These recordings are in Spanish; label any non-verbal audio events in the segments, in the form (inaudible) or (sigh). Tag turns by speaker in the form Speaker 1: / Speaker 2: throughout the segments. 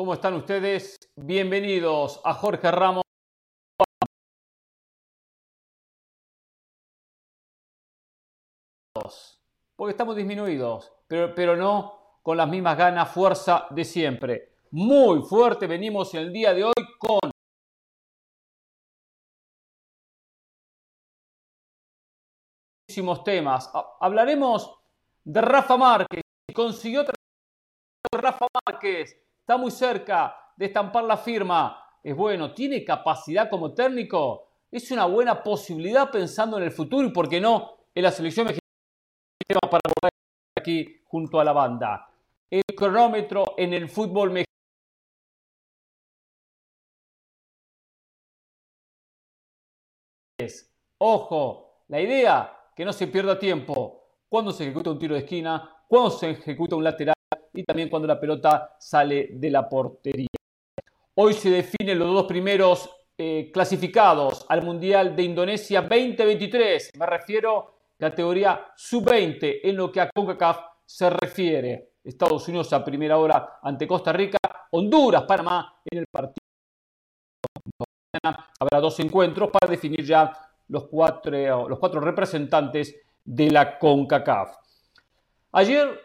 Speaker 1: ¿Cómo están ustedes? Bienvenidos a Jorge Ramos. Porque estamos disminuidos, pero, pero no con las mismas ganas, fuerza de siempre. Muy fuerte venimos el día de hoy con muchísimos temas. Hablaremos de Rafa Márquez. Consiguió Rafa Márquez. Está muy cerca de estampar la firma. Es bueno, tiene capacidad como técnico. Es una buena posibilidad pensando en el futuro y, por qué no, en la selección mexicana para volver aquí junto a la banda. El cronómetro en el fútbol mexicano. Ojo, la idea que no se pierda tiempo cuando se ejecuta un tiro de esquina, cuando se ejecuta un lateral y también cuando la pelota sale de la portería. Hoy se definen los dos primeros eh, clasificados al Mundial de Indonesia 2023. Me refiero categoría sub-20 en lo que a CONCACAF se refiere. Estados Unidos a primera hora ante Costa Rica, Honduras, Panamá en el partido. Habrá dos encuentros para definir ya los cuatro, los cuatro representantes de la CONCACAF. Ayer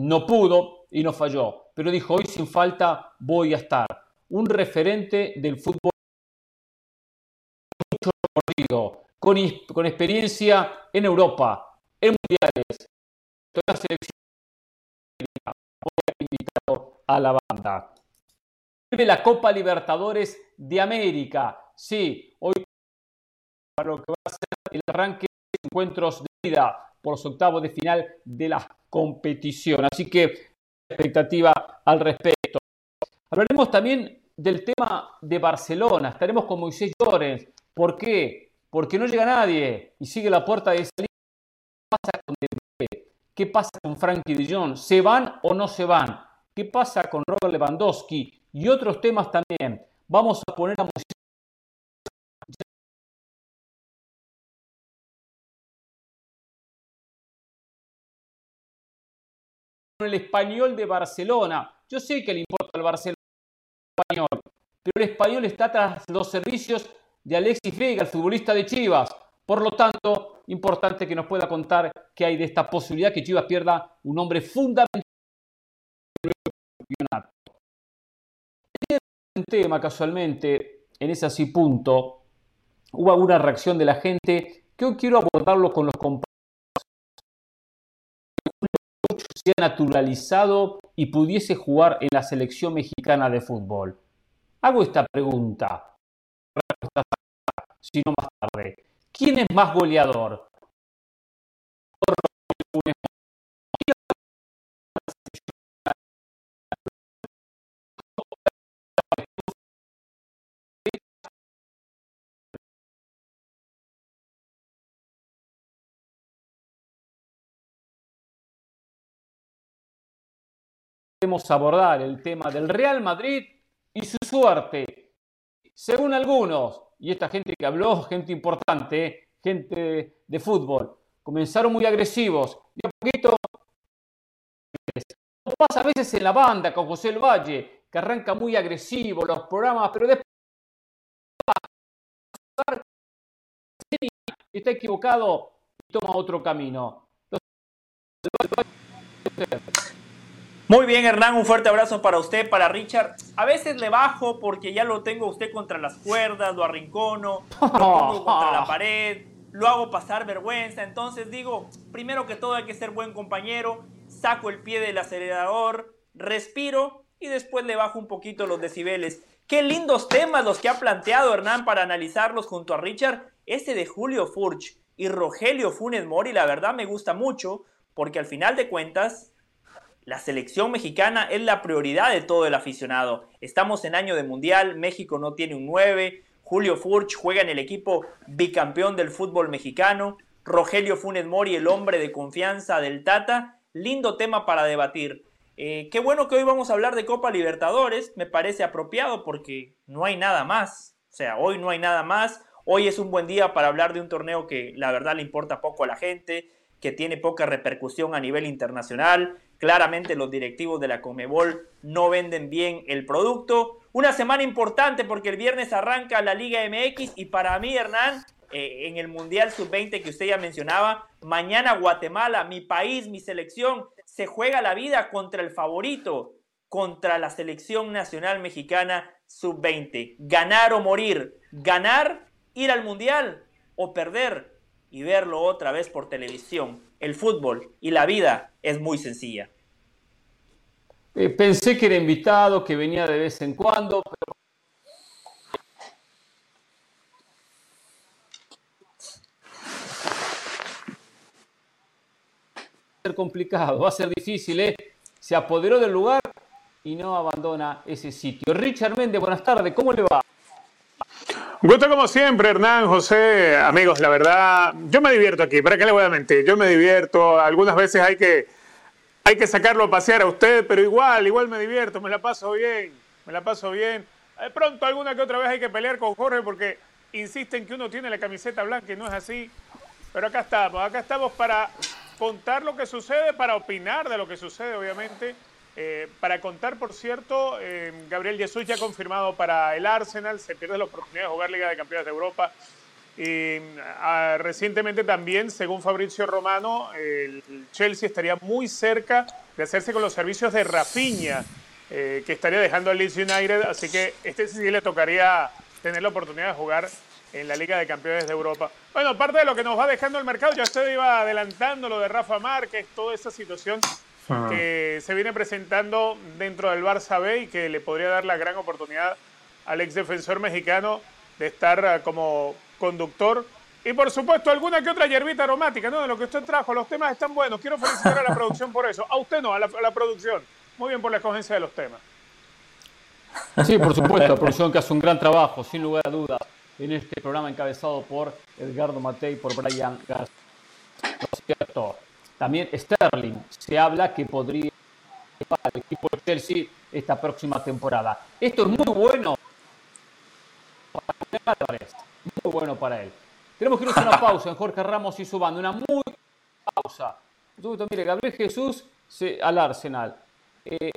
Speaker 1: no pudo y no falló, pero dijo, hoy sin falta voy a estar. Un referente del fútbol con, con experiencia en Europa, en mundiales, toda la selección invitado a la banda la Copa Libertadores de América. Sí, hoy para lo que va a ser el arranque de encuentros de vida por los octavos de final de la competición. Así que expectativa al respecto. Hablaremos también del tema de Barcelona. Estaremos con Moisés Llorens. ¿Por qué? Porque no llega nadie y sigue la puerta de salida. ¿Qué pasa con ¿Qué pasa con Frankie de Jong? ¿Se van o no se van? ¿Qué pasa con Robert Lewandowski? y otros temas también. Vamos a poner a música. el español de Barcelona. Yo sé que le importa al Barcelona español, pero el español está tras los servicios de Alexis Vega, el futbolista de Chivas. Por lo tanto, importante que nos pueda contar qué hay de esta posibilidad que Chivas pierda un hombre fundamental tema casualmente, en ese así punto, hubo alguna reacción de la gente que hoy quiero abordarlo con los compañeros. Se ha naturalizado y pudiese jugar en la selección mexicana de fútbol. Hago esta pregunta, si no más tarde. ¿Quién es más goleador? Abordar el tema del Real Madrid y su suerte. Según algunos, y esta gente que habló, gente importante, gente de fútbol, comenzaron muy agresivos y a poquito pasa a veces en la banda con José El Valle, que arranca muy agresivo los programas, pero después está equivocado y toma otro camino.
Speaker 2: Muy bien, Hernán, un fuerte abrazo para usted, para Richard. A veces le bajo porque ya lo tengo usted contra las cuerdas, lo arrincono, lo pongo contra la (laughs) pared, lo hago pasar vergüenza. Entonces digo, primero que todo hay que ser buen compañero, saco el pie del acelerador, respiro y después le bajo un poquito los decibeles. Qué lindos temas los que ha planteado Hernán para analizarlos junto a Richard. Este de Julio Furch y Rogelio Funes Mori, la verdad me gusta mucho porque al final de cuentas la selección mexicana es la prioridad de todo el aficionado. Estamos en año de mundial, México no tiene un 9, Julio Furch juega en el equipo bicampeón del fútbol mexicano, Rogelio Funes Mori, el hombre de confianza del Tata. Lindo tema para debatir. Eh, qué bueno que hoy vamos a hablar de Copa Libertadores, me parece apropiado porque no hay nada más. O sea, hoy no hay nada más. Hoy es un buen día para hablar de un torneo que la verdad le importa poco a la gente, que tiene poca repercusión a nivel internacional, Claramente los directivos de la Comebol no venden bien el producto. Una semana importante porque el viernes arranca la Liga MX y para mí, Hernán, eh, en el Mundial Sub-20 que usted ya mencionaba, mañana Guatemala, mi país, mi selección, se juega la vida contra el favorito, contra la selección nacional mexicana Sub-20. Ganar o morir, ganar, ir al Mundial o perder y verlo otra vez por televisión. El fútbol y la vida es muy sencilla.
Speaker 1: Eh, pensé que era invitado, que venía de vez en cuando, pero... Va a ser complicado, va a ser difícil, ¿eh? Se apoderó del lugar y no abandona ese sitio. Richard Méndez, buenas tardes, ¿cómo le va?
Speaker 3: Gusto como siempre, Hernán, José, amigos, la verdad, yo me divierto aquí, ¿para qué le voy a mentir? Yo me divierto, algunas veces hay que, hay que sacarlo a pasear a usted, pero igual, igual me divierto, me la paso bien, me la paso bien. De pronto alguna que otra vez hay que pelear con Jorge porque insisten que uno tiene la camiseta blanca y no es así. Pero acá estamos, acá estamos para contar lo que sucede, para opinar de lo que sucede, obviamente. Eh, para contar, por cierto, eh, Gabriel Jesús ya ha confirmado para el Arsenal, se pierde la oportunidad de jugar Liga de Campeones de Europa. Ah, recientemente también, según Fabrizio Romano, el Chelsea estaría muy cerca de hacerse con los servicios de Rafinha, eh, que estaría dejando al Leeds United, así que este sí le tocaría tener la oportunidad de jugar en la Liga de Campeones de Europa. Bueno, parte de lo que nos va dejando el mercado, ya usted iba adelantando lo de Rafa Márquez, toda esa situación Ah. que se viene presentando dentro del Barça B y que le podría dar la gran oportunidad al ex defensor mexicano de estar ah, como conductor. Y por supuesto, alguna que otra hierbita aromática, ¿no? De lo que usted trajo. Los temas están buenos. Quiero felicitar a la producción por eso. A usted no, a la, producción. Muy bien por la escogencia de los temas.
Speaker 1: Sí, por supuesto, la producción que hace un gran trabajo, sin lugar a dudas, en este programa encabezado por Edgardo Matei y por Brian García. También Sterling se habla que podría para el equipo de Chelsea esta próxima temporada. Esto es muy bueno para muy bueno para él. Tenemos que irnos a una (laughs) pausa en Jorge Ramos y su banda, una muy pausa. Mire, Gabriel Jesús se, al Arsenal. Eh,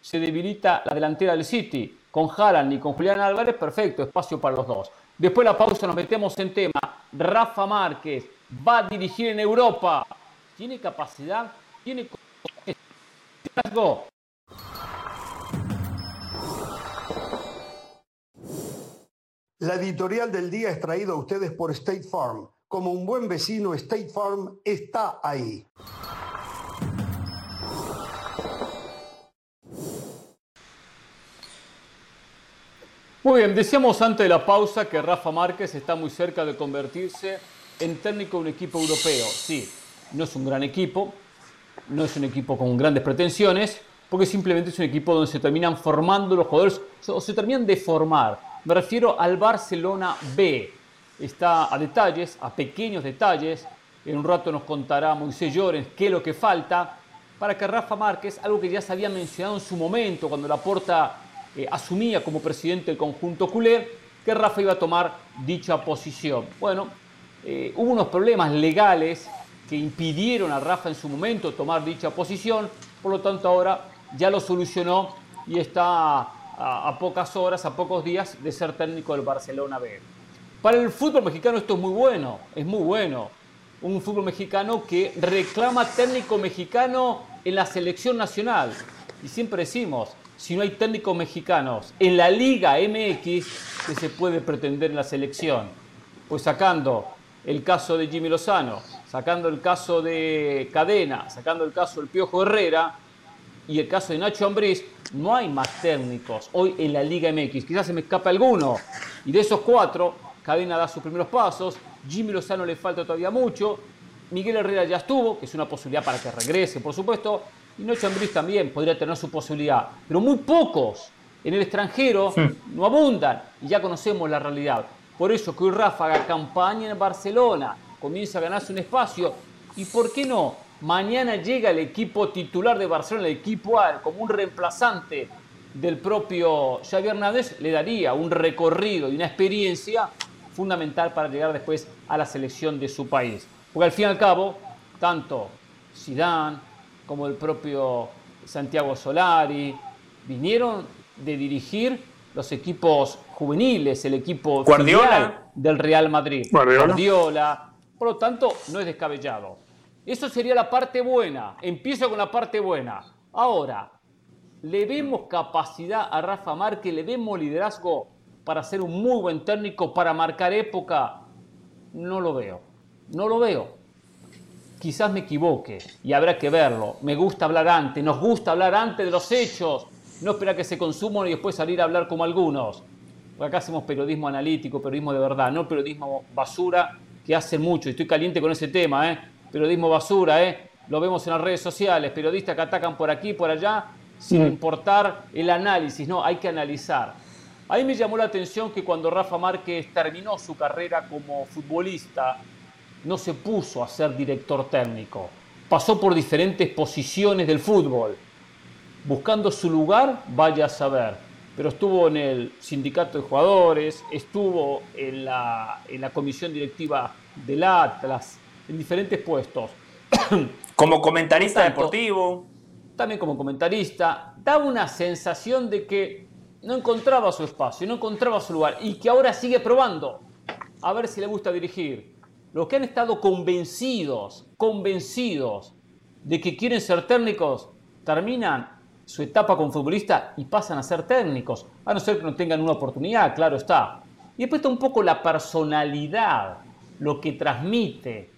Speaker 1: se debilita la delantera del City con Haaland y con Julián Álvarez, perfecto, espacio para los dos. Después de la pausa nos metemos en tema. Rafa Márquez, va a dirigir en Europa. Tiene capacidad, tiene
Speaker 4: La editorial del día es traída a ustedes por State Farm. Como un buen vecino, State Farm está ahí.
Speaker 1: Muy bien, decíamos antes de la pausa que Rafa Márquez está muy cerca de convertirse en técnico de un equipo europeo. Sí, no es un gran equipo, no es un equipo con grandes pretensiones, porque simplemente es un equipo donde se terminan formando los jugadores o se terminan de formar. Me refiero al Barcelona B. Está a detalles, a pequeños detalles. En un rato nos contará Moisés Llorens qué es lo que falta para que Rafa Márquez, algo que ya se había mencionado en su momento cuando Laporta eh, asumía como presidente del conjunto culé, que Rafa iba a tomar dicha posición. Bueno, eh, hubo unos problemas legales que impidieron a Rafa en su momento tomar dicha posición, por lo tanto ahora ya lo solucionó y está a, pocas horas, a pocos días de ser técnico del Barcelona B. Para el fútbol mexicano esto es muy bueno, es muy bueno. Un fútbol mexicano que reclama técnico mexicano en la selección nacional. Y siempre decimos, si no hay técnicos mexicanos en la Liga MX, que se puede pretender en la selección? Pues sacando el caso de Jimmy Lozano, sacando el caso de Cadena, sacando el caso del Piojo Herrera y el caso de Nacho Ambriz, no hay más técnicos hoy en la Liga MX. Quizás se me escape alguno. Y de esos cuatro, Cadena da sus primeros pasos, Jimmy Lozano le falta todavía mucho, Miguel Herrera ya estuvo, que es una posibilidad para que regrese, por supuesto, y Nacho Ambriz también podría tener su posibilidad, pero muy pocos en el extranjero no abundan y ya conocemos la realidad. Por eso que hoy Rafa haga campaña en Barcelona, comienza a ganarse un espacio. ¿Y por qué no? Mañana llega el equipo titular de Barcelona, el equipo A, como un reemplazante del propio Xavi Hernández, le daría un recorrido y una experiencia fundamental para llegar después a la selección de su país. Porque al fin y al cabo, tanto Zidane, como el propio Santiago Solari, vinieron de dirigir los equipos juveniles, el equipo
Speaker 2: Guardiola.
Speaker 1: del Real Madrid.
Speaker 3: Guardiola.
Speaker 1: Guardiola. Por lo tanto, no es descabellado. Eso sería la parte buena. Empiezo con la parte buena. Ahora, ¿le vemos capacidad a Rafa Márquez? ¿Le vemos liderazgo para ser un muy buen técnico, para marcar época? No lo veo. No lo veo. Quizás me equivoque y habrá que verlo. Me gusta hablar antes, nos gusta hablar antes de los hechos. No esperar que se consuman y después salir a hablar como algunos. Porque acá hacemos periodismo analítico, periodismo de verdad, no periodismo basura que hace mucho. Y estoy caliente con ese tema, ¿eh? Periodismo basura, ¿eh? Lo vemos en las redes sociales, periodistas que atacan por aquí, por allá, sin importar el análisis. No, hay que analizar. A mí me llamó la atención que cuando Rafa Márquez terminó su carrera como futbolista, no se puso a ser director técnico. Pasó por diferentes posiciones del fútbol. Buscando su lugar, vaya a saber. Pero estuvo en el sindicato de jugadores, estuvo en la, en la comisión directiva del Atlas, en diferentes puestos. (coughs)
Speaker 2: Como comentarista
Speaker 1: Tanto-
Speaker 2: deportivo.
Speaker 1: También como comentarista, daba una sensación de que no encontraba su espacio, no encontraba su lugar y que ahora sigue probando a ver si le gusta dirigir. Los que han estado convencidos, convencidos de que quieren ser técnicos, terminan su etapa como futbolista y pasan a ser técnicos, a no ser que no tengan una oportunidad, claro está. Y después está un poco la personalidad, lo que transmite.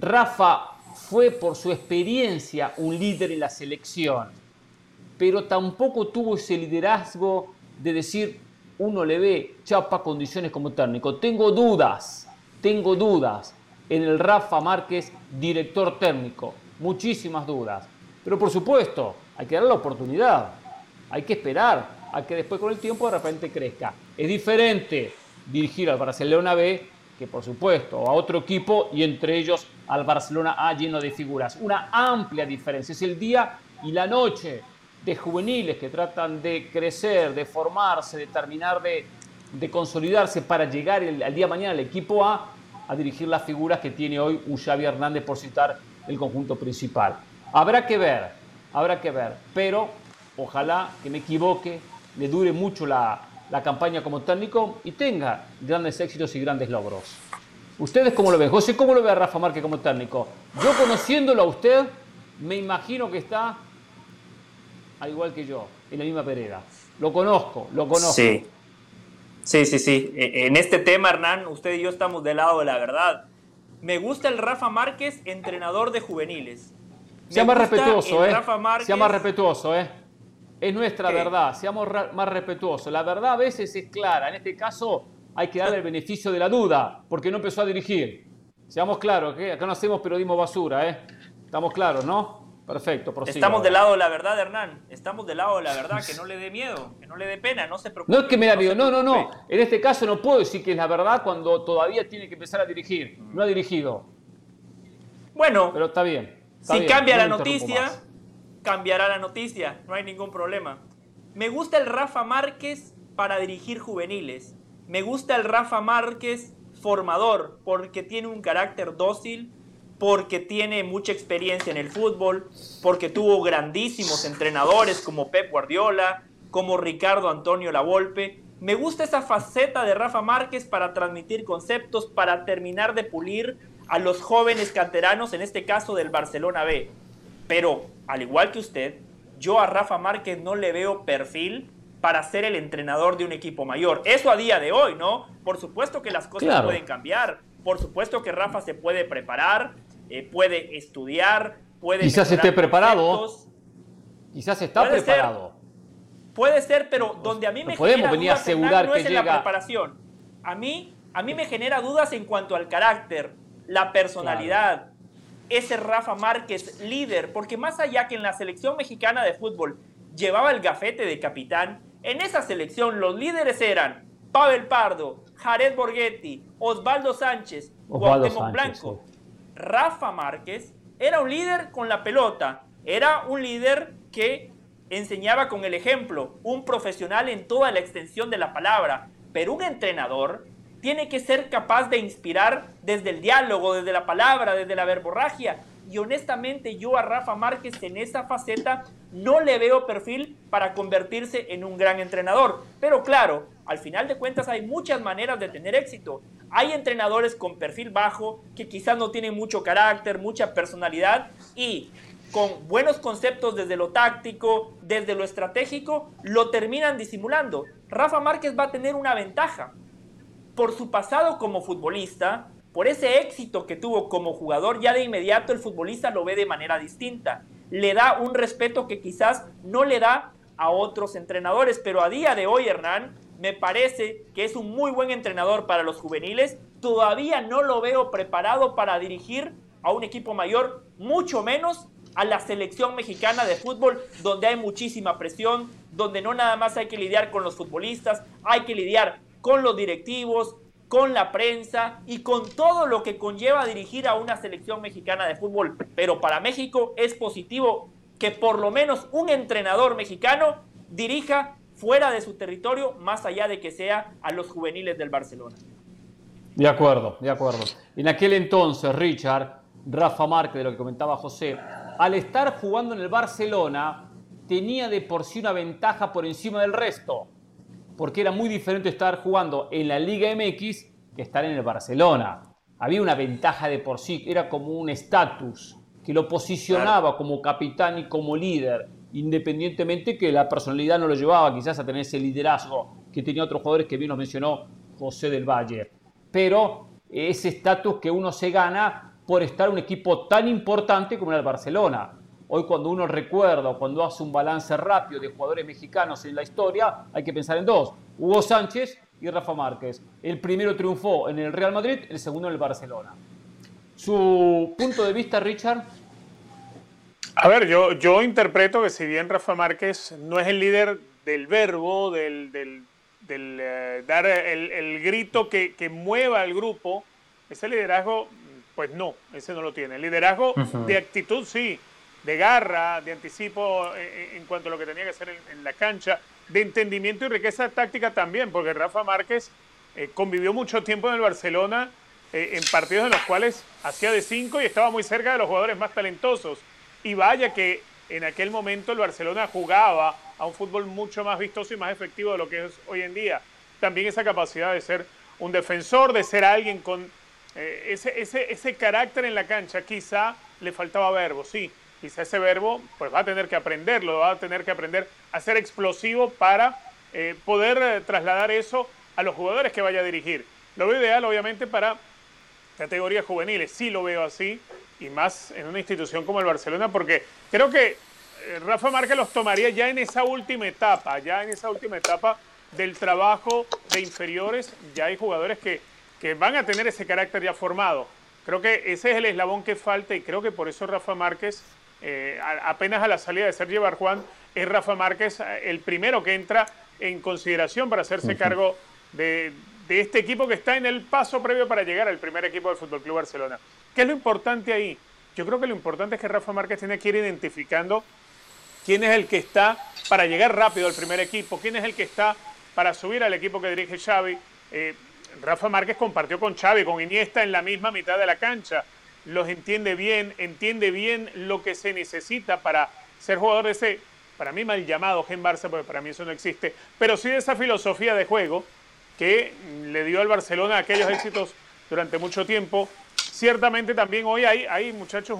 Speaker 1: Rafa fue por su experiencia un líder en la selección, pero tampoco tuvo ese liderazgo de decir, uno le ve chapa condiciones como técnico. Tengo dudas, tengo dudas en el Rafa Márquez, director técnico, muchísimas dudas. Pero por supuesto, hay que darle la oportunidad, hay que esperar a que después con el tiempo de repente crezca. Es diferente dirigir al Barcelona B que por supuesto a otro equipo y entre ellos al Barcelona A lleno de figuras. Una amplia diferencia, es el día y la noche de juveniles que tratan de crecer, de formarse, de terminar de, consolidarse para llegar el, al día de mañana al equipo A a dirigir las figuras que tiene hoy un Xavi Hernández por citar el conjunto principal. Habrá que ver, habrá que ver, pero ojalá que me equivoque, le dure mucho la, la campaña como técnico y tenga grandes éxitos y grandes logros. ¿Ustedes cómo lo ven? José, ¿cómo lo ve a Rafa Márquez como técnico? Yo conociéndolo a usted, me imagino que está al igual que yo, en la misma vereda. Lo conozco, lo conozco.
Speaker 2: Sí. Sí, sí, sí. E- En este tema, Hernán, usted y yo estamos del lado de la verdad. Me gusta el Rafa Márquez, entrenador de juveniles. Me
Speaker 1: Sea más respetuoso, ¿eh?
Speaker 2: Rafa Márquez-
Speaker 1: Sea más respetuoso, ¿eh? Es nuestra
Speaker 2: ¿Qué?
Speaker 1: verdad, seamos más respetuosos. La verdad a veces es clara, en este caso hay que darle el beneficio de la duda, porque no empezó a dirigir. Seamos claros, que acá no hacemos periodismo basura, ¿eh? Estamos claros, ¿no? Perfecto, prosiga.
Speaker 2: Estamos del lado de la verdad, Hernán. Estamos del lado de la verdad. Que no le dé miedo, que no le dé pena, no se preocupe.
Speaker 1: No es que me da miedo, no, no, no. En este caso no puedo decir que es la verdad cuando todavía tiene que empezar a dirigir. No ha dirigido,
Speaker 2: Bueno,
Speaker 1: pero está bien. está
Speaker 2: si
Speaker 1: bien,
Speaker 2: cambia
Speaker 1: no
Speaker 2: la noticia,
Speaker 1: más.
Speaker 2: cambiará la noticia. No hay ningún problema. Me gusta el Rafa Márquez para dirigir juveniles. Me gusta el Rafa Márquez formador porque tiene un carácter dócil, porque tiene mucha experiencia en el fútbol, porque tuvo grandísimos entrenadores como Pep Guardiola, como Ricardo Antonio Lavolpe. Me gusta esa faceta de Rafa Márquez para transmitir conceptos, para terminar de pulir a los jóvenes canteranos, en este caso del Barcelona B. Pero, al igual que usted, yo a Rafa Márquez no le veo perfil para ser el entrenador de un equipo mayor. Eso a día de hoy, ¿no? Por supuesto que las cosas
Speaker 1: Claro.
Speaker 2: pueden cambiar. Por supuesto que Rafa se puede preparar, eh, puede estudiar, puede...
Speaker 1: Quizás esté preparado.
Speaker 2: conceptos.
Speaker 1: Quizás está
Speaker 2: Puede ser.
Speaker 1: preparado.
Speaker 2: Puede ser, pero donde a mí me
Speaker 1: no podemos
Speaker 2: genera
Speaker 1: venir a
Speaker 2: dudas, Hernán,
Speaker 1: asegurar
Speaker 2: no
Speaker 1: que
Speaker 2: es en la preparación. A mí, a mí me genera dudas en cuanto al carácter, la personalidad, ese Rafa Márquez líder, porque más allá que en la selección mexicana de fútbol llevaba el gafete de capitán, en esa selección los líderes eran Pavel Pardo, Jared Borghetti, Osvaldo Sánchez,
Speaker 1: Osvaldo Sánchez,
Speaker 2: Blanco. Rafa Márquez era un líder con la pelota, era un líder que enseñaba con el ejemplo, un profesional en toda la extensión de la palabra, pero un entrenador tiene que ser capaz de inspirar desde el diálogo, desde la palabra, desde la verborragia. Y honestamente yo a Rafa Márquez en esa faceta no le veo perfil para convertirse en un gran entrenador. Pero claro, al final de cuentas hay muchas maneras de tener éxito. Hay entrenadores con perfil bajo que quizás no tienen mucho carácter, mucha personalidad y con buenos conceptos desde lo táctico, desde lo estratégico, lo terminan disimulando. Rafa Márquez va a tener una ventaja. Por su pasado como futbolista, por ese éxito que tuvo como jugador, ya de inmediato el futbolista lo ve de manera distinta. Le da un respeto que quizás no le da a otros entrenadores, pero a día de hoy, Hernán, me parece que es un muy buen entrenador para los juveniles. Todavía no lo veo preparado para dirigir a un equipo mayor, mucho menos a la selección mexicana de fútbol, donde hay muchísima presión, donde no nada más hay que lidiar con los futbolistas, hay que lidiar con los directivos, con la prensa y con todo lo que conlleva dirigir a una selección mexicana de fútbol. Pero para México es positivo que por lo menos un entrenador mexicano dirija fuera de su territorio, más allá de que sea a los juveniles del Barcelona.
Speaker 1: De acuerdo, de acuerdo. En aquel entonces, Richard, Rafa Márquez, de lo que comentaba José, al estar jugando en el Barcelona, tenía de por sí una ventaja por encima del resto porque era muy diferente estar jugando en la Liga MX que estar en el Barcelona. Había una ventaja de por sí, era como un estatus que lo posicionaba como capitán y como líder, independientemente que la personalidad no lo llevaba quizás a tener ese liderazgo que tenía otros jugadores que bien nos mencionó José del Valle. Pero ese estatus que uno se gana por estar en un equipo tan importante como era el Barcelona. Hoy cuando uno recuerda o cuando hace un balance rápido de jugadores mexicanos en la historia, hay que pensar en dos, Hugo Sánchez y Rafa Márquez. El primero triunfó en el Real Madrid, el segundo en el Barcelona. ¿Su punto de vista, Richard?
Speaker 3: A ver, yo, yo interpreto que si bien Rafa Márquez no es el líder del verbo, del, del, eh, dar el, grito que, que, mueva al grupo, ese liderazgo, pues no, ese no lo tiene. El liderazgo de actitud sí, de garra, de anticipo eh, eh, en, cuanto a lo que tenía que hacer en, la cancha, de entendimiento y riqueza táctica también, porque Rafa Márquez eh, convivió mucho tiempo en el Barcelona en partidos en los cuales hacía de cinco y estaba muy cerca de los jugadores más talentosos. Y vaya que en aquel momento el Barcelona jugaba a un fútbol mucho más vistoso y más efectivo de lo que es hoy en día. También esa capacidad de ser un defensor, de ser alguien con ese, ese, ese carácter en la cancha, quizá le faltaba verbo, sí, quizá ese verbo pues va a tener que aprenderlo, va a tener que aprender a ser explosivo para eh, poder eh, trasladar eso a los jugadores que vaya a dirigir. Lo veo ideal obviamente para categorías juveniles, sí lo veo así, y más en una institución como el Barcelona, porque creo que eh, Rafa Márquez los tomaría ya en esa última etapa, ya en esa última etapa del trabajo de inferiores, ya hay jugadores que, que van a tener ese carácter ya formado. Creo que ese es el eslabón que falta y creo que por eso Rafa Márquez eh, apenas a la salida de Sergio Barjuan, es Rafa Márquez eh, el primero que entra en consideración para hacerse cargo de, este equipo que está en el paso previo para llegar al primer equipo del Fútbol Club Barcelona. ¿Qué es lo importante ahí? Yo creo que lo importante es que Rafa Márquez tiene que ir identificando quién es el que está para llegar rápido al primer equipo, quién es el que está para subir al equipo que dirige Xavi. Eh, Rafa Márquez compartió con Xavi, con Iniesta en la misma mitad de la cancha los entiende bien, entiende bien lo que se necesita para ser jugador de ese, para mí mal llamado Gen Barça, porque para mí eso no existe, pero sí de esa filosofía de juego que le dio al Barcelona aquellos éxitos durante mucho tiempo. Ciertamente también hoy hay, hay muchachos,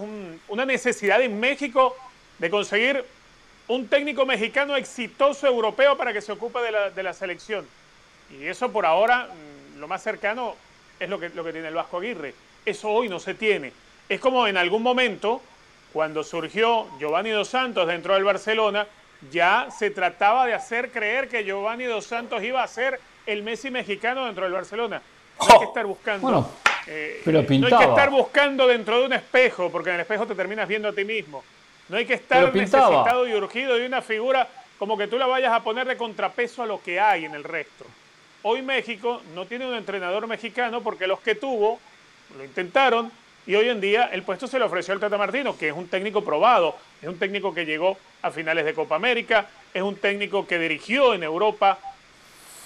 Speaker 3: una necesidad en México de conseguir un técnico mexicano exitoso europeo para que se ocupe de la, de la selección. Y eso por ahora, mm, lo más cercano es lo que, lo que tiene el Vasco Aguirre. Eso hoy no se tiene. Es como en algún momento, cuando surgió Giovanni Dos Santos dentro del Barcelona, ya se trataba de hacer creer que Giovanni Dos Santos iba a ser el Messi mexicano dentro del Barcelona. No hay que estar buscando. Eh, no hay que estar buscando dentro de un espejo, porque en el espejo te terminas viendo a ti mismo. No hay que estar necesitado y urgido de una figura como que tú la vayas a poner de contrapeso a lo que hay en el resto. Hoy México no tiene un entrenador mexicano porque los que tuvo lo intentaron y hoy en día el puesto se le ofreció al Tata Martino, que es un técnico probado, es un técnico que llegó a finales de Copa América, es un técnico que dirigió en Europa.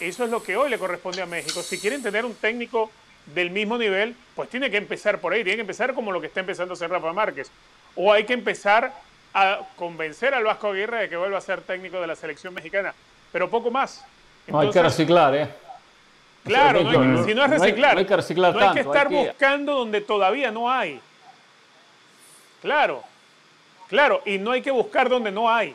Speaker 3: Eso es lo que hoy le corresponde a México. Si quieren tener un técnico del mismo nivel, pues tiene que empezar por ahí, tiene que empezar como lo que está empezando a hacer Rafa Márquez. O hay que empezar a convencer al Vasco Aguirre de que vuelva a ser técnico de la selección mexicana, pero poco más.
Speaker 1: hay que reciclar, ¿eh?
Speaker 3: Claro, si no es reciclar, no hay, que reciclar no hay que estar buscando donde todavía no hay. Claro, claro, y no hay que buscar donde no hay.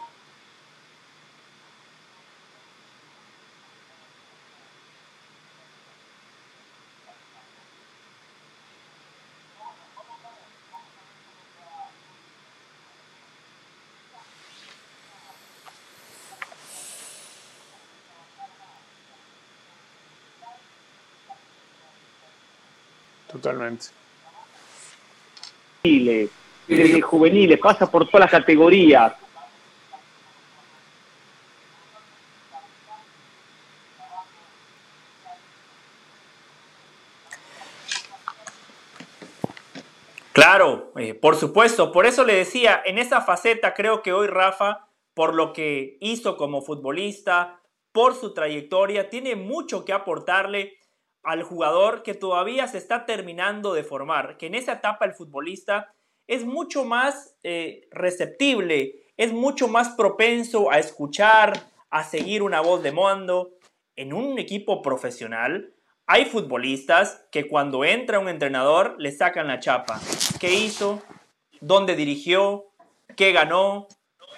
Speaker 3: Totalmente.
Speaker 5: Desde juveniles, pasa por todas las categorías.
Speaker 2: Claro, eh, por supuesto. Por eso le decía, en esa faceta creo que hoy Rafa, por lo que hizo como futbolista, por su trayectoria, tiene mucho que aportarle al jugador que todavía se está terminando de formar, que en esa etapa el futbolista es mucho más eh, receptible, es mucho más propenso a escuchar, a seguir una voz de mando. En un equipo profesional hay futbolistas que cuando entra un entrenador le sacan la chapa. ¿Qué hizo? ¿Dónde dirigió? ¿Qué ganó?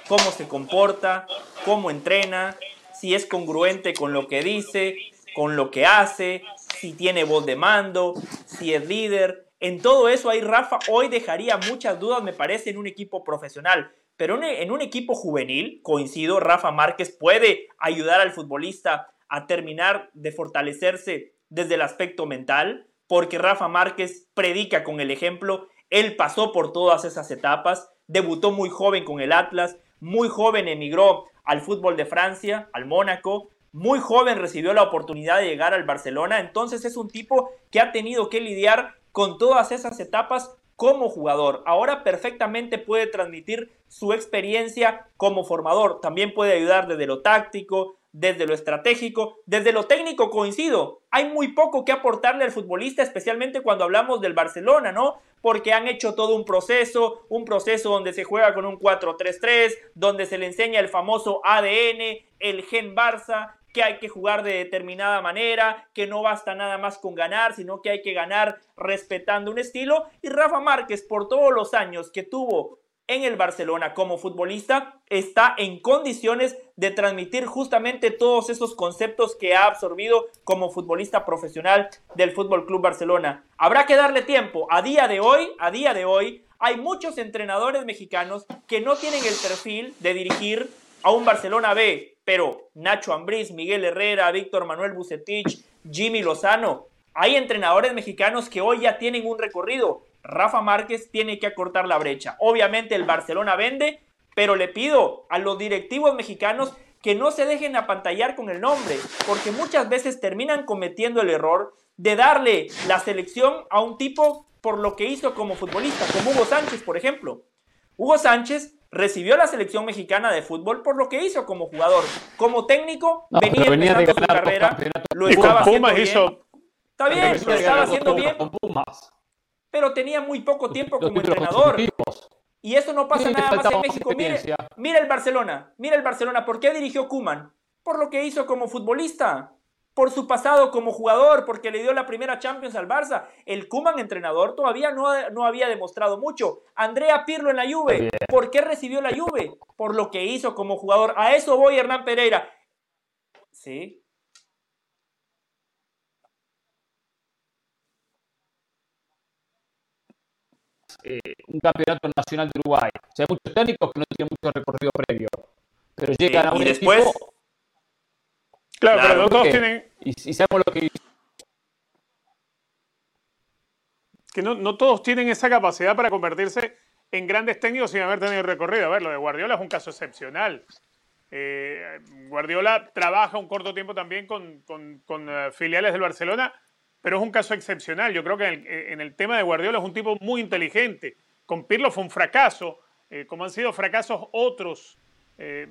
Speaker 2: ¿Cómo se comporta? ¿Cómo entrena? Si es congruente con lo que dice, con lo que hace, si tiene voz de mando, si es líder. En todo eso ahí Rafa hoy dejaría muchas dudas, me parece, en un equipo profesional. Pero en un equipo juvenil, coincido, Rafa Márquez puede ayudar al futbolista a terminar de fortalecerse desde el aspecto mental, porque Rafa Márquez predica con el ejemplo, él pasó por todas esas etapas, debutó muy joven con el Atlas, muy joven emigró al fútbol de Francia, al Mónaco, muy joven recibió la oportunidad de llegar al Barcelona, entonces es un tipo que ha tenido que lidiar con todas esas etapas como jugador. Ahora perfectamente puede transmitir su experiencia como formador. También puede ayudar desde lo táctico, desde lo estratégico, desde lo técnico coincido. Hay muy poco que aportarle al futbolista, especialmente cuando hablamos del Barcelona, ¿no? Porque han hecho todo un proceso, un proceso donde se juega con un 4-3-3, donde se le enseña el famoso ADN, el gen Barça, que hay que jugar de determinada manera, que no basta nada más con ganar, sino que hay que ganar respetando un estilo. Y Rafa Márquez, por todos los años que tuvo en el Barcelona como futbolista, está en condiciones de transmitir justamente todos esos conceptos que ha absorbido como futbolista profesional del Fútbol Club Barcelona. Habrá que darle tiempo. A día de hoy, a día de hoy, hay muchos entrenadores mexicanos que no tienen el perfil de dirigir a un Barcelona B, pero Nacho Ambriz, Miguel Herrera, Víctor Manuel Bucetich, Jimmy Lozano, hay entrenadores mexicanos que hoy ya tienen un recorrido. Rafa Márquez tiene que acortar la brecha. Obviamente el Barcelona vende, pero le pido a los directivos mexicanos que no se dejen apantallar con el nombre, porque muchas veces terminan cometiendo el error de darle la selección a un tipo por lo que hizo como futbolista, como Hugo Sánchez, por ejemplo. Hugo Sánchez recibió la selección mexicana de fútbol por lo que hizo como jugador. Como técnico, venía, venía su carrera, lo estaba haciendo bien. Está bien, lo estaba haciendo bien. Pero tenía muy poco tiempo como entrenador. Y eso no pasa nada más en México. Mire, mira el Barcelona, mira el Barcelona. ¿Por qué dirigió Kuman? Por lo que hizo como futbolista por su pasado como jugador, porque le dio la primera Champions al Barça. El Kuman entrenador todavía no, no había demostrado mucho. Andrea Pirlo en la Juve, ¿por qué recibió la Juve? Por lo que hizo como jugador. A eso voy, Hernán Pereira. Sí.
Speaker 1: Eh, un campeonato nacional de Uruguay. O sea, hay muchos técnicos que no tienen mucho recorrido previo, pero llegan a un y después,
Speaker 3: Claro, pero no todos tienen.
Speaker 1: Y, sabemos lo que.
Speaker 3: Que no, no, todos tienen esa capacidad para convertirse en grandes técnicos sin haber tenido recorrido. A ver, lo de Guardiola es un caso excepcional. Eh, Guardiola trabaja un corto tiempo también con, con, eh, filiales del Barcelona, pero es un caso excepcional. Yo creo que en el, tema de Guardiola es un tipo muy inteligente. Con Pirlo fue un fracaso, eh, como han sido fracasos otros eh,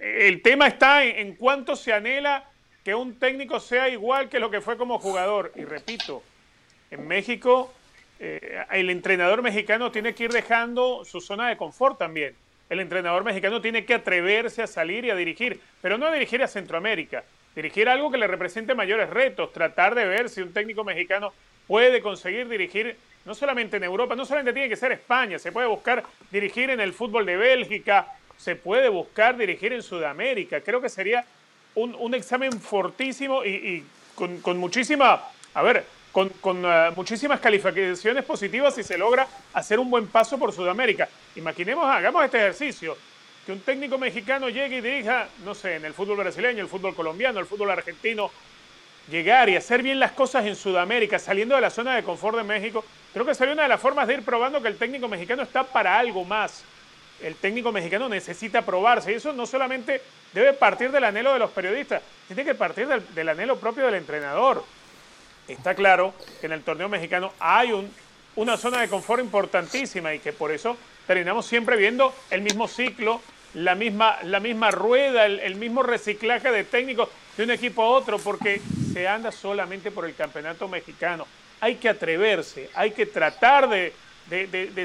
Speaker 3: el tema está en, cuánto se anhela que un técnico sea igual que lo que fue como jugador. Y repito, en México eh, el entrenador mexicano tiene que ir dejando su zona de confort también. El entrenador mexicano tiene que atreverse a salir y a dirigir, pero no a dirigir a Centroamérica, dirigir algo que le represente mayores retos, tratar de ver si un técnico mexicano puede conseguir dirigir no solamente en Europa, no solamente tiene que ser España, se puede buscar dirigir en el fútbol de Bélgica, se puede buscar dirigir en Sudamérica. Creo que sería un, examen fortísimo y, con, con, a ver, con, con uh, muchísimas calificaciones positivas si se logra hacer un buen paso por Sudamérica. Imaginemos, hagamos este ejercicio, que un técnico mexicano llegue y dirija, no sé, en el fútbol brasileño, el fútbol colombiano, el fútbol argentino, llegar y hacer bien las cosas en Sudamérica, saliendo de la zona de confort de México, creo que sería una de las formas de ir probando que el técnico mexicano está para algo más. El técnico mexicano necesita probarse y eso no solamente debe partir del anhelo de los periodistas, tiene que partir del, anhelo propio del entrenador. Está claro que en el torneo mexicano hay un, una zona de confort importantísima y que por eso terminamos siempre viendo el mismo ciclo, la misma, la misma rueda, el mismo reciclaje de técnicos de un equipo a otro, porque se anda solamente por el campeonato mexicano. Hay que atreverse, hay que tratar de,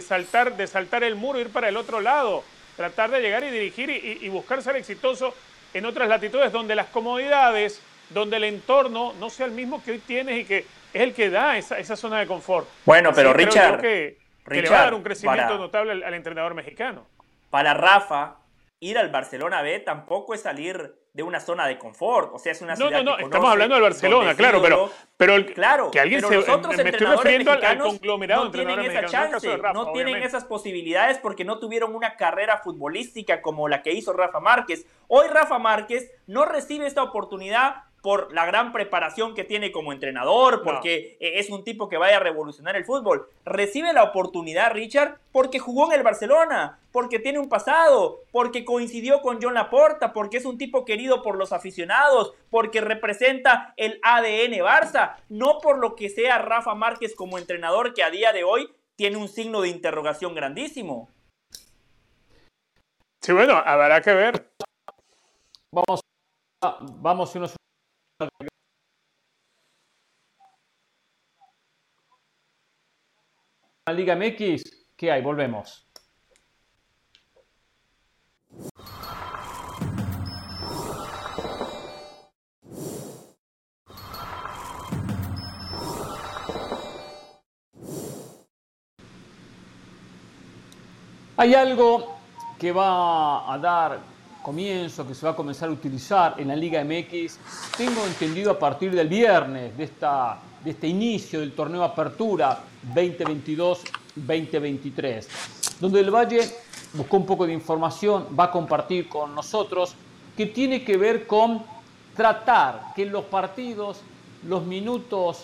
Speaker 3: saltar, de saltar el muro, ir para el otro lado, tratar de llegar y dirigir y, buscar ser exitoso en otras latitudes donde las comodidades, donde el entorno no sea el mismo que hoy tienes y que es el que da esa, esa zona de confort.
Speaker 2: Bueno, pero Richard,
Speaker 3: que, le va a dar un crecimiento notable al, al entrenador mexicano.
Speaker 2: Para Rafa, ir al Barcelona B tampoco es salir de una zona de confort, o sea, es una
Speaker 3: no,
Speaker 2: ciudad
Speaker 3: No, no, estamos hablando del Barcelona, claro, pero, pero el, claro, que alguien se, me estoy refiriendo al, conglomerado
Speaker 2: no tienen esa chance, no tienen esas posibilidades porque no tuvieron una carrera futbolística como la que hizo Rafa Márquez. Hoy Rafa Márquez no recibe esta oportunidad por la gran preparación que tiene como entrenador, porque eh, es un tipo que vaya a revolucionar el fútbol. Recibe la oportunidad, Richard, porque jugó en el Barcelona, porque tiene un pasado, porque coincidió con John Laporta, porque es un tipo querido por los aficionados, porque representa el ADN Barça, no por lo que sea Rafa Márquez como entrenador que a día de hoy tiene un signo de interrogación grandísimo.
Speaker 3: Sí, bueno, habrá que ver.
Speaker 1: Vamos, vamos unos la Liga MX, ¿qué hay? Volvemos. Hay algo que va a dar comienzo, que se va a comenzar a utilizar en la Liga MX, tengo entendido a partir del viernes de, esta, de este inicio del torneo Apertura 2022-2023, donde el Valle buscó un poco de información, va a compartir con nosotros, que tiene que ver con tratar que los partidos los minutos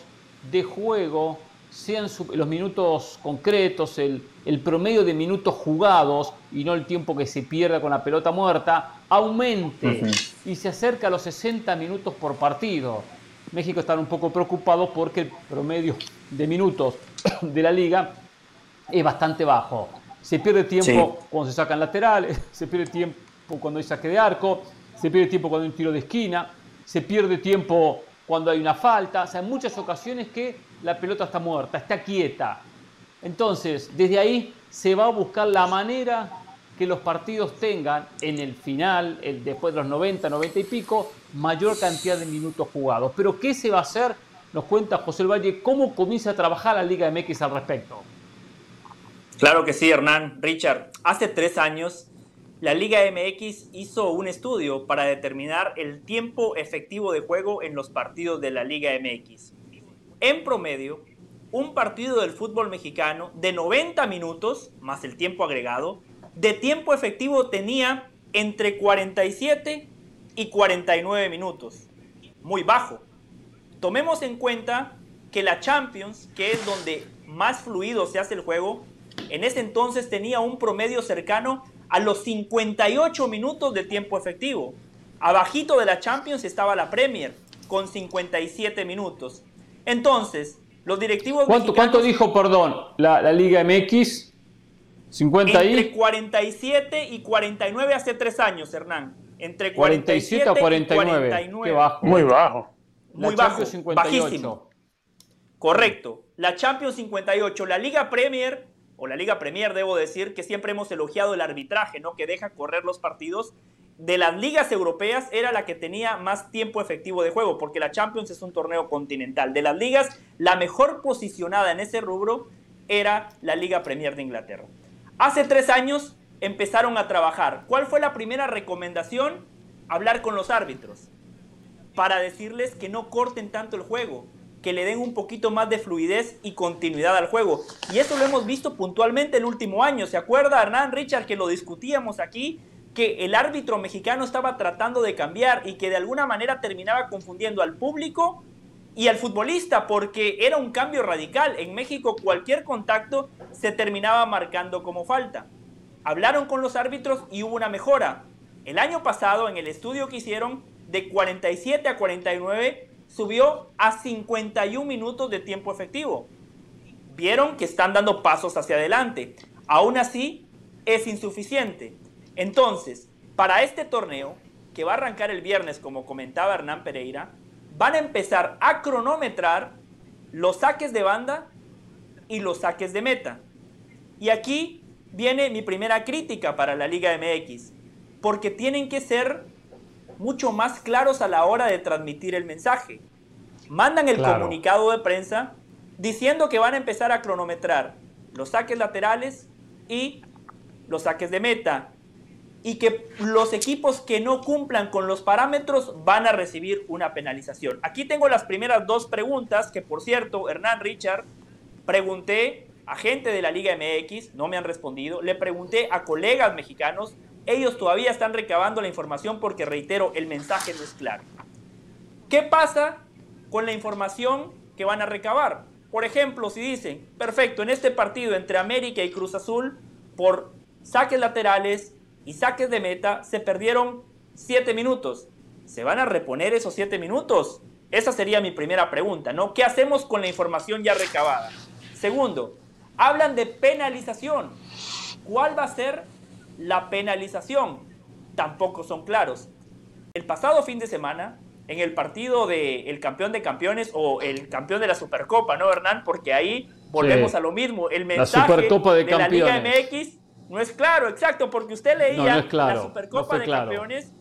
Speaker 1: de juego sean los minutos concretos, el, promedio de minutos jugados y no el tiempo que se pierda con la pelota muerta, aumente y se acerca a los 60 minutos por partido. México está un poco preocupado porque el promedio de minutos (coughs) de la liga es bastante bajo. Se pierde tiempo cuando se sacan laterales, (laughs) se pierde tiempo cuando hay saque de arco, se pierde tiempo cuando hay un tiro de esquina, se pierde tiempo cuando hay una falta. O sea, en muchas ocasiones que la pelota está muerta, está quieta. Entonces, desde ahí se va a buscar la manera que los partidos tengan en el final, después de los 90, 90 y pico, mayor cantidad de minutos jugados. Pero ¿qué se va a hacer? Nos cuenta José Valle cómo comienza a trabajar la Liga MX al respecto.
Speaker 2: Claro que sí, Hernán. Richard, hace tres años la Liga MX hizo un estudio para determinar el tiempo efectivo de juego en los partidos de la Liga MX. En promedio, un partido del fútbol mexicano de 90 minutos, más el tiempo agregado, de tiempo efectivo tenía entre 47 y 49 minutos. Muy bajo. Tomemos en cuenta que la Champions, que es donde más fluido se hace el juego, en ese entonces tenía un promedio cercano a los 58 minutos de tiempo efectivo. Abajito de la Champions estaba la Premier, con 57 minutos. Entonces, los directivos
Speaker 1: ¿Cuánto, ¿Cuánto dijo, perdón, la, Liga MX? 50
Speaker 2: Entre 47 y 49 hace tres años, Hernán. Entre
Speaker 1: 47, a 49.
Speaker 3: Qué bajo. Muy bajo.
Speaker 2: Muy bajo, bajísimo. Correcto. la Champions 58, la Liga Premier, o la Liga Premier debo decir, que siempre hemos elogiado el arbitraje, ¿no? Que deja correr los partidos. De las ligas europeas era la que tenía más tiempo efectivo de juego, porque la Champions es un torneo continental. De las ligas, la mejor posicionada en ese rubro era la Liga Premier de Inglaterra. Hace tres años empezaron a trabajar. ¿Cuál fue la primera recomendación? Hablar con los árbitros para decirles que no corten tanto el juego, que le den un poquito más de fluidez y continuidad al juego. Y eso lo hemos visto puntualmente el último año. ¿Se acuerda Hernán Richard que lo discutíamos aquí? Que el árbitro mexicano estaba tratando de cambiar y que de alguna manera terminaba confundiendo al público y al futbolista porque era un cambio radical. En México cualquier contacto se terminaba marcando como falta. Hablaron con los árbitros y hubo una mejora. El año pasado en el estudio que hicieron de 47 a 49 subió a 51 minutos de tiempo efectivo. Vieron que están dando pasos hacia adelante. Aún así, es insuficiente. Entonces, para este torneo, que va a arrancar el viernes, como comentaba Hernán Pereira, van a empezar a cronometrar los saques de banda y los saques de meta. Y aquí viene mi primera crítica para la Liga MX, porque tienen que ser mucho más claros a la hora de transmitir el mensaje. Mandan el comunicado de prensa diciendo que van a empezar a cronometrar los saques laterales y los saques de meta y que los equipos que no cumplan con los parámetros van a recibir una penalización. Aquí tengo las primeras dos preguntas que por cierto, Hernán Richard, pregunté a gente de la Liga MX, no me han respondido, le pregunté a colegas mexicanos, ellos todavía están recabando la información porque, reitero, el mensaje no es claro. ¿Qué pasa con la información que van a recabar? Por ejemplo, si dicen, perfecto, en este partido entre América y Cruz Azul, por saques laterales y saques de meta, se perdieron 7 minutos. ¿Se van a reponer esos 7 minutos? Esa sería mi primera pregunta, ¿no? ¿Qué hacemos con la información ya recabada? Segundo, hablan de penalización. ¿Cuál va a ser la penalización tampoco son claros. El pasado fin de semana, en el partido del el campeón de campeones o el campeón de la Supercopa, ¿no, Hernán? Porque ahí volvemos a lo mismo. El mensaje de, la Liga MX no es claro, exacto, porque usted leía la Supercopa de Campeones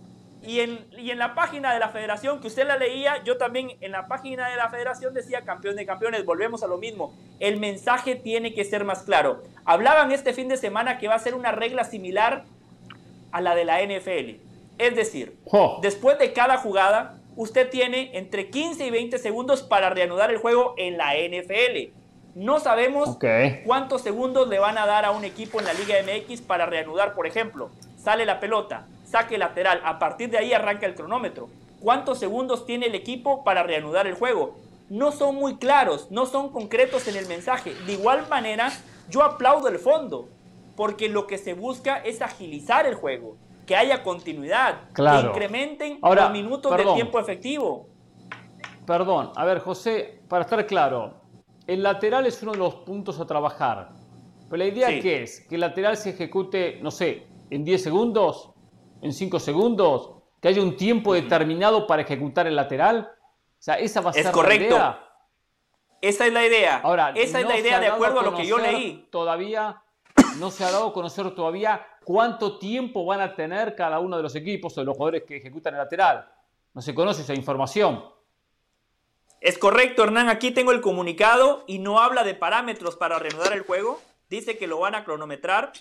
Speaker 2: y en, y en la página de la federación que usted la leía, yo también en la página de la federación decía campeón de campeones, volvemos a lo mismo. El mensaje tiene que ser más claro. Hablaban este fin de semana que va a ser una regla similar a la de la NFL. Es decir, después de cada jugada, usted tiene entre 15 y 20 segundos para reanudar el juego en la NFL. No sabemos cuántos segundos le van a dar a un equipo en la Liga MX para reanudar, por ejemplo. Sale la pelota, saque lateral. A partir de ahí arranca el cronómetro. ¿Cuántos segundos tiene el equipo para reanudar el juego? No son muy claros, no son concretos en el mensaje. De igual manera, yo aplaudo el fondo, porque lo que se busca es agilizar el juego, que haya continuidad, que incrementen los minutos de tiempo efectivo.
Speaker 1: Perdón, a ver, José, para estar claro, el lateral es uno de los puntos a trabajar. Pero la idea que es que el lateral se ejecute, no sé, en 10 segundos, en 5 segundos, que haya un tiempo determinado para ejecutar el lateral. O sea, esa va a ser
Speaker 2: correcto.
Speaker 1: la idea.
Speaker 2: Esa es la idea. Ahora, esa es la idea de acuerdo a, lo que yo leí.
Speaker 1: Todavía no se ha dado a conocer todavía cuánto tiempo van a tener cada uno de los equipos o de los jugadores que ejecutan el lateral. No se conoce esa información.
Speaker 2: Es correcto, Hernán. Aquí tengo el comunicado y no habla de parámetros para reanudar el juego. Dice que lo van a cronometrar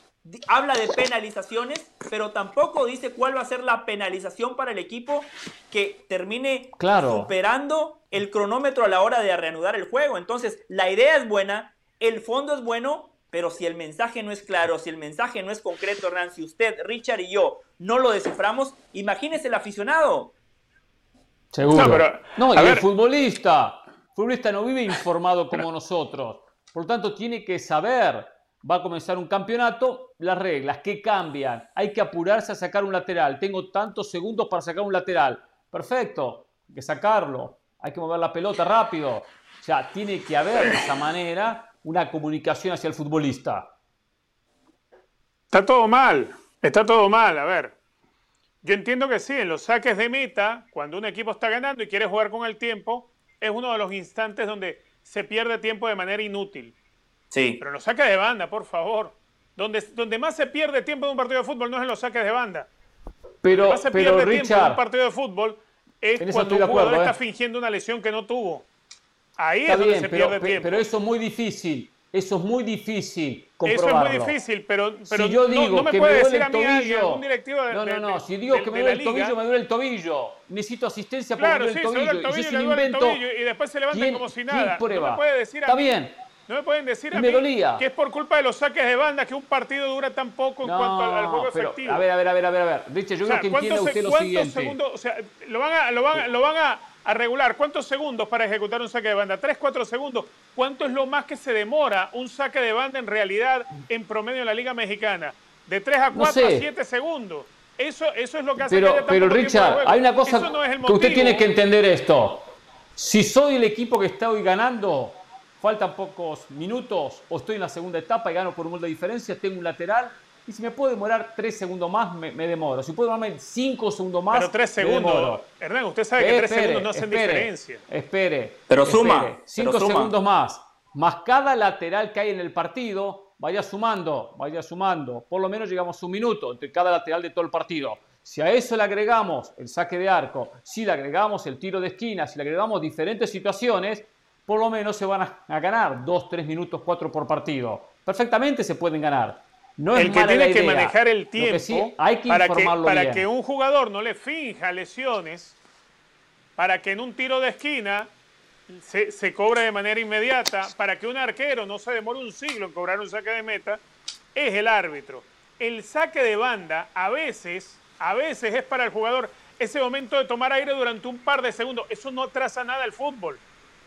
Speaker 2: habla de penalizaciones, pero tampoco dice cuál va a ser la penalización para el equipo que termine superando el cronómetro a la hora de reanudar el juego. Entonces, la idea es buena, el fondo es bueno, pero si el mensaje no es claro, si el mensaje no es concreto, Hernán, si usted, Richard y yo no lo desciframos, imagínese el aficionado.
Speaker 1: Seguro. No, y el futbolista. El futbolista no vive informado como nosotros. Por lo tanto, tiene que saber va a comenzar un campeonato, las reglas, ¿qué cambian? Hay que apurarse a sacar un lateral. Tengo tantos segundos para sacar un lateral. Perfecto, hay que sacarlo. Hay que mover la pelota rápido. O sea, tiene que haber de esa manera una comunicación hacia el futbolista.
Speaker 3: Está todo mal, está todo mal. A ver, yo entiendo que sí, en los saques de meta, cuando un equipo está ganando y quiere jugar con el tiempo, es uno de los instantes donde se pierde tiempo de manera inútil.
Speaker 2: Sí.
Speaker 3: Pero los saques de banda, por favor. Donde, donde más se pierde tiempo de un partido de fútbol no es en los saques de banda.
Speaker 1: Pero,
Speaker 3: más se
Speaker 1: pero
Speaker 3: pierde tiempo en un
Speaker 1: Richard,
Speaker 3: partido de fútbol es
Speaker 1: En
Speaker 3: cuando
Speaker 1: de
Speaker 3: un jugador
Speaker 1: acuerdo,
Speaker 3: está
Speaker 1: ¿eh?
Speaker 3: fingiendo una lesión que no tuvo. Ahí
Speaker 1: está
Speaker 3: es donde
Speaker 1: bien,
Speaker 3: se pierde tiempo.
Speaker 1: pero eso es muy difícil. Eso es muy difícil
Speaker 3: Eso es
Speaker 1: comprobarlo.
Speaker 3: muy difícil, pero, pero
Speaker 1: si yo
Speaker 3: no-
Speaker 1: digo
Speaker 3: no, me
Speaker 1: que
Speaker 3: puede
Speaker 1: me
Speaker 3: decir
Speaker 1: duele
Speaker 3: a
Speaker 1: el
Speaker 3: mí
Speaker 1: tobillo.
Speaker 3: algún directivo de,
Speaker 1: no, no, no.
Speaker 3: de-
Speaker 1: Si digo
Speaker 3: de-
Speaker 1: que me duele el tobillo, me duele el tobillo. Necesito asistencia
Speaker 3: Claro,
Speaker 1: el
Speaker 3: sí, se
Speaker 1: tobillo.
Speaker 3: duele el
Speaker 1: y
Speaker 3: tobillo,
Speaker 1: si es
Speaker 3: le
Speaker 1: un
Speaker 3: duele el tobillo y después se levanta
Speaker 1: ¿quién-
Speaker 3: como si
Speaker 1: quién
Speaker 3: nada.
Speaker 1: prueba?
Speaker 3: No me puede decir a
Speaker 1: Está
Speaker 3: mí-
Speaker 1: bien.
Speaker 3: No me pueden decir
Speaker 1: Y
Speaker 3: a
Speaker 1: me
Speaker 3: mí
Speaker 1: dolía.
Speaker 3: que es por culpa de los saques de banda que un partido dura tan poco en cuanto al, al juego
Speaker 1: pero,
Speaker 3: efectivo.
Speaker 1: a ver, a ver, a ver, a ver, a ver. Richard, yo
Speaker 3: O sea,
Speaker 1: creo que
Speaker 3: ¿cuántos,
Speaker 1: usted lo
Speaker 3: cuántos
Speaker 1: siguiente.
Speaker 3: segundos? O sea, lo van, a, lo, van, a- lo van a, a regular. ¿Cuántos segundos para ejecutar un saque de banda? ¿Tres, cuatro segundos? ¿Cuánto es lo más que se demora un saque de banda en realidad en promedio en la Liga Mexicana? De tres a
Speaker 1: No
Speaker 3: cuatro a
Speaker 1: sé.
Speaker 3: siete segundos. Eso, eso es lo que hace
Speaker 1: Pero,
Speaker 3: que haya
Speaker 1: pero Richard, hay una cosa
Speaker 3: no es
Speaker 1: que usted tiene que entender esto. Si soy el equipo que está hoy ganando, faltan pocos minutos, o estoy en la segunda etapa y gano por un gol de diferencia, tengo un lateral, y si me puedo demorar tres segundos más, me, me demoro. Si puedo demorarme cinco segundos más,
Speaker 3: Pero tres
Speaker 1: me
Speaker 3: segundos.
Speaker 1: demoro.
Speaker 3: Hernán, usted sabe que tres
Speaker 1: Espere,
Speaker 3: segundos no hacen
Speaker 1: espere,
Speaker 3: diferencia.
Speaker 1: Espere.
Speaker 2: Pero
Speaker 1: espere.
Speaker 2: suma,
Speaker 1: Cinco
Speaker 2: pero suma.
Speaker 1: segundos más. Más cada lateral que hay en el partido, vaya sumando, vaya sumando. Por lo menos llegamos a un minuto entre cada lateral de todo el partido. Si a eso le agregamos el saque de arco, si le agregamos el tiro de esquina, si le agregamos diferentes situaciones, por lo menos se van a, a ganar dos, tres minutos, cuatro por partido. Perfectamente se pueden ganar. No es
Speaker 3: el que tiene que manejar el
Speaker 1: que
Speaker 3: tiempo
Speaker 1: sí, hay que
Speaker 3: para, que, para
Speaker 1: bien.
Speaker 3: que un jugador no le finja lesiones, para que en un tiro de esquina se, se cobre de manera inmediata, para que un arquero no se demore un siglo en cobrar un saque de meta, es el árbitro. El saque de banda a veces, a veces es para el jugador ese momento de tomar aire durante un par de segundos. Eso no atrasa nada el fútbol.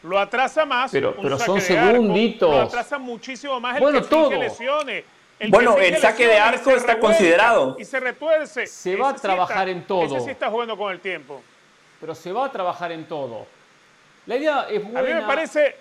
Speaker 3: Lo atrasa más.
Speaker 1: Pero-
Speaker 3: un
Speaker 1: pero
Speaker 3: saque
Speaker 1: son
Speaker 3: de arco,
Speaker 1: segunditos.
Speaker 3: Lo atrasa muchísimo más el
Speaker 1: Bueno,
Speaker 3: que finge
Speaker 1: todo.
Speaker 3: lesiones. El
Speaker 2: Bueno, el saque de arco está considerado.
Speaker 3: Y se retuerce.
Speaker 1: Se va a
Speaker 3: Ese sí
Speaker 1: trabajar
Speaker 3: está-
Speaker 1: en todo.
Speaker 3: Ese sí está jugando con el tiempo.
Speaker 1: Pero se va a trabajar en todo. La idea es buena.
Speaker 3: A mí me parece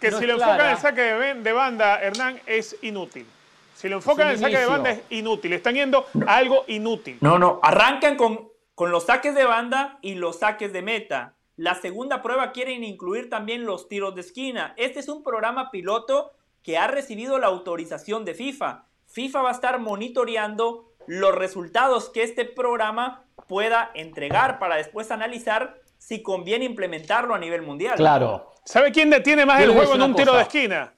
Speaker 3: que
Speaker 1: no
Speaker 3: si lo enfocan el saque de, banda, Hernán, es inútil. Si lo enfocan en el saque de banda, es inútil. Están yendo a algo inútil.
Speaker 2: No, no, arrancan con, con los saques de banda y los saques de meta. La segunda prueba quieren incluir también los tiros de esquina. Este es un programa piloto que ha recibido la autorización de FIFA. FIFA va a estar monitoreando los resultados que este programa pueda entregar para después analizar si conviene implementarlo a nivel mundial.
Speaker 1: Claro.
Speaker 3: ¿Sabe quién detiene más
Speaker 1: Yo
Speaker 3: el juego en un tiro de esquina?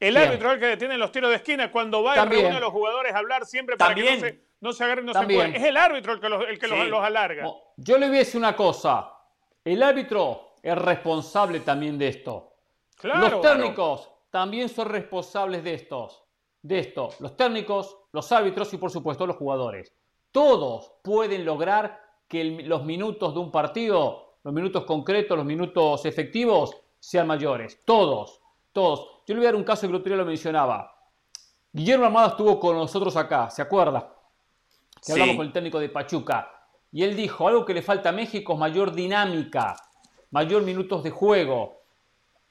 Speaker 3: El
Speaker 1: ¿Quién?
Speaker 3: árbitro es el que detiene los tiros de esquina cuando va y
Speaker 1: También.
Speaker 3: reúne a los jugadores a hablar siempre para que no se, no se agarren, no se
Speaker 1: También.
Speaker 3: empujen. Es el árbitro el que los, el que los-
Speaker 2: Sí.
Speaker 3: los alarga.
Speaker 1: Yo le voy a decir una cosa. El árbitro es responsable también de esto.
Speaker 3: Claro.
Speaker 1: los técnicos también son responsables de estos. De esto. Los técnicos, los árbitros y por supuesto los jugadores. Todos pueden lograr que el- los minutos de un partido, los minutos concretos, los minutos efectivos, sean mayores. Todos. Todos. Yo le voy a dar un caso que el otro día lo mencionaba. Guillermo Armada estuvo con nosotros acá, ¿se acuerda? que
Speaker 2: Sí.
Speaker 1: hablamos con el técnico de Pachuca. Y él dijo, algo que le falta a México es mayor dinámica, mayor minutos de juego.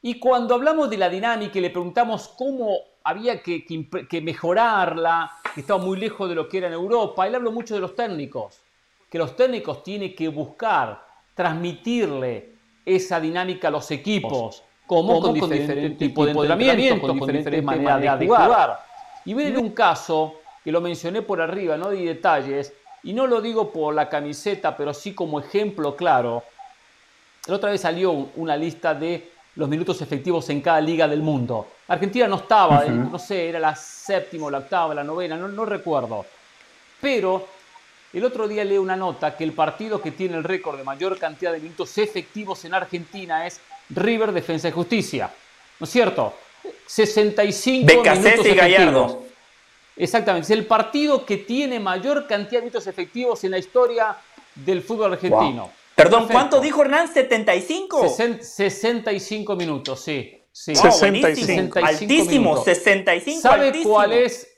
Speaker 1: Y cuando hablamos de la dinámica y le preguntamos cómo había que, que imp- que mejorarla, que estaba muy lejos de lo que era en Europa, él habló mucho de los técnicos, que los técnicos tienen que buscar transmitirle esa dinámica a los equipos, como, con, diferentes tipos de entrenamiento, con diferentes maneras de jugar. Y dar un caso que lo mencioné por arriba, no di detalles, y no lo digo por la camiseta, pero sí como ejemplo claro. La otra vez salió un- una lista de los minutos efectivos en cada liga del mundo. Argentina no estaba, no sé, era la séptima, la octava, la novena, no, no recuerdo. Pero el otro día leí una nota que el partido que tiene el récord de mayor cantidad de minutos efectivos en Argentina es River Defensa y Justicia. ¿No es cierto? 65
Speaker 2: Becasese
Speaker 1: minutos
Speaker 2: y Gallardo.
Speaker 1: efectivos. Exactamente, es el partido que tiene mayor cantidad de minutos efectivos en la historia del fútbol argentino.
Speaker 2: Perdón,
Speaker 1: Perfecto.
Speaker 2: ¿cuánto dijo Hernán? ¿75?
Speaker 1: Sesen- 65 minutos, sí. sí.
Speaker 2: Wow,
Speaker 3: 65.
Speaker 2: buenísimo.
Speaker 1: 65
Speaker 2: Altísimo,
Speaker 1: minutos.
Speaker 2: 65
Speaker 1: ¿Sabe
Speaker 2: altísimo.
Speaker 1: cuál es?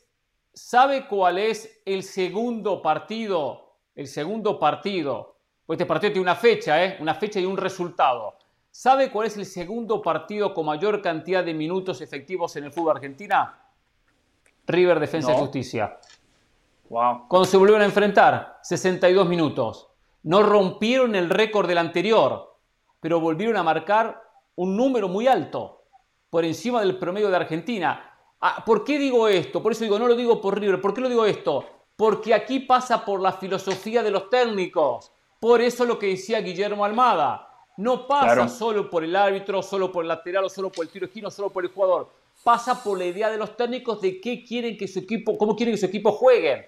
Speaker 1: ¿Sabe cuál es el segundo partido? El segundo partido. Pues este partido tiene una fecha, ¿eh? Una fecha y un resultado. ¿Sabe cuál es el segundo partido con mayor cantidad de minutos efectivos en el fútbol argentina? River Defensa y
Speaker 2: No.
Speaker 1: Justicia.
Speaker 2: Wow.
Speaker 1: Cuando se volvieron a enfrentar, 62 minutos. No rompieron el récord del anterior, pero volvieron a marcar un número muy alto. por encima del promedio de Argentina. Ah, ¿Por qué digo esto? Por eso digo, no lo digo por River. ¿Por qué lo digo esto? Porque aquí pasa por la filosofía de los técnicos. Por eso lo que decía Guillermo Almada. No pasa solo por el árbitro, solo por el lateral, o solo por el tiro esquino, solo por el jugador. Pasa por la idea de los técnicos de qué quieren que su equipo, cómo quieren que su equipo juegue.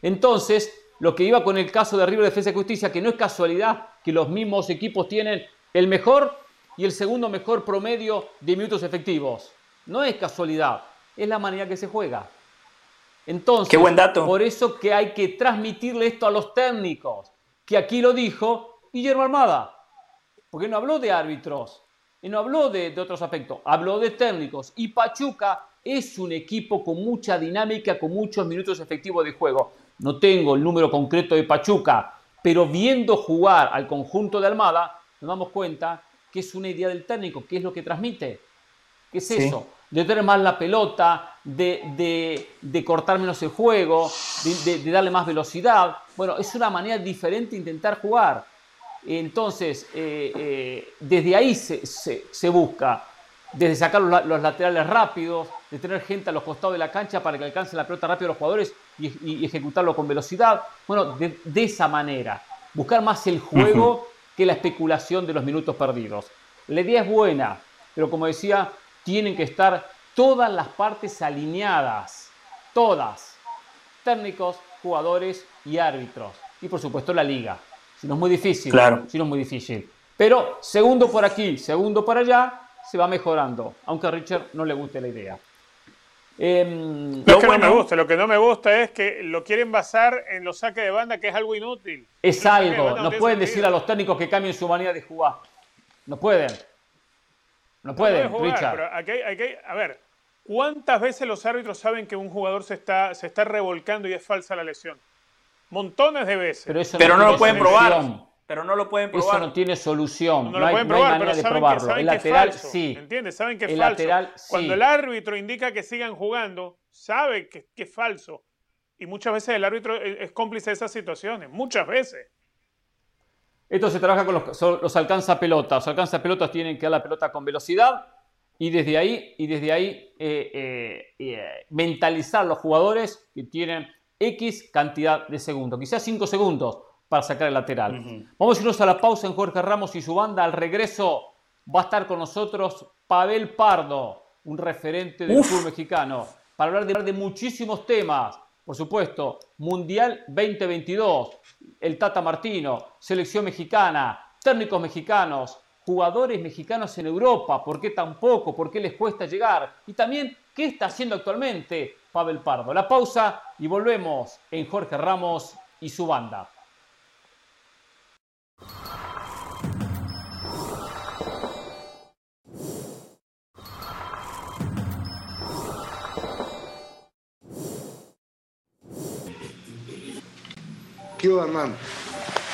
Speaker 1: Entonces, lo que iba con el caso de River Defensa y Justicia, que no es casualidad que los mismos equipos tienen el mejor y el segundo mejor promedio de minutos efectivos. No es casualidad, es la manera que se juega. Entonces,
Speaker 2: Qué buen dato.
Speaker 1: por eso que hay que transmitirle esto a los técnicos, que aquí lo dijo Guillermo Armada, porque no habló de árbitros, y no habló de, de otros aspectos, habló de técnicos. Y Pachuca es un equipo con mucha dinámica, con muchos minutos efectivos de juego. No tengo el número concreto de Pachuca, pero viendo jugar al conjunto de Almada, nos damos cuenta que es una idea del técnico, que es lo que transmite. ¿Qué es eso? De tener más la pelota, de, de, cortar menos el juego, de, de, darle más velocidad. Bueno, es una manera diferente de intentar jugar. Entonces, eh, eh, desde ahí se, se, se, busca, desde sacar los, los, laterales rápidos, de tener gente a los costados de la cancha para que alcance la pelota rápido los jugadores y, y, y ejecutarlo con velocidad. Bueno, de, esa manera, buscar más el juego. Uh -huh que la especulación de los minutos perdidos. La idea es buena, pero como decía, tienen que estar todas las partes alineadas, todas, técnicos, jugadores y árbitros. Y por supuesto la liga. Si no es muy difícil,
Speaker 2: claro.
Speaker 1: si no es muy difícil. Pero segundo por aquí, segundo por allá, se va mejorando, aunque a Richard no le guste la idea.
Speaker 3: Eh, lo que bueno, no me gusta, lo que no me gusta es que lo quieren basar en los saques de banda, que es algo inútil.
Speaker 1: Es algo, no pueden decir a los técnicos que cambien su manera de jugar. No pueden. No pueden,
Speaker 3: no jugar, Richard. Pero aquí, aquí, a ver, ¿cuántas veces los árbitros saben que un jugador se está, se está revolcando y es falsa la lesión? Montones de veces.
Speaker 1: Pero, eso
Speaker 2: pero
Speaker 1: no,
Speaker 2: no lo pueden probar. Pero no lo pueden probar.
Speaker 1: Eso no tiene solución.
Speaker 3: No,
Speaker 1: no,
Speaker 3: lo
Speaker 1: hay,
Speaker 3: pueden probar,
Speaker 1: no hay manera
Speaker 3: pero
Speaker 1: de
Speaker 3: saben
Speaker 1: probarlo.
Speaker 3: Que, saben
Speaker 1: el
Speaker 3: que
Speaker 1: lateral,
Speaker 3: es falso,
Speaker 1: sí.
Speaker 3: ¿Entiendes? Saben que es
Speaker 1: el
Speaker 3: falso.
Speaker 1: Lateral,
Speaker 3: Cuando
Speaker 1: sí.
Speaker 3: el árbitro indica que sigan jugando, sabe que, que, es falso. Y muchas veces el árbitro es cómplice de esas situaciones. Muchas veces.
Speaker 1: Esto se trabaja con los, los alcanza pelotas. Los alcanza pelotas tienen que dar la pelota con velocidad y desde ahí, y desde ahí eh, eh, eh, mentalizar a los jugadores que tienen X cantidad de segundos, quizás 5 segundos para sacar el lateral. Uh -huh. Vamos a irnos a la pausa en Jorge Ramos y su banda. Al regreso va a estar con nosotros Pavel Pardo, un referente del fútbol mexicano, para hablar de, de, muchísimos temas. Por supuesto, Mundial 2022, el Tata Martino, selección mexicana, técnicos mexicanos, jugadores mexicanos en Europa, por qué tan poco, por qué les cuesta llegar y también qué está haciendo actualmente Pavel Pardo. La pausa y volvemos en Jorge Ramos y su banda.
Speaker 6: ¿Qué hubo, hermano?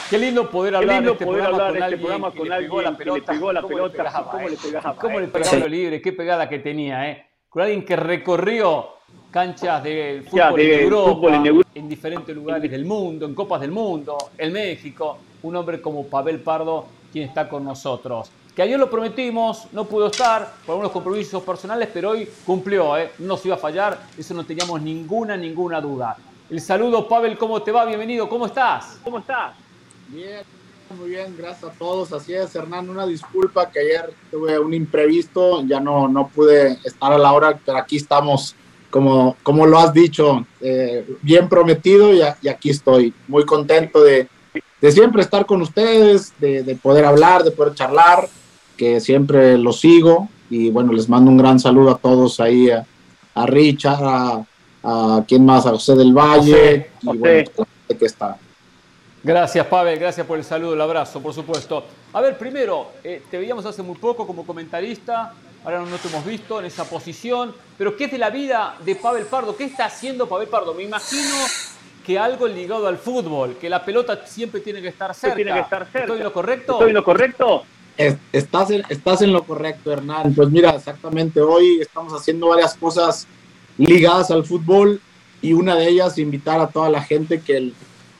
Speaker 1: Qué lindo poder hablar
Speaker 5: lindo
Speaker 1: en este
Speaker 5: poder
Speaker 1: programa
Speaker 5: hablar
Speaker 1: con
Speaker 5: este
Speaker 1: alguien
Speaker 5: programa
Speaker 1: que
Speaker 5: con
Speaker 1: le pegó
Speaker 5: alguien
Speaker 1: la
Speaker 5: que le
Speaker 1: pelota,
Speaker 5: pegó la
Speaker 1: cómo le
Speaker 5: pelota,
Speaker 1: pegaba,
Speaker 5: cómo le pegaba,
Speaker 1: cómo le pegaba
Speaker 2: Sí.
Speaker 1: lo libre, qué pegada que tenía, ¿eh? Con alguien que recorrió canchas del fútbol,
Speaker 5: Ya,
Speaker 1: en,
Speaker 5: de
Speaker 1: Europa,
Speaker 5: fútbol en Europa.
Speaker 1: en diferentes lugares del mundo, en Copas del Mundo, en México. Un hombre como Pavel Pardo, quien está con nosotros. Que ayer lo prometimos, no pudo estar por algunos compromisos personales, pero hoy cumplió, ¿eh? No se iba a fallar, eso no teníamos ninguna, ninguna duda. El saludo, Pavel, ¿cómo te va? Bienvenido, ¿cómo estás?
Speaker 5: ¿Cómo estás?
Speaker 7: Bien, muy bien, gracias a todos. Así es, Hernán, una disculpa que ayer tuve un imprevisto, ya no, no pude estar a la hora, pero aquí estamos, como, como lo has dicho, eh, bien prometido y, a, y, aquí estoy, muy contento de, de siempre estar con ustedes, de, de, poder hablar, de poder charlar, que siempre lo sigo y bueno, les mando un gran saludo a todos ahí, a, a Richard, a, a quién más, a José del Valle
Speaker 5: José,
Speaker 7: y
Speaker 5: José.
Speaker 7: bueno, la gente que está.
Speaker 1: Gracias, Pavel, gracias por el saludo, el abrazo, por supuesto. A ver, primero, eh, te veíamos hace muy poco como comentarista, ahora no te hemos visto en esa posición, pero ¿qué es de la vida de Pavel Pardo? ¿Qué está haciendo Pavel Pardo? Me imagino que algo ligado al fútbol, que la pelota siempre tiene que estar cerca.
Speaker 5: Tiene que estar cerca.
Speaker 1: ¿Estoy en lo correcto?
Speaker 5: ¿Estoy en lo correcto?
Speaker 7: Estás en, estás en lo correcto, Hernán. Pues mira, exactamente hoy estamos haciendo varias cosas ligadas al fútbol y una de ellas invitar a toda la gente que el,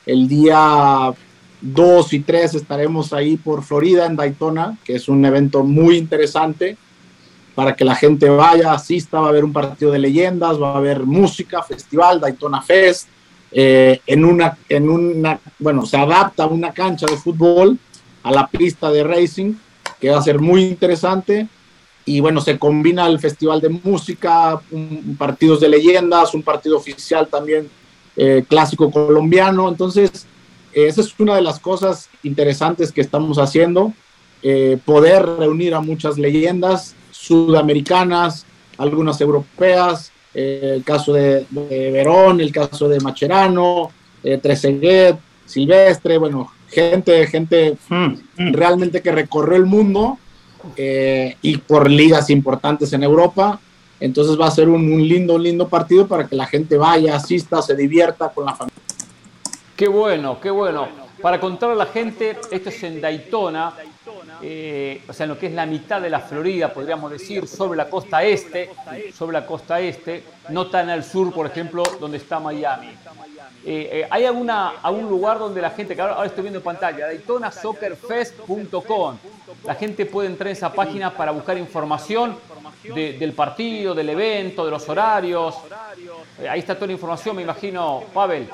Speaker 7: el día 2 y 3 estaremos ahí por Florida, en Daytona, que es un evento muy interesante. para que la gente vaya, asista, va a haber un partido de leyendas, va a haber música, festival, Daytona Fest, eh, en, una, en una, bueno, se adapta una cancha de fútbol a la pista de racing, que va a ser muy interesante. Y bueno, se combina el festival de música, un, partidos de leyendas, un partido oficial también eh, clásico colombiano. Entonces, esa es una de las cosas interesantes que estamos haciendo, eh, poder reunir a muchas leyendas sudamericanas, algunas europeas, eh, el caso de, Verón, el caso de Macherano, eh, Trezeguet, Silvestre, bueno, gente, gente mm, mm. realmente que recorrió el mundo eh, y por ligas importantes en Europa. Entonces va a ser un, un lindo, lindo partido para que la gente vaya, asista, se divierta con la familia.
Speaker 1: Qué bueno, qué bueno. Para contar a la gente, esto es en Daytona, eh, o sea, en lo que es la mitad de la Florida, podríamos decir, sobre la costa este, sobre la costa este, no tan al sur, por ejemplo, donde está Miami. Eh, eh, ¿Hay alguna, algún lugar donde la gente, que ahora, estoy viendo en pantalla, daytonasoccerfest.com, la gente puede entrar en esa página para buscar información del partido, del evento, de los horarios? ahí está toda la información, me imagino, Pavel.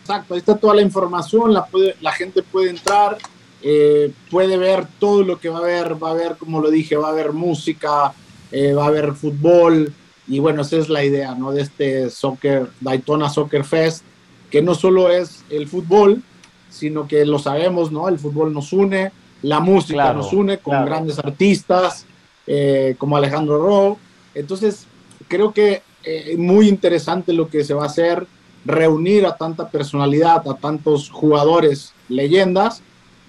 Speaker 7: Exacto, ahí está toda la información, la, gente puede entrar, eh, puede ver todo lo que va a haber, va a haber, como lo dije, va a haber música, eh, va a haber fútbol, y bueno, esa es la idea, ¿no? De este soccer, Daytona Soccer Fest, que no solo es el fútbol, sino que lo sabemos, ¿no? El fútbol nos une, la música nos une con grandes artistas eh, como Alejandro Rowe. Entonces, creo que es muy interesante lo que se va a hacer, reunir a tanta personalidad, a tantos jugadores, leyendas,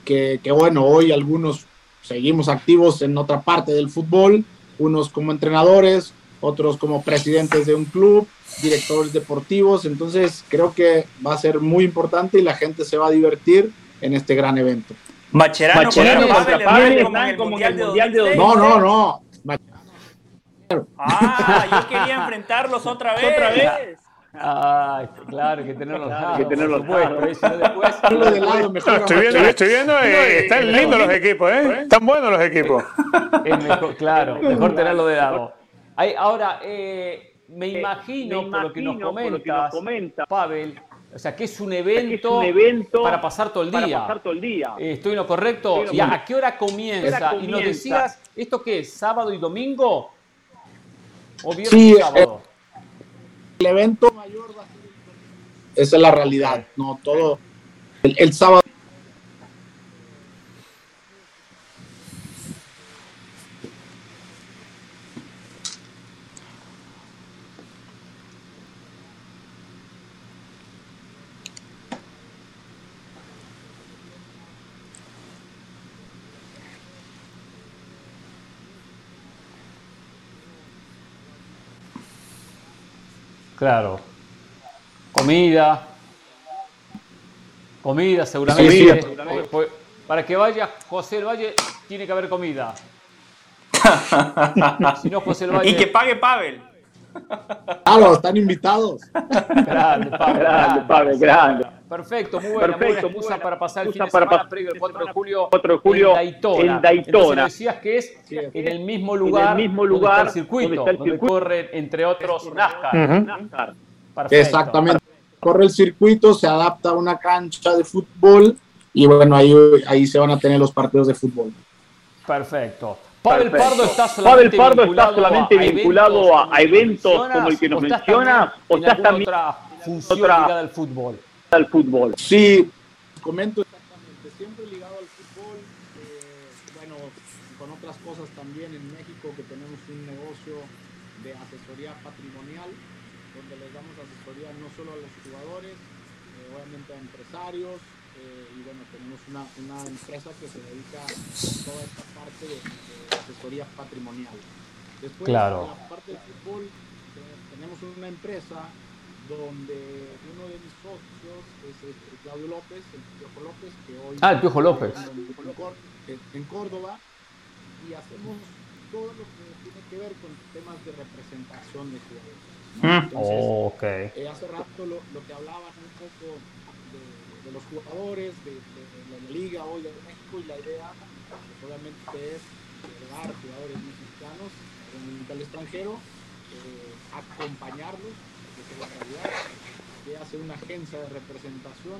Speaker 7: que, bueno, hoy algunos seguimos activos en otra parte del fútbol, unos como entrenadores, otros como presidentes de un club, directores deportivos, entonces creo que va a ser muy importante y la gente se va a divertir en este gran evento.
Speaker 2: Macherano, como el Mundial de
Speaker 7: No, no, no.
Speaker 2: Ah, yo quería enfrentarlos otra vez. (laughs) ¿Otra vez?
Speaker 1: Ay, claro, que tenerlos
Speaker 3: claro, que tenerlos después, (laughs) estoy viendo, estoy viendo eh, están lindos los equipos, ¿eh? Están buenos los equipos.
Speaker 1: claro, mejor tenerlo de lado. Ahora, eh, me imagino, por lo que nos comentas, Pavel, o sea, que es un evento, para pasar todo el día.
Speaker 5: todo el día.
Speaker 1: Eh, ¿Estoy en lo correcto? ¿Y a qué hora comienza? Y nos decías, ¿esto qué es? ¿Sábado y domingo? ¿O viernes y sábado?
Speaker 7: el evento mayor va a ser Esa es la realidad, no todo. el, sábado
Speaker 1: Claro. Comida. Comida, seguramente. Para que vaya José el Valle, tiene que haber comida. (laughs)
Speaker 2: si no, José el Valle. Y que pague Pavel.
Speaker 7: Claro, están invitados.
Speaker 1: Grande, Pavel.
Speaker 5: Grande, Pavel, grande.
Speaker 1: Perfecto, muy buena, Perfecto, muy buena para pasar el fin de
Speaker 5: para
Speaker 1: semana previo el 4 de julio,
Speaker 5: 4 de julio en
Speaker 1: Daytona.
Speaker 5: En Daytona.
Speaker 1: decías que es en el mismo lugar,
Speaker 5: en el mismo lugar
Speaker 1: donde está el circuito, donde, donde corre, entre otros, NASCAR.
Speaker 7: Uh -huh. NASCAR. Exactamente. Corre el circuito, se adapta a una cancha de fútbol y bueno, ahí, ahí se van a tener los partidos de fútbol.
Speaker 1: Perfecto. Pavel Pardo está
Speaker 5: solamente, Pardo vinculado, está solamente a vinculado a, eventos como el que nos menciona o estás también
Speaker 1: otra función otra ligada al fútbol.
Speaker 5: Al fútbol.
Speaker 7: Sí, comento exactamente, siempre ligado al fútbol, eh, bueno, con otras cosas también en México que tenemos un negocio de asesoría patrimonial donde les damos asesoría no solo a los jugadores, eh, obviamente a empresarios, eh, y bueno, tenemos una, una, empresa que se dedica a toda esta parte de, de asesoría patrimonial. Después,
Speaker 1: claro.
Speaker 7: en la parte del fútbol, eh, tenemos una empresa donde uno de mis socios es el, Claudio López, el Piojo López, que hoy...
Speaker 1: Ah, el Piojo López.
Speaker 7: En, Córdoba, y hacemos todo lo que tiene que ver con temas de representación de jugadores.
Speaker 1: Entonces, oh, okay.
Speaker 7: eh, hace rato lo, lo, que hablaban un poco de, de los jugadores, de, de, de, la liga hoy en México y la idea pues, obviamente es jugadores mexicanos al extranjero, eh, acompañarlos, que la una agencia de representación,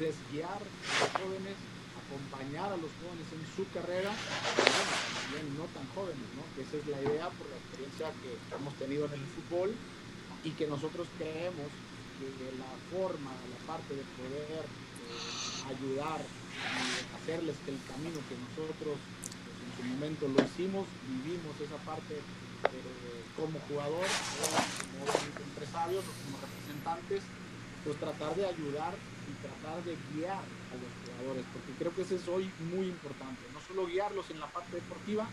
Speaker 7: es guiar a los jóvenes, acompañar a los jóvenes en su carrera, también no tan jóvenes, ¿no? esa es la idea por la experiencia que hemos tenido en el fútbol y que nosotros creemos que la forma, la parte de poder eh, ayudar y hacerles que el camino que nosotros su momento lo hicimos, vivimos esa parte como jugador, como empresarios o como representantes, pues tratar de ayudar y tratar de guiar a los jugadores, porque creo que eso es hoy muy importante, no solo guiarlos en la parte deportiva,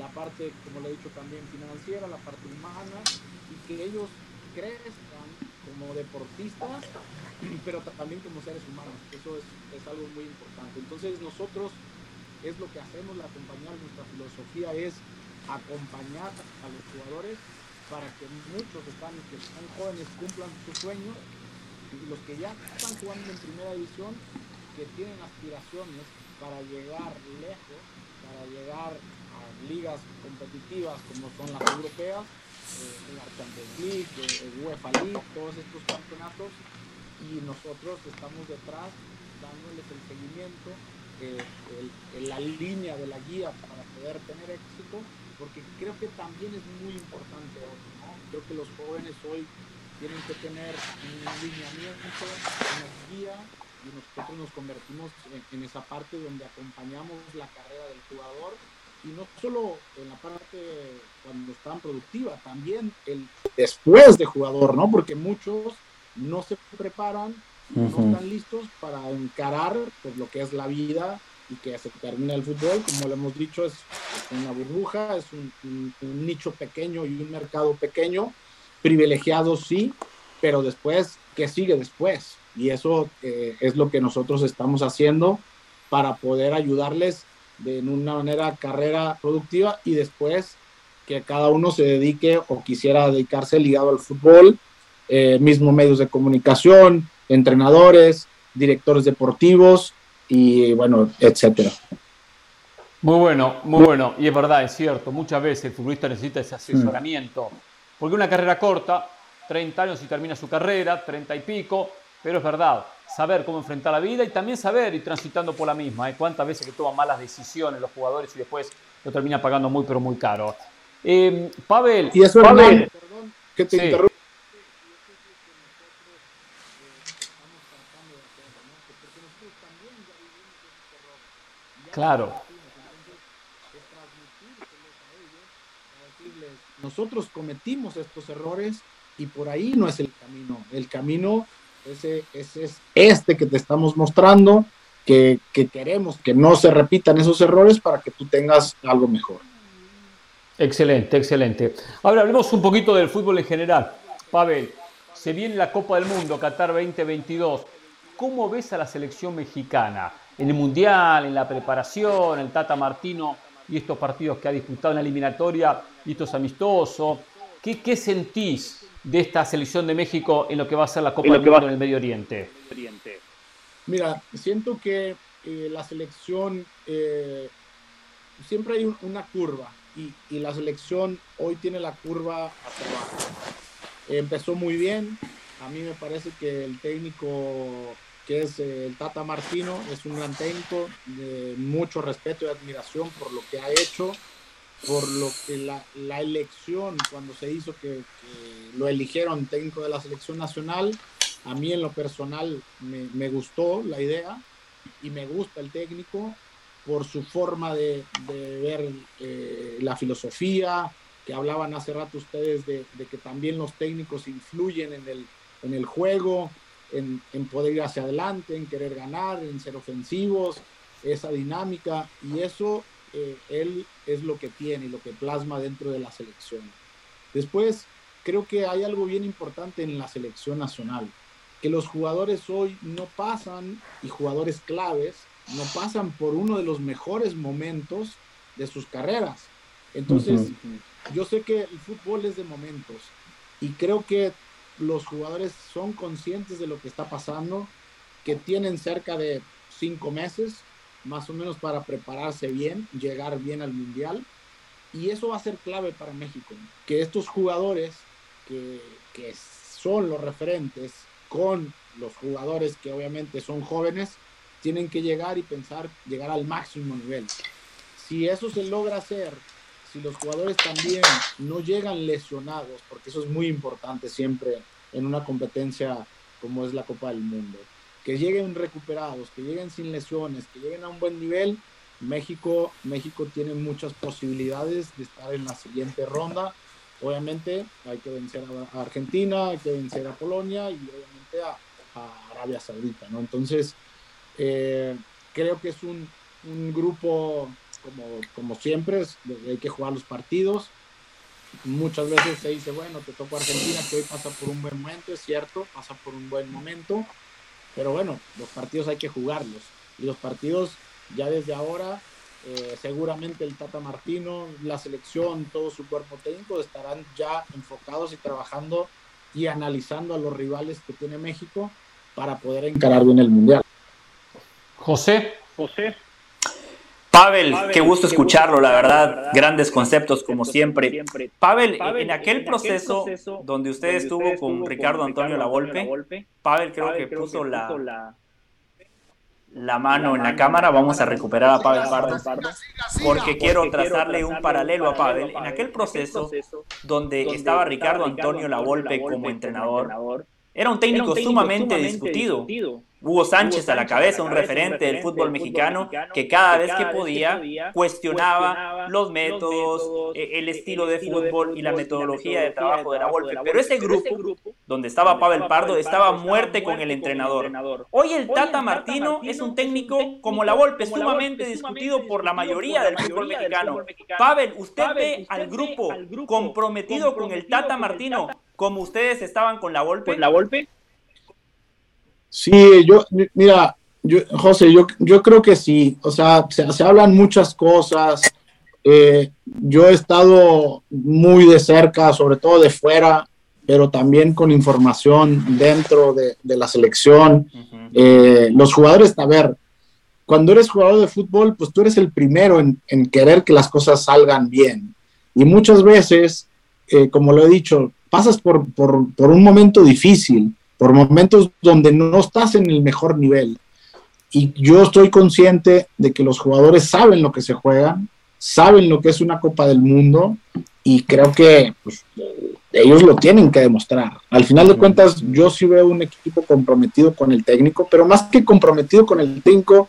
Speaker 7: la parte, como le he dicho también, financiera, la parte humana, y que ellos crezcan como deportistas, pero también como seres humanos. Eso es, es, algo muy importante. Entonces nosotros es lo que hacemos, la compañía, nuestra filosofía es acompañar a los jugadores para que muchos están, que están jóvenes cumplan sus sueños y los que ya están jugando en primera división, que tienen aspiraciones para llegar lejos, para llegar a ligas competitivas como son las europeas, eh, la Champions League, el UEFA League, todos estos campeonatos. Y nosotros estamos detrás dándoles el seguimiento, eh, la línea de la guía para poder tener éxito, porque creo que también es muy importante hoy, Creo que los jóvenes hoy tienen que tener un lineamiento, una guía y nosotros nos convertimos en esa parte donde acompañamos la carrera del jugador y no solo en la parte cuando están productiva, también el después de jugador, ¿no? Porque muchos no se preparan, no están listos para encarar pues, lo que es la vida y que se termina el fútbol, como le hemos dicho, es, una burbuja, es un, nicho pequeño y un mercado pequeño, privilegiado sí, pero después, ¿qué sigue después? Y eso eh, es lo que nosotros estamos haciendo para poder ayudarles de en una manera carrera productiva y después que cada uno se dedique o quisiera dedicarse ligado al fútbol, eh, mismo medios de comunicación, entrenadores, directores deportivos y bueno, etcétera.
Speaker 1: Muy bueno, muy bueno. Y es verdad, es cierto, muchas veces el futbolista necesita ese asesoramiento. Porque una carrera corta, 30 años y termina su carrera, 30 y pico, pero es verdad, saber cómo enfrentar la vida y también saber ir transitando por la misma. ¿eh? Cuántas veces que toman malas decisiones los jugadores y después lo termina pagando muy, pero muy caro. Eh, Pavel.
Speaker 7: Y eso,
Speaker 1: Pavel,
Speaker 7: perdón, que te interrumpa.
Speaker 1: Claro.
Speaker 7: Nosotros cometimos estos errores y por ahí no es el camino. El camino ese, ese es este que te estamos mostrando, que, que, queremos que no se repitan esos errores para que tú tengas algo mejor.
Speaker 1: Excelente, excelente. Ahora hablemos un poquito del fútbol en general. Pavel, se viene la Copa del Mundo, Qatar 2022. ¿Cómo ves a la selección mexicana? En el Mundial, en la preparación, el Tata Martino y estos partidos que ha disputado en la eliminatoria y estos amistosos. ¿Qué, qué sentís de esta selección de México en lo que va a ser la Copa del Mundo en el Medio Oriente?
Speaker 7: Mira, siento que eh, la selección eh, siempre hay una curva y, y, la selección hoy tiene la curva hacia abajo. empezó muy bien, a mí me parece que el técnico que es eh, el Tata Martino es un gran técnico de mucho respeto y admiración por lo que ha hecho por lo que la, la elección, cuando se hizo que, lo eligieron técnico de la selección nacional, a mí en lo personal me, me gustó la idea y me gusta el técnico por su forma de, de ver eh, la filosofía, que hablaban hace rato ustedes de, de, que también los técnicos influyen en el, en el juego, en, en, poder ir hacia adelante, en querer ganar, en ser ofensivos, esa dinámica, y eso eh, él es lo que tiene y lo que plasma dentro de la selección. Después, creo que hay algo bien importante en la selección nacional, que los jugadores hoy no pasan, y jugadores claves, no pasan por uno de los mejores momentos de sus carreras. Entonces, yo sé que el fútbol es de momentos y creo que los jugadores son conscientes de lo que está pasando, que tienen cerca de cinco meses más o menos para prepararse bien, llegar bien al Mundial. Y eso va a ser clave para México, que estos jugadores que, que son los referentes con los jugadores que obviamente son jóvenes, tienen que llegar y pensar llegar al máximo nivel. Si eso se logra hacer, si los jugadores también no llegan lesionados, porque eso es muy importante siempre en una competencia como es la Copa del Mundo, que lleguen recuperados, que lleguen sin lesiones, que lleguen a un buen nivel, México, México tiene muchas posibilidades de estar en la siguiente ronda. Obviamente hay que vencer a Argentina, hay que vencer a Polonia y obviamente a, Arabia Saudita, ¿no? Entonces, eh, creo que es un, un grupo, como, como siempre, hay que jugar los partidos. Muchas veces se dice, bueno, te toca Argentina, que hoy pasa por un buen momento, es cierto, pasa por un buen momento, pero bueno, los partidos hay que jugarlos. Y los partidos ya desde ahora, eh, seguramente el Tata Martino, la selección, todo su cuerpo técnico estarán ya enfocados y trabajando y analizando a los rivales que tiene México para poder encarar bien el Mundial.
Speaker 1: José.
Speaker 2: José. Pavel, qué gusto escucharlo, la verdad, grandes conceptos como siempre. Pavel, en aquel proceso donde usted estuvo con Ricardo Antonio Lavolpe, Pavel creo que puso la, la mano en la cámara, vamos a recuperar a Pavel Pardo, porque quiero trazarle un paralelo a Pavel. En aquel proceso donde estaba Ricardo Antonio Lavolpe como entrenador, era un técnico sumamente discutido. Hugo Sánchez a la cabeza, un referente del fútbol mexicano, que cada vez que podía cuestionaba los métodos, eh, el estilo de fútbol y la metodología de trabajo de la Volpe. Pero ese grupo, donde estaba Pavel Pardo, estaba muerte con el entrenador. Hoy el Tata Martino es un técnico como la Volpe, sumamente discutido por la mayoría del fútbol mexicano. Pavel, ¿usted ve al grupo comprometido con el Tata Martino como ustedes estaban con la Volpe?
Speaker 7: ¿La Volpe? Sí, yo, mira, yo, José, yo, yo creo que sí, o sea, se, hablan muchas cosas. Eh, yo he estado muy de cerca, sobre todo de fuera, pero también con información dentro de, la selección. Eh, los jugadores, a ver, cuando eres jugador de fútbol, pues tú eres el primero en, querer que las cosas salgan bien. Y muchas veces, eh, como lo he dicho, pasas por, por, por un momento difícil por momentos donde no estás en el mejor nivel. Y yo estoy consciente de que los jugadores saben lo que se juegan, saben lo que es una Copa del Mundo y creo que pues, ellos lo tienen que demostrar. Al final de cuentas, yo sí veo un equipo comprometido con el técnico, pero más que comprometido con el técnico,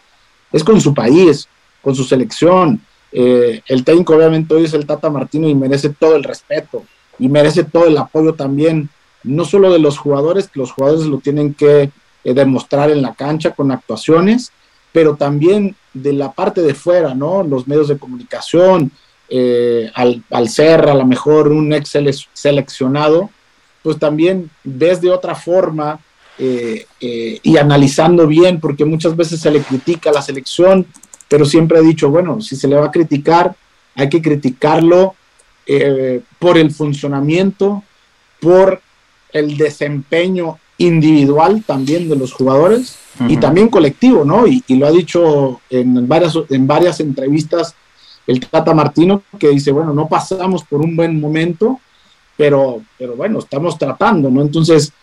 Speaker 7: es con su país, con su selección. Eh, el técnico obviamente hoy es el Tata Martino y merece todo el respeto y merece todo el apoyo también no solo de los jugadores, que los jugadores lo tienen que eh, demostrar en la cancha con actuaciones, pero también de la parte de fuera, ¿no? Los medios de comunicación, eh, al, ser a lo mejor un ex seleccionado, pues también ves de otra forma eh, y analizando bien, porque muchas veces se le critica a la selección, pero siempre he dicho, bueno, si se le va a criticar, hay que criticarlo por el funcionamiento, por el desempeño individual también de los jugadores y también colectivo, ¿no? Y, lo ha dicho en varias, en varias entrevistas el Tata Martino, que dice, bueno, no pasamos por un buen momento, pero, pero bueno, estamos tratando, ¿no? Entonces,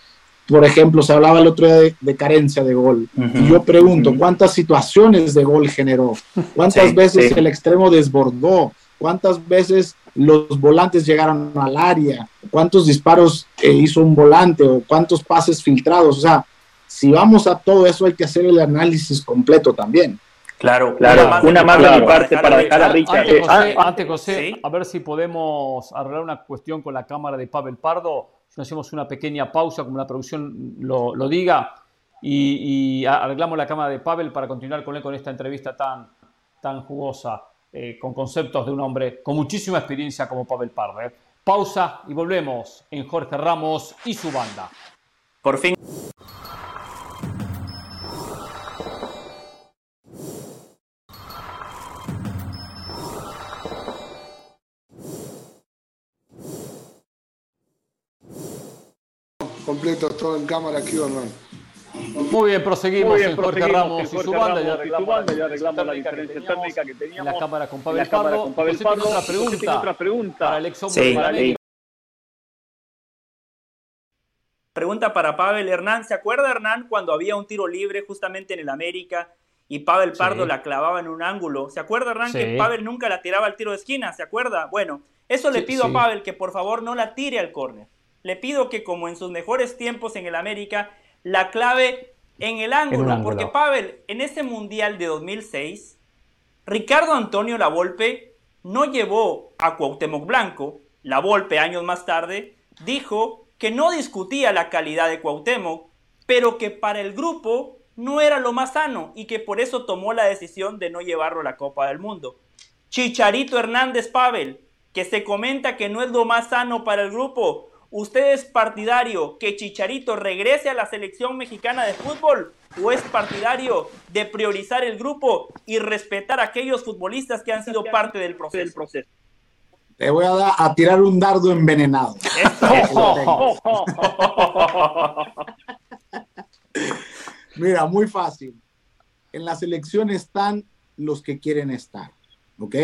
Speaker 7: por ejemplo, se hablaba el otro día de, carencia de gol. Y yo pregunto, ¿cuántas situaciones de gol generó? ¿Cuántas veces el extremo desbordó? ¿Cuántas veces los volantes llegaron al área, cuántos disparos eh, hizo un volante o cuántos pases filtrados. O sea, si vamos a todo eso hay que hacer el análisis completo también.
Speaker 2: Claro, claro, una más, de mi parte para dejar a Richard.
Speaker 1: Antes, José, ah, a ver si podemos arreglar una cuestión con la cámara de Pavel Pardo. Si hacemos una pequeña pausa, como la producción lo, diga, y, arreglamos la cámara de Pavel para continuar con él con esta entrevista tan, tan jugosa. Eh, con conceptos de un hombre con muchísima experiencia como Pavel Parde. Pausa y volvemos en Jorge Ramos y su banda.
Speaker 2: Por fin.
Speaker 4: Completo todo en cámara aquí, Hernán.
Speaker 1: Muy bien, proseguimos
Speaker 5: Muy bien,
Speaker 1: en Jorge Ramos
Speaker 5: en
Speaker 1: y su
Speaker 5: Jorge
Speaker 1: banda.
Speaker 5: Ramos
Speaker 1: Ya
Speaker 5: y su
Speaker 1: arreglamos
Speaker 5: banda,
Speaker 1: la
Speaker 5: ya arreglamos la
Speaker 1: diferencia
Speaker 5: técnica que
Speaker 1: En
Speaker 5: teníamos.
Speaker 1: la cámara con
Speaker 5: En
Speaker 1: Pavel
Speaker 5: la cámara
Speaker 1: Pardo.
Speaker 5: con Pavel
Speaker 1: José tiene
Speaker 5: Pardo.
Speaker 1: otra pregunta
Speaker 5: otra pregunta.
Speaker 1: para el ex hombre
Speaker 2: Sí.
Speaker 5: Para el.
Speaker 2: Pregunta para Pavel Hernán. ¿Se acuerda Hernán cuando había un tiro libre justamente en el América y Pavel Pardo
Speaker 1: Sí.
Speaker 2: la clavaba en un ángulo? ¿Se acuerda Hernán que. Pavel nunca la tiraba al tiro de esquina? ¿Se acuerda? Bueno, eso le pido
Speaker 1: sí.
Speaker 2: a Pavel que por favor no la tire al córner. Le pido que como en sus mejores tiempos en el América, la clave en el ángulo.
Speaker 1: ángulo.
Speaker 2: Porque Pavel, en ese Mundial de 2006, Ricardo Antonio Lavolpe no llevó a Cuauhtémoc Blanco. Lavolpe, años más tarde, dijo que no discutía la calidad de Cuauhtémoc, pero que para el grupo no era lo más sano y que por eso tomó la decisión de no llevarlo a la Copa del Mundo. Chicharito Hernández Pavel, que se comenta que no es lo más sano para el grupo. ¿Usted es partidario que Chicharito regrese a la selección mexicana de fútbol o es partidario de priorizar el grupo y respetar a aquellos futbolistas que han sido parte del proceso?
Speaker 5: proceso.
Speaker 7: Te voy a, dar- a tirar un dardo envenenado. (laughs) Mira, muy fácil. En la selección están los que quieren estar, ¿ok?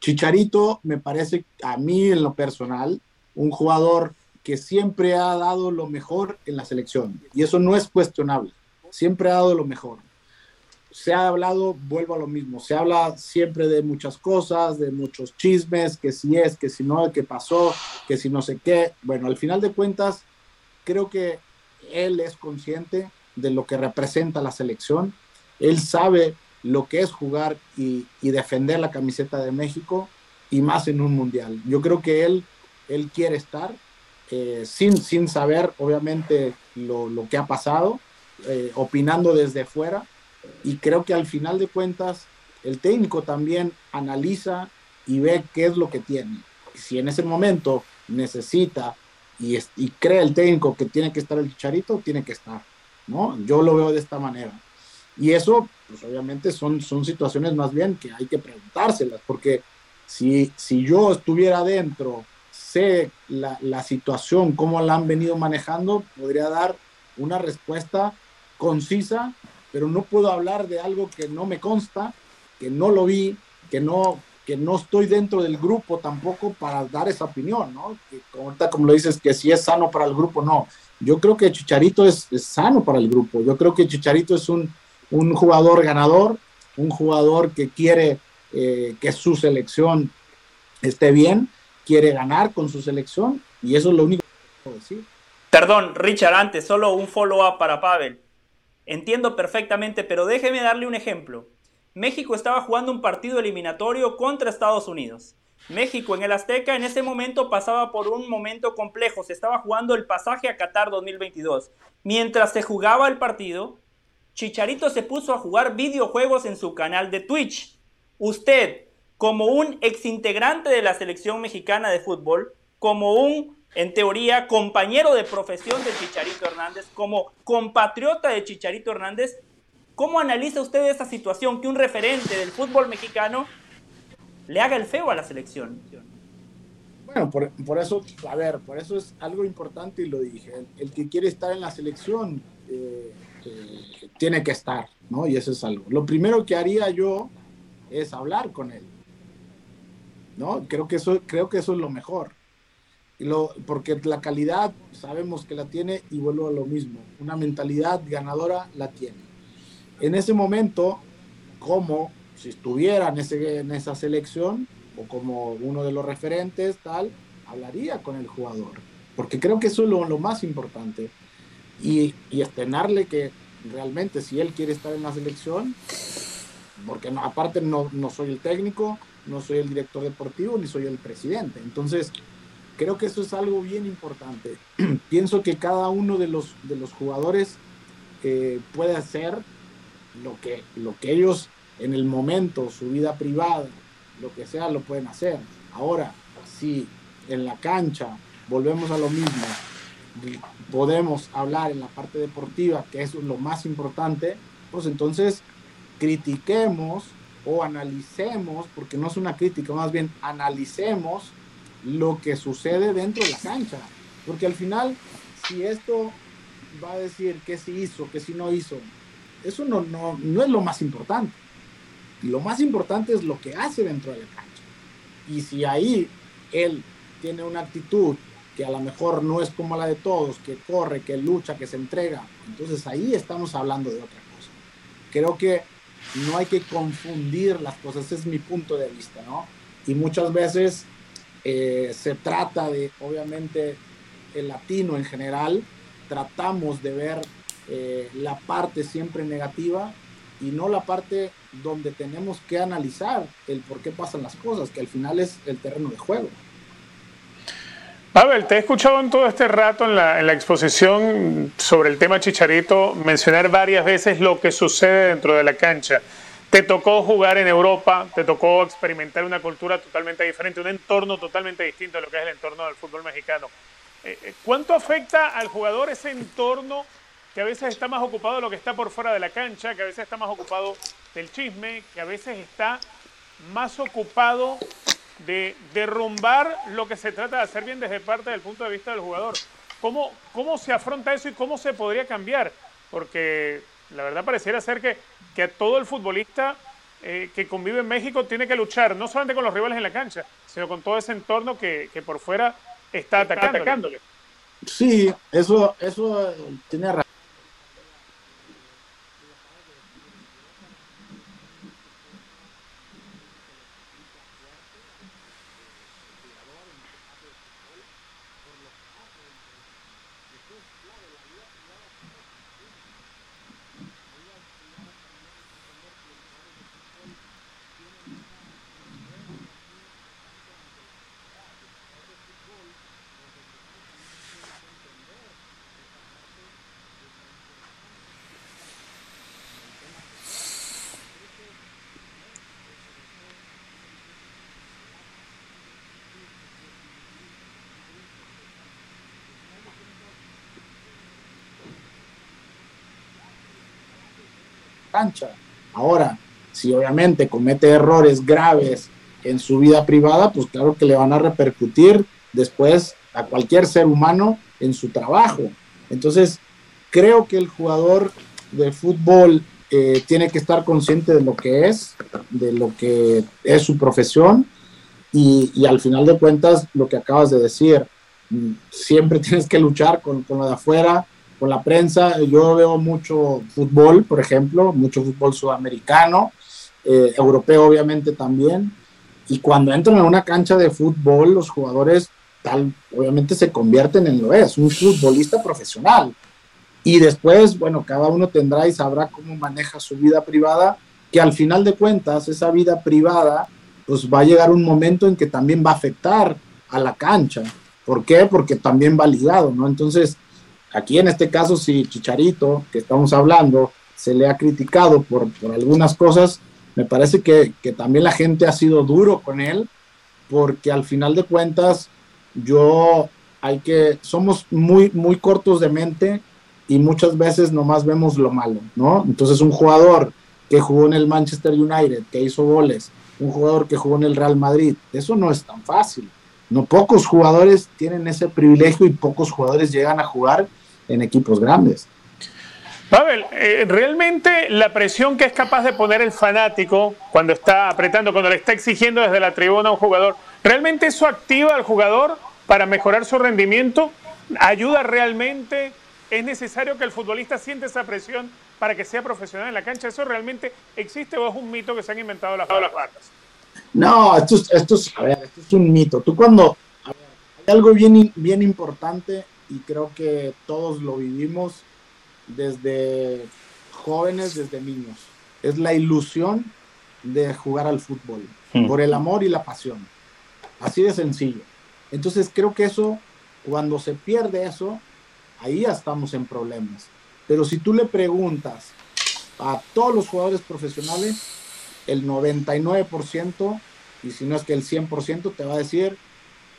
Speaker 7: Chicharito me parece a mí en lo personal un jugador que siempre ha dado lo mejor en la selección y eso no es cuestionable. Siempre ha dado lo mejor. Se ha hablado, vuelvo a lo mismo, se habla siempre de muchas cosas, de muchos chismes, que si es, que si no, que pasó, que si no sé qué. Bueno, al final de cuentas, creo que él es consciente de lo que representa la selección. Él sabe lo que es jugar y, y defender la camiseta de México y más en un mundial. Yo creo que él, él quiere estar eh, sin, sin saber, obviamente, lo, lo que ha pasado, eh, opinando desde fuera. Y creo que al final de cuentas, el técnico también analiza y ve qué es lo que tiene. Si en ese momento necesita y, es- y cree el técnico que tiene que estar el chicharito, tiene que estar. ¿no? Yo lo veo de esta manera. Y eso, pues obviamente son, son situaciones más bien que hay que preguntárselas, porque si, si yo estuviera adentro, la, situación, cómo la han venido manejando, podría dar una respuesta concisa, pero no puedo hablar de algo que no me consta, que no lo vi, que no, que no estoy dentro del grupo tampoco para dar esa opinión, ¿no? Que como lo dices, que si es sano para el grupo, no. Yo creo que Chicharito es, es sano para el grupo. Yo creo que Chicharito es un, un jugador ganador, un jugador que quiere eh, que su selección esté bien, quiere ganar con su selección, y eso es lo único que puedo decir.
Speaker 2: Perdón, Richard, antes, solo un follow-up para Pavel. Entiendo perfectamente, pero déjeme darle un ejemplo. México estaba jugando un partido eliminatorio contra Estados Unidos. México en el Azteca en ese momento pasaba por un momento complejo. Se estaba jugando el pasaje a Qatar 2022. Mientras se jugaba el partido, Chicharito se puso a jugar videojuegos en su canal de Twitch. Usted, como un exintegrante de la selección mexicana de fútbol, como un, en teoría, compañero de profesión de Chicharito Hernández, como compatriota de Chicharito Hernández, ¿cómo analiza usted esa situación que un referente del fútbol mexicano le haga el feo a la selección?
Speaker 7: Bueno, por, por eso, a ver, por eso es algo importante y lo dije. El, que quiere estar en la selección eh, eh, tiene que estar, ¿no? Y eso es algo. Lo primero que haría yo es hablar con él, ¿no? Creo que eso, creo que eso es lo mejor. Lo, porque la calidad sabemos que la tiene y vuelvo a lo mismo. Una mentalidad ganadora la tiene. En ese momento, como si estuviera en, ese, en esa selección o como uno de los referentes, tal, hablaría con el jugador. Porque creo que eso es lo, lo más importante. Y, y estrenarle que realmente si él quiere estar en la selección, porque no, aparte no, no soy el técnico, no soy el director deportivo, ni soy el presidente. Entonces, creo que eso es algo bien importante. (clears throat) Pienso que cada uno de los, de los jugadores eh, puede hacer lo que, lo que ellos en el momento, su vida privada, lo que sea, lo pueden hacer. Ahora, si en la cancha volvemos a lo mismo, podemos hablar en la parte deportiva, que eso es lo más importante, pues entonces critiquemos o analicemos, porque no es una crítica, más bien analicemos lo que sucede dentro de la cancha. Porque al final, si esto va a decir qué sí hizo, qué sí no hizo, eso no, no, no es lo más importante. Lo más importante es lo que hace dentro de la cancha. Y si ahí él tiene una actitud que a lo mejor no es como la de todos, que corre, que lucha, que se entrega, entonces ahí estamos hablando de otra cosa. Creo que no hay que confundir las cosas, ese es mi punto de vista, ¿no? Y muchas veces eh, se trata de, obviamente, el latino en general, tratamos de ver eh, la parte siempre negativa y no la parte donde tenemos que analizar el por qué pasan las cosas, que al final es el terreno de juego.
Speaker 3: Pavel, te he escuchado en todo este rato en la, en la, exposición sobre el tema Chicharito mencionar varias veces lo que sucede dentro de la cancha. Te tocó jugar en Europa, te tocó experimentar una cultura totalmente diferente, un entorno totalmente distinto a lo que es el entorno del fútbol mexicano. Eh, eh, ¿Cuánto afecta al jugador ese entorno que a veces está más ocupado de lo que está por fuera de la cancha, que a veces está más ocupado del chisme, que a veces está más ocupado de derrumbar lo que se trata de hacer bien desde parte del punto de vista del jugador. ¿Cómo, cómo se afronta eso y cómo se podría cambiar? Porque la verdad pareciera ser que, que todo el futbolista eh, que convive en México tiene que luchar no solamente con los rivales en la cancha, sino con todo ese entorno que, que por fuera está, atacándole.
Speaker 7: Sí, eso, eso tiene razón. Cancha. Ahora, si obviamente comete errores graves en su vida privada, pues claro que le van a repercutir después a cualquier ser humano en su trabajo. Entonces, creo que el jugador de fútbol eh, tiene que estar consciente de lo que es, de lo que es su profesión y, al final de cuentas, lo que acabas de decir, mm, siempre (laughs) tienes que luchar con, con lo de afuera, con la prensa. Yo veo mucho fútbol, por ejemplo, mucho fútbol sudamericano, eh, europeo obviamente también. Y cuando entran en una cancha de fútbol, los jugadores tal, obviamente se convierten en lo es, un futbolista profesional. Y después, bueno, cada uno tendrá y sabrá cómo maneja su vida privada, que al final de cuentas, esa vida privada, pues va a llegar un momento en que también va a afectar a la cancha. ¿Por qué? Porque también va ligado, ¿no? Entonces, Aquí en este caso, si Chicharito, que estamos hablando, se le ha criticado por, algunas cosas, me parece que, que, también la gente ha sido duro con él, porque al final de cuentas, yo hay que, somos muy, muy cortos de mente y muchas veces nomás vemos lo malo, ¿no? Entonces un jugador que jugó en el Manchester United, que hizo goles, un jugador que jugó en el Real Madrid, eso no es tan fácil. No pocos jugadores tienen ese privilegio y pocos jugadores llegan a jugar en equipos grandes.
Speaker 3: Pavel, eh, realmente la presión que es capaz de poner el fanático cuando está apretando, cuando le está exigiendo desde la tribuna a un jugador, ¿realmente eso activa al jugador para mejorar su rendimiento? ¿Ayuda realmente? ¿Es necesario que el futbolista siente esa presión para que sea profesional en la cancha? ¿Eso realmente existe o es un mito que se han inventado las, barras?
Speaker 7: No, esto es, esto, es, a ver, esto es un mito. Tú cuando... Ver, hay algo bien, bien importante y creo que todos lo vivimos desde jóvenes, desde niños. Es la ilusión de jugar al fútbol, hmm. por el amor y la pasión. Así de sencillo. Entonces creo que eso, cuando se pierde eso, ahí ya estamos en problemas. Pero si tú le preguntas a todos los jugadores profesionales, el 99%, y si no es que el 100%, te va a decir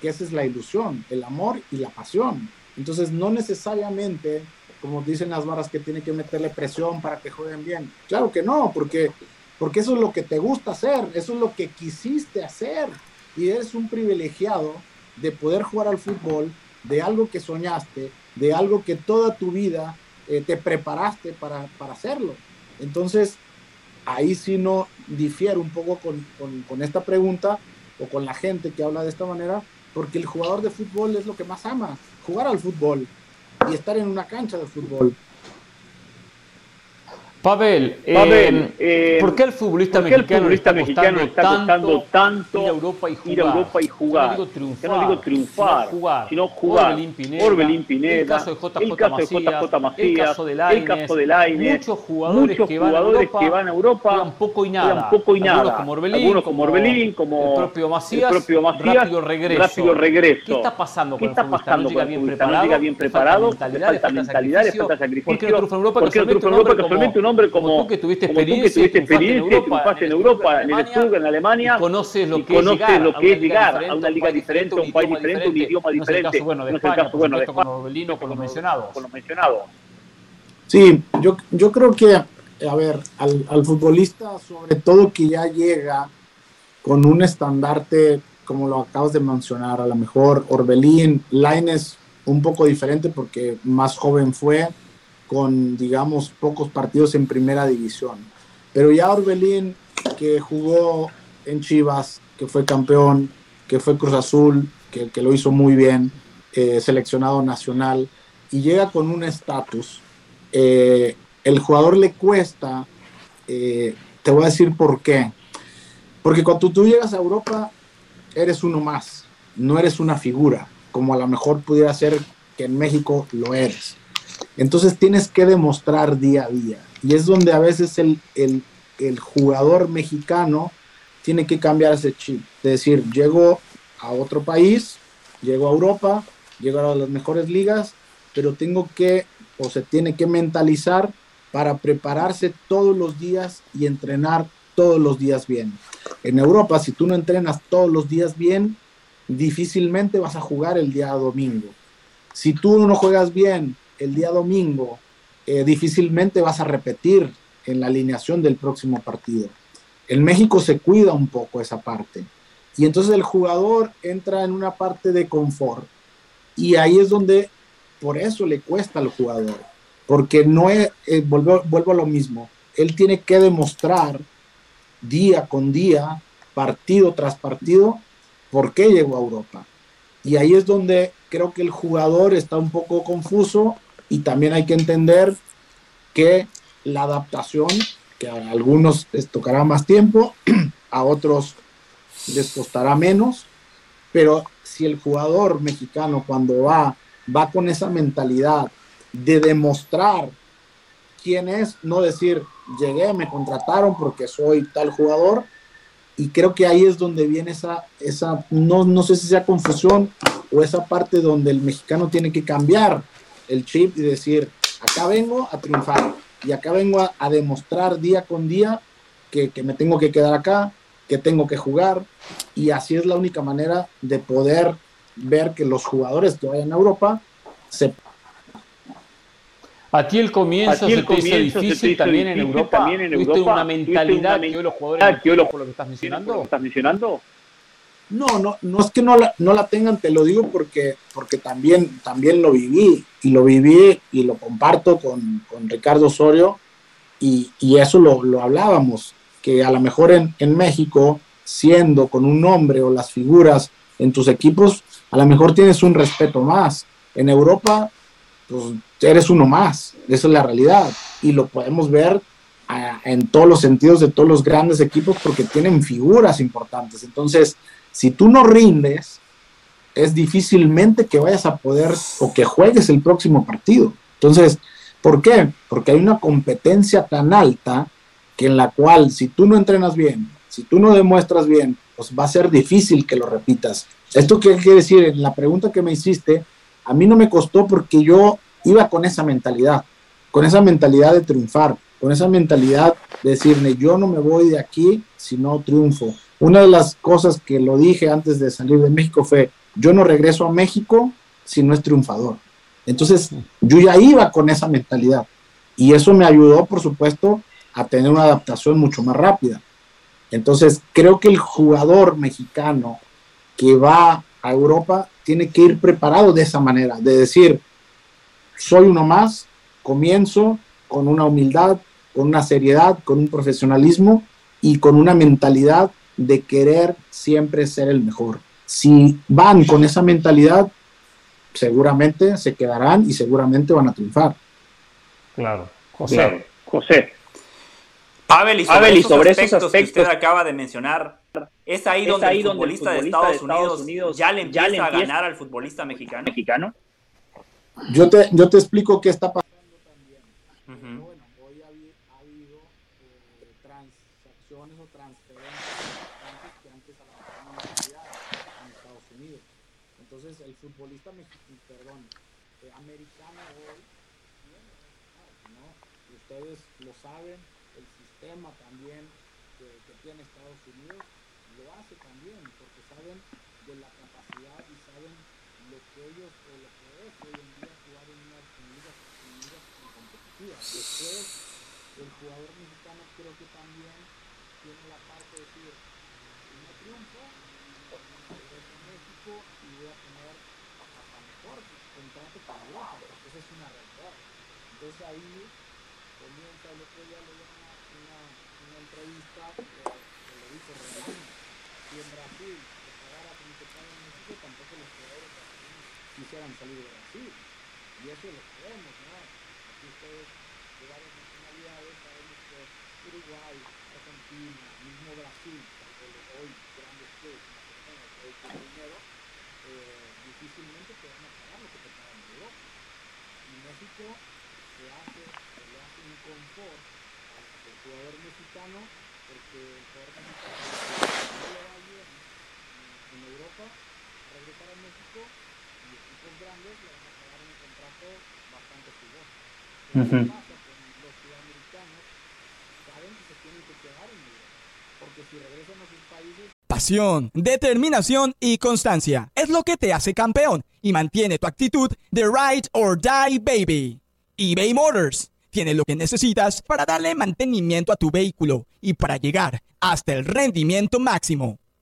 Speaker 7: que esa es la ilusión, el amor y la pasión. Entonces, no necesariamente, como dicen las barras, que tiene que meterle presión para que jueguen bien. Claro que no, porque, porque eso es lo que te gusta hacer, eso es lo que quisiste hacer. Y eres un privilegiado de poder jugar al fútbol, de algo que soñaste, de algo que toda tu vida eh, te preparaste para, para, hacerlo. Entonces, ahí sí no difiere un poco con, con, con esta pregunta o con la gente que habla de esta manera, porque el jugador de fútbol es lo que más ama, jugar al fútbol y estar en una cancha de fútbol.
Speaker 1: Pavel, Pavel eh, ¿por qué el futbolista,
Speaker 5: mexicano, el futbolista
Speaker 1: está
Speaker 5: mexicano está costando tanto,
Speaker 1: ir a Europa y jugar?
Speaker 5: Ir a Europa y jugar.
Speaker 1: no digo triunfar,
Speaker 5: no digo triunfar sino jugar. Sino jugar.
Speaker 1: Orbelín Pineda,
Speaker 5: Orbelín Pineda,
Speaker 1: el caso de JJ,
Speaker 5: el caso
Speaker 1: Macías,
Speaker 5: de JJ Macías,
Speaker 1: el caso de Lainez,
Speaker 5: el caso de Lainez
Speaker 1: muchos jugadores,
Speaker 5: muchos
Speaker 1: que, van
Speaker 5: jugadores
Speaker 1: a
Speaker 5: que van a Europa,
Speaker 1: juegan poco y nada.
Speaker 5: Poco y nada.
Speaker 1: Algunos como Orbelín,
Speaker 5: Algunos como, Orbelín, como
Speaker 1: el propio Macías,
Speaker 5: el propio Macías
Speaker 1: rápido regreso.
Speaker 5: Rápido regreso.
Speaker 1: ¿Qué está pasando
Speaker 5: ¿Qué
Speaker 1: con
Speaker 5: está
Speaker 1: el
Speaker 5: pasando
Speaker 1: futbolista?
Speaker 5: No llega bien preparado,
Speaker 1: no llega bien preparado,
Speaker 5: falta mentalidad, le falta sacrificio.
Speaker 1: ¿Por qué no triunfa en Europa?
Speaker 5: Un hombre como
Speaker 1: tú que tuviste
Speaker 5: como tú que tuviste experiencia, triunfaste en Europa, en el Stuttgart, en Alemania,
Speaker 1: y conoces lo que
Speaker 5: conoces
Speaker 1: es
Speaker 5: lo que es llegar
Speaker 1: llegar
Speaker 5: a una liga diferente, a un país diferente, un idioma diferente.
Speaker 1: No es
Speaker 5: el caso, bueno, de
Speaker 1: España, con Orbelino, con los mencionados.
Speaker 5: Con los mencionados.
Speaker 7: Sí, yo, yo creo que, a ver, al, al futbolista, sobre todo que ya llega con un estandarte, como lo acabas de mencionar, a lo mejor Orbelín, Laines, un poco diferente porque más joven fue, con, digamos, pocos partidos en primera división. Pero ya Orbelín, que jugó en Chivas, que fue campeón, que fue Cruz Azul, que, lo hizo muy bien, eh, seleccionado nacional, y llega con un estatus, eh, el jugador le cuesta, eh, te voy a decir por qué. Porque cuando tú llegas a Europa, eres uno más, no eres una figura, como a lo mejor pudiera ser que en México lo eres. Entonces tienes que demostrar día a día. Y es donde a veces el, el, jugador mexicano tiene que cambiar ese chip. Es decir, llego a otro país, llego a Europa, llego a las mejores ligas, pero tengo que, o se tiene que mentalizar para prepararse todos los días y entrenar todos los días bien. En Europa, si tú no entrenas todos los días bien, difícilmente vas a jugar el día domingo. Si tú no juegas bien el día domingo, eh, difícilmente vas a repetir en la alineación del próximo partido. En México se cuida un poco esa parte. Y entonces el jugador entra en una parte de confort. Y ahí es donde, por eso le cuesta al jugador. Porque no es, eh, vuelvo, vuelvo a lo mismo, él tiene que demostrar día con día, partido tras partido, por qué llegó a Europa. Y ahí es donde creo que el jugador está un poco confuso y también hay que entender que la adaptación, que a algunos les tocará más tiempo, (clears throat) a otros les costará menos, pero si el jugador mexicano cuando va, va con esa mentalidad de demostrar quién es, no decir, llegué, me contrataron porque soy tal jugador, y creo que ahí es donde viene esa, esa no, no sé si sea confusión o esa parte donde el mexicano tiene que cambiar el chip y decir, acá vengo a triunfar y acá vengo a, a demostrar día con día que, que, me tengo que quedar acá, que tengo que jugar y así es la única manera de poder ver que los jugadores que vayan a Europa se
Speaker 1: a ti el comienzo,
Speaker 5: ti el
Speaker 1: se, te
Speaker 5: comienzo
Speaker 1: hizo difícil,
Speaker 5: se te hizo
Speaker 1: también,
Speaker 5: difícil
Speaker 1: en Europa?
Speaker 5: también en
Speaker 1: ¿Tuviste
Speaker 5: Europa?
Speaker 1: una mentalidad
Speaker 5: ¿Tuviste una
Speaker 1: que hoy los jugadores
Speaker 5: que hoy los-
Speaker 1: por lo que estás
Speaker 5: ¿Lo
Speaker 1: mencionando?
Speaker 5: estás mencionando?
Speaker 7: No, no, no es que no la, no la tengan, te lo digo porque, porque también, también lo viví y lo viví y lo comparto con, con Ricardo Osorio y, y eso lo, lo hablábamos, que a lo mejor en, en México, siendo con un nombre o las figuras en tus equipos, a lo mejor tienes un respeto más. En Europa, pues eres uno más, esa es la realidad y lo podemos ver ah, en todos los sentidos de todos los grandes equipos porque tienen figuras importantes. Entonces, si tú no rindes, es difícilmente que vayas a poder o que juegues el próximo partido. Entonces, ¿por qué? Porque hay una competencia tan alta que en la cual si tú no entrenas bien, si tú no demuestras bien, pues va a ser difícil que lo repitas. ¿Esto qué quiere decir? En la pregunta que me hiciste, a mí no me costó porque yo iba con esa mentalidad, con esa mentalidad de triunfar, con esa mentalidad de decirme, yo no me voy de aquí si no triunfo. Una de las cosas que lo dije antes de salir de México fue, yo no regreso a México si no es triunfador. Entonces, yo ya iba con esa mentalidad. Y eso me ayudó, por supuesto, a tener una adaptación mucho más rápida. Entonces, creo que el jugador mexicano que va a Europa tiene que ir preparado de esa manera, de decir, soy uno más, comienzo con una humildad, con una seriedad, con un profesionalismo y con una mentalidad de querer siempre ser el mejor. Si van con esa mentalidad, seguramente se quedarán y seguramente van a triunfar.
Speaker 1: Claro. José.
Speaker 5: José.
Speaker 2: Pavel, y sobre, esos, aspectos que usted acaba de mencionar, ¿es ahí, donde, el futbolista de Estados, Unidos, ya le empieza, a ganar al futbolista mexicano?
Speaker 5: mexicano?
Speaker 7: Yo, te, yo te explico qué está pasando también. Bueno, hoy ha, habido eh, transacciones o transferencias que antes a la en Estados Unidos. Entonces, el futbolista mexicano, perdón, eh, americano hoy, ¿no? ustedes lo saben, sistema también que, que, tiene Estados Unidos lo hace también porque saben de la capacidad y saben lo que ellos o lo que es hoy en día jugar en unas ligas, competitivas. Después, el jugador mexicano creo que también tiene la parte de decir, no triunfo, regreso a México y voy a tener hasta mejor contrato para Europa, porque esa es una realidad. Entonces ahí comienza el otro día lo entrevista que, que lo dijo Ronaldinho. Si en Brasil se pagara como se paga en México, tampoco los jugadores quisieran Y eso lo sabemos, ¿no? Aquí ustedes de varias nacionalidades sabemos que Uruguay, Argentina, mismo Brasil, hoy grandes clubes, hoy tienen dinero, eh, difícilmente te van a pagar lo que te pagan en Europa. Y México se hace, se le hace un confort el jugador mexicano, porque el jugador mexicano no le va bien en Europa, regresar a México y equipos grandes le van a pagar un contrato bastante jugoso. Uh -huh. ¿Qué pasa con los sudamericanos? Saben que se tienen que quedar en Europa, porque si regresan a sus países
Speaker 6: Pasión, determinación y constancia es lo que te hace campeón y mantiene tu actitud de ride or die baby. eBay Motors tiene lo que necesitas para darle mantenimiento a tu vehículo y para llegar hasta el rendimiento máximo.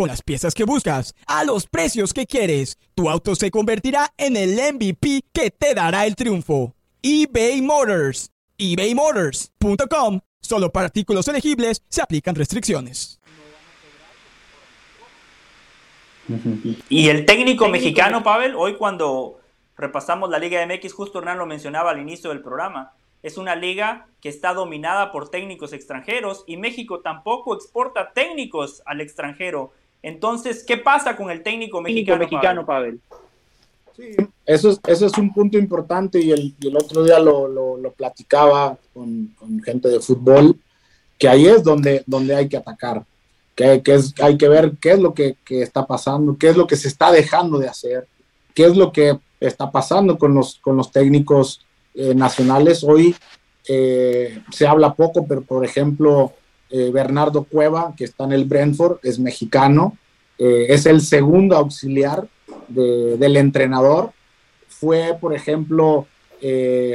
Speaker 6: Con las piezas que buscas, a los precios que quieres, tu auto se convertirá en el MVP que te dará el triunfo. eBay Motors. ebaymotors.com. Solo para artículos elegibles se aplican restricciones.
Speaker 2: Y el técnico mexicano, Pavel, hoy cuando repasamos la Liga MX, justo Hernán lo mencionaba al inicio del programa, es una liga que está dominada por técnicos extranjeros y México tampoco exporta técnicos al extranjero. Entonces, ¿qué pasa con el técnico mexicano,
Speaker 5: mexicano Pavel?
Speaker 7: Sí, eso es, es un punto importante y el, el otro día lo, lo, platicaba con, con, gente de fútbol, que ahí es donde, donde hay que atacar, que, que es, hay que ver qué es lo que, que, está pasando, qué es lo que se está dejando de hacer, qué es lo que está pasando con los, con los técnicos eh, nacionales. Hoy eh, se habla poco, pero por ejemplo, eh, Bernardo Cueva, que está en el Brentford, es mexicano, es el segundo auxiliar del entrenador. Fue, por ejemplo,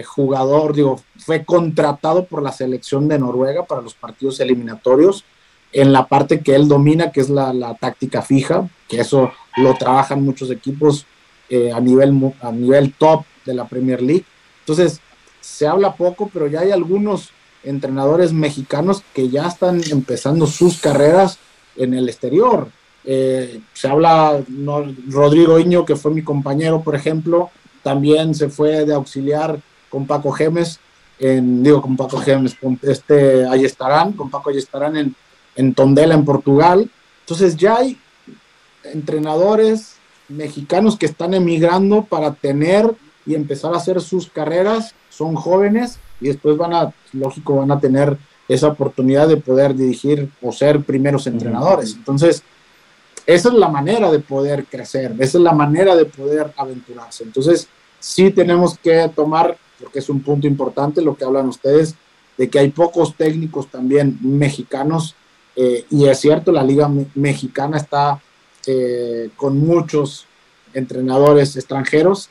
Speaker 7: jugador, digo, fue contratado por la selección de Noruega para los partidos eliminatorios en la parte que él domina, que es la, la táctica fija, que eso lo trabajan muchos equipos a, nivel, a nivel top de la Premier League. Entonces, se habla poco, pero ya hay algunos entrenadores mexicanos que ya están empezando sus carreras en el exterior. Eh, se habla, no, Rodrigo Iño, que fue mi compañero, por ejemplo, también se fue de auxiliar con Paco Gemes, en, digo con Paco Gemes, con este estarán con Paco Ayestarán en, en Tondela, en Portugal. Entonces ya hay entrenadores mexicanos que están emigrando para tener y empezar a hacer sus carreras, son jóvenes y después van a, lógico, van a tener esa oportunidad de poder dirigir o ser primeros entrenadores. Entonces, esa es la manera de poder crecer, esa es la manera de poder aventurarse. Entonces, sí tenemos que tomar, porque es un punto importante lo que hablan ustedes, de que hay pocos técnicos también mexicanos, eh, y es cierto, la liga mexicana está eh, con muchos entrenadores extranjeros,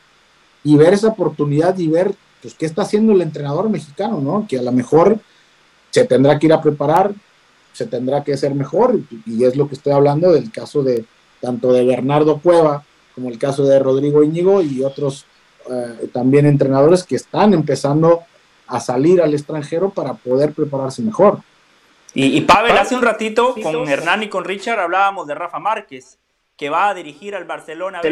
Speaker 7: y ver esa oportunidad y ver pues, qué está haciendo el entrenador mexicano, ¿no? Que a lo mejor se tendrá que ir a preparar, se tendrá que hacer mejor, y es lo que estoy hablando del caso de tanto de Bernardo Cueva como el caso de Rodrigo Íñigo y otros eh, también entrenadores que están empezando a salir al extranjero para poder prepararse mejor.
Speaker 2: Y, Pavel, hace un ratito con Hernán y con Richard hablábamos de Rafa Márquez, que va a dirigir al Barcelona
Speaker 5: B.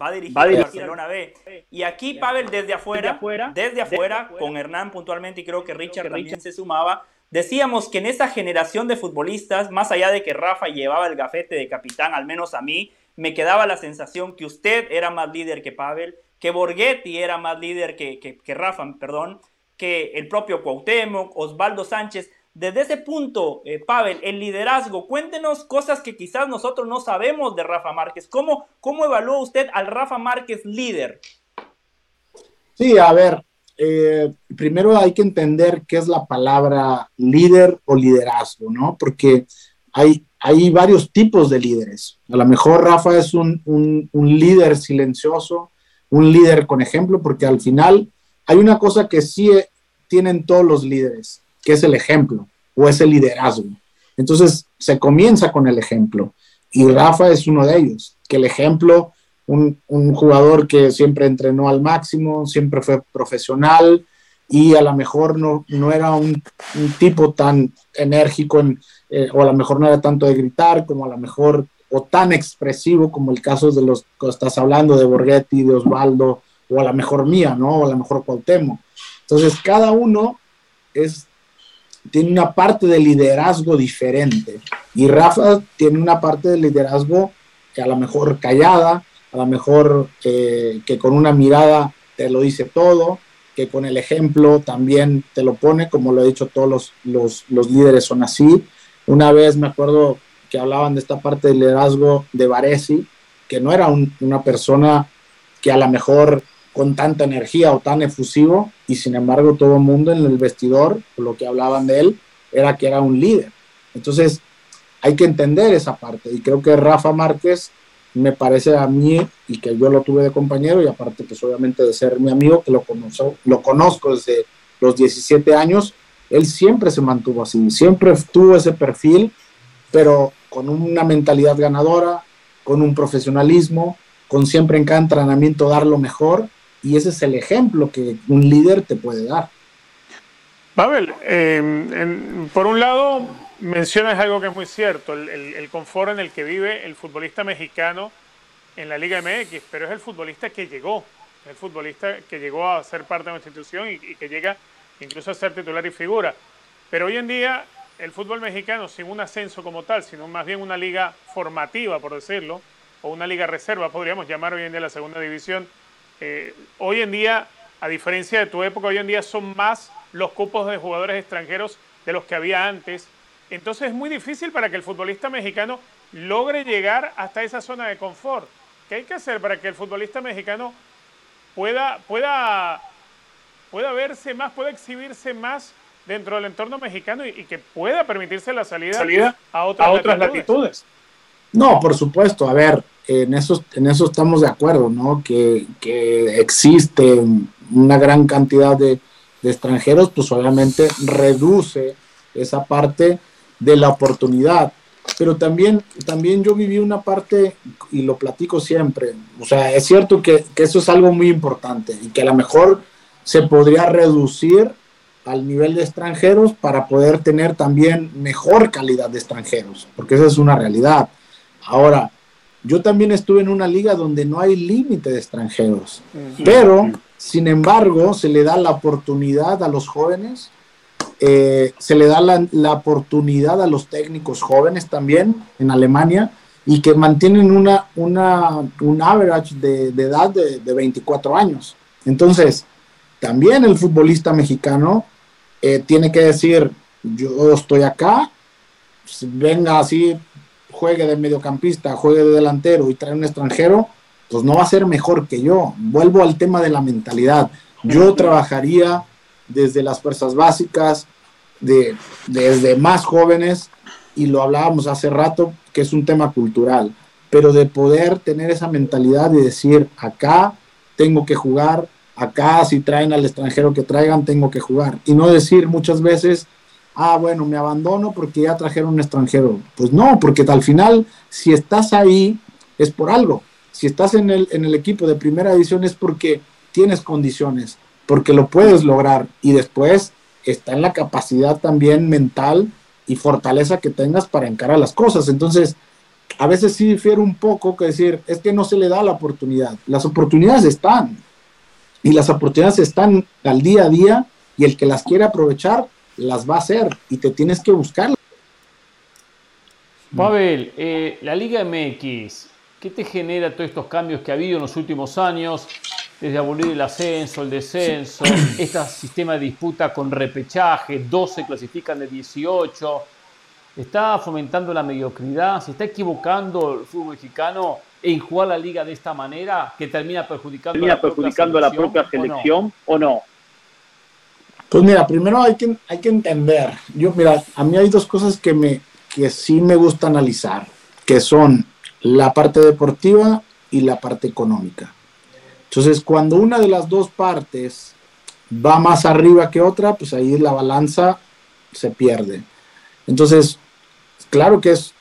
Speaker 2: Va a dirigir al Barcelona B. Y aquí, Pavel, desde afuera, desde afuera, con Hernán puntualmente, y creo que Richard también se sumaba, decíamos que en esa generación de futbolistas, más allá de que Rafa llevaba el gafete de capitán, al menos a mí, me quedaba la sensación que usted era más líder que Pavel, que Borghetti era más líder que, que, Rafa, perdón, que el propio Cuauhtémoc, Osvaldo Sánchez. Desde ese punto, eh, Pavel, el liderazgo, cuéntenos cosas que quizás nosotros no sabemos de Rafa Márquez. ¿Cómo, cómo evalúa usted al Rafa Márquez líder?
Speaker 7: Sí, a ver, eh, primero hay que entender qué es la palabra líder o liderazgo, ¿no? Porque hay, hay varios tipos de líderes. A lo mejor Rafa es un, un, líder silencioso, un líder con ejemplo, porque al final hay una cosa que sí tienen todos los líderes, que es el ejemplo o es el liderazgo. Entonces se comienza con el ejemplo y Rafa es uno de ellos, que el ejemplo, un, un jugador que siempre entrenó al máximo, siempre fue profesional y a lo mejor no, no era un, tipo tan enérgico en, eh, o a lo mejor no era tanto de gritar, como a lo mejor, o tan expresivo como el caso de los que estás hablando, de Borghetti, de Osvaldo, o a lo mejor mía, ¿no? O a lo mejor Cuauhtémoc. Entonces, cada uno es, tiene una parte de liderazgo diferente. Y Rafa tiene una parte de liderazgo que a lo mejor callada, a lo mejor que con una mirada te lo dice todo, que con el ejemplo también te lo pone, como lo he dicho, todos los, los, los líderes son así. Una vez me acuerdo que hablaban de esta parte del liderazgo de Varesi, que no era una persona que a lo mejor con tanta energía o tan efusivo, y sin embargo todo el mundo en el vestidor, lo que hablaban de él, era que era un líder. Entonces, hay que entender esa parte, y creo que Rafa Márquez me parece a mí, y que yo lo tuve de compañero, y aparte que obviamente de ser mi amigo, que lo, conozco, lo conozco desde los 17 años, él siempre se mantuvo así, siempre tuvo ese perfil, pero con una mentalidad ganadora, con un profesionalismo, con siempre en cada entrenamiento dar lo mejor, y ese es el ejemplo que un líder te puede dar.
Speaker 3: Babel, em, por un lado mencionas algo que es muy cierto, el, confort en el que vive el futbolista mexicano en la Liga MX, pero es el futbolista que llegó, el futbolista que llegó a ser parte de una institución y que llega incluso a ser titular y figura. Pero hoy en día el fútbol mexicano, sin un ascenso como tal, sino más bien una liga formativa, por decirlo, o una liga reserva, podríamos llamar hoy en día la segunda división, eh, hoy en día, a diferencia de tu época, hoy en día son más los cupos de jugadores extranjeros de los que había antes. Entonces es muy difícil para que el futbolista mexicano logre llegar hasta esa zona de confort. ¿Qué hay que hacer para que el futbolista mexicano pueda, pueda pueda verse más, pueda exhibirse más dentro del entorno mexicano y, que pueda permitirse la salida, a otras, latitudes.
Speaker 7: No, por supuesto. A ver, en eso, en eso estamos de acuerdo, ¿no? Que, existe una gran cantidad de, extranjeros, pues obviamente reduce esa parte de la oportunidad. Pero también, también yo viví una parte, y lo platico siempre, o sea, es cierto que, que eso es algo muy importante y que a lo mejor se podría reducir al nivel de extranjeros para poder tener también mejor calidad de extranjeros, porque esa es una realidad. Ahora, yo también estuve en una liga donde no hay límite de extranjeros, pero sin embargo se le da la oportunidad a los jóvenes, eh, se le da la, oportunidad a los técnicos jóvenes también en Alemania y que mantienen una, una, un average de, edad de, de 24 años. Entonces, también el futbolista mexicano eh, tiene que decir, yo estoy acá, venga así, juegue de mediocampista, juegue de delantero y trae un extranjero, pues no va a ser mejor que yo. Vuelvo al tema de la mentalidad. Yo trabajaría desde las fuerzas básicas, de, desde más jóvenes, y lo hablábamos hace rato, que es un tema cultural, pero de poder tener esa mentalidad de decir, acá tengo que jugar, acá si traen al extranjero que traigan, tengo que jugar. Y no decir muchas veces, ah, bueno, me abandono porque ya trajeron un extranjero. Pues no, porque al final, si estás ahí, es por algo. Si estás en el, en el equipo de primera división es porque tienes condiciones, porque lo puedes lograr y después está en la capacidad también mental y fortaleza que tengas para encarar las cosas. Entonces, a veces sí difiere un poco que decir, es que no se le da la oportunidad. Las oportunidades están y las oportunidades están al día a día y el que las quiere aprovechar las va a hacer y te tienes que buscar.
Speaker 1: Pavel, eh, la Liga MX, ¿qué te genera todos estos cambios que ha habido en los últimos años? Desde abolir el ascenso, el descenso, este sistema de disputa con repechaje, 12 clasifican de 18 está fomentando la mediocridad, se está equivocando el fútbol mexicano en jugar la liga de esta manera que termina perjudicando,
Speaker 5: a, la perjudicando la propia selección o no?
Speaker 7: Pues mira, primero hay que, hay que entender. Yo, mira, a mí hay dos cosas que, me, que sí me gusta analizar, que son la parte deportiva y la parte económica. Entonces, cuando una de las dos partes va más arriba que otra, pues ahí la balanza se pierde. Entonces, claro que es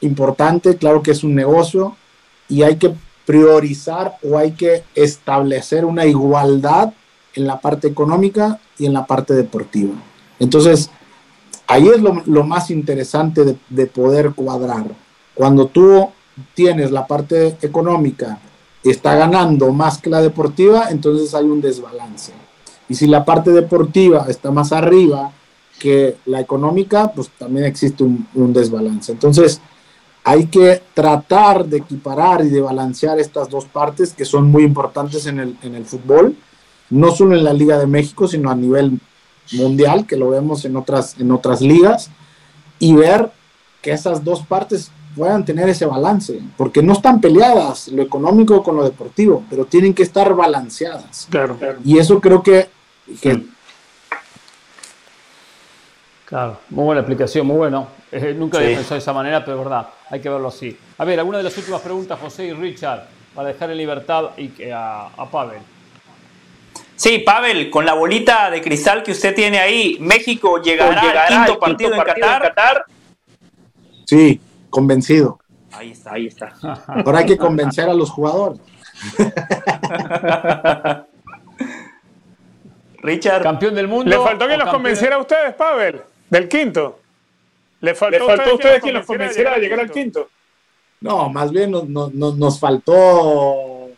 Speaker 7: importante, claro que es un negocio y hay que priorizar o hay que establecer una igualdad en la parte económica y en la parte deportiva. Entonces, ahí es lo, más interesante de, de, poder cuadrar. Cuando tú tienes la parte económica y está ganando más que la deportiva, entonces hay un desbalance. Y si la parte deportiva está más arriba que la económica, pues también existe un, desbalance. Entonces, hay que tratar de equiparar y de balancear estas dos partes que son muy importantes en el fútbol, no solo en la Liga de México, sino a nivel mundial, que lo vemos en otras, en otras ligas, y ver que esas dos partes puedan tener ese balance, porque no están peleadas lo económico con lo deportivo, pero tienen que estar balanceadas.
Speaker 3: Claro.
Speaker 7: Y eso creo que, que
Speaker 1: Claro, muy buena explicación, muy bueno. Eh, nunca había pensado de esa manera, pero es verdad, hay que verlo así. A ver, alguna de las últimas preguntas, José y Richard, para dejar en libertad a, a Pavel.
Speaker 2: Sí, Pavel, con la bolita de cristal que usted tiene ahí, ¿México llegará, al quinto, partido, en, Qatar?
Speaker 7: Sí, convencido.
Speaker 2: Ahí está, ahí está. (laughs)
Speaker 7: Ahora hay que convencer a los jugadores. (laughs)
Speaker 1: Richard. Campeón del mundo.
Speaker 3: Le faltó que los convenciera a ustedes, Pavel. Del quinto. Le faltó, a ustedes que los convenciera a llegar al quinto.
Speaker 7: No, más bien nos, faltó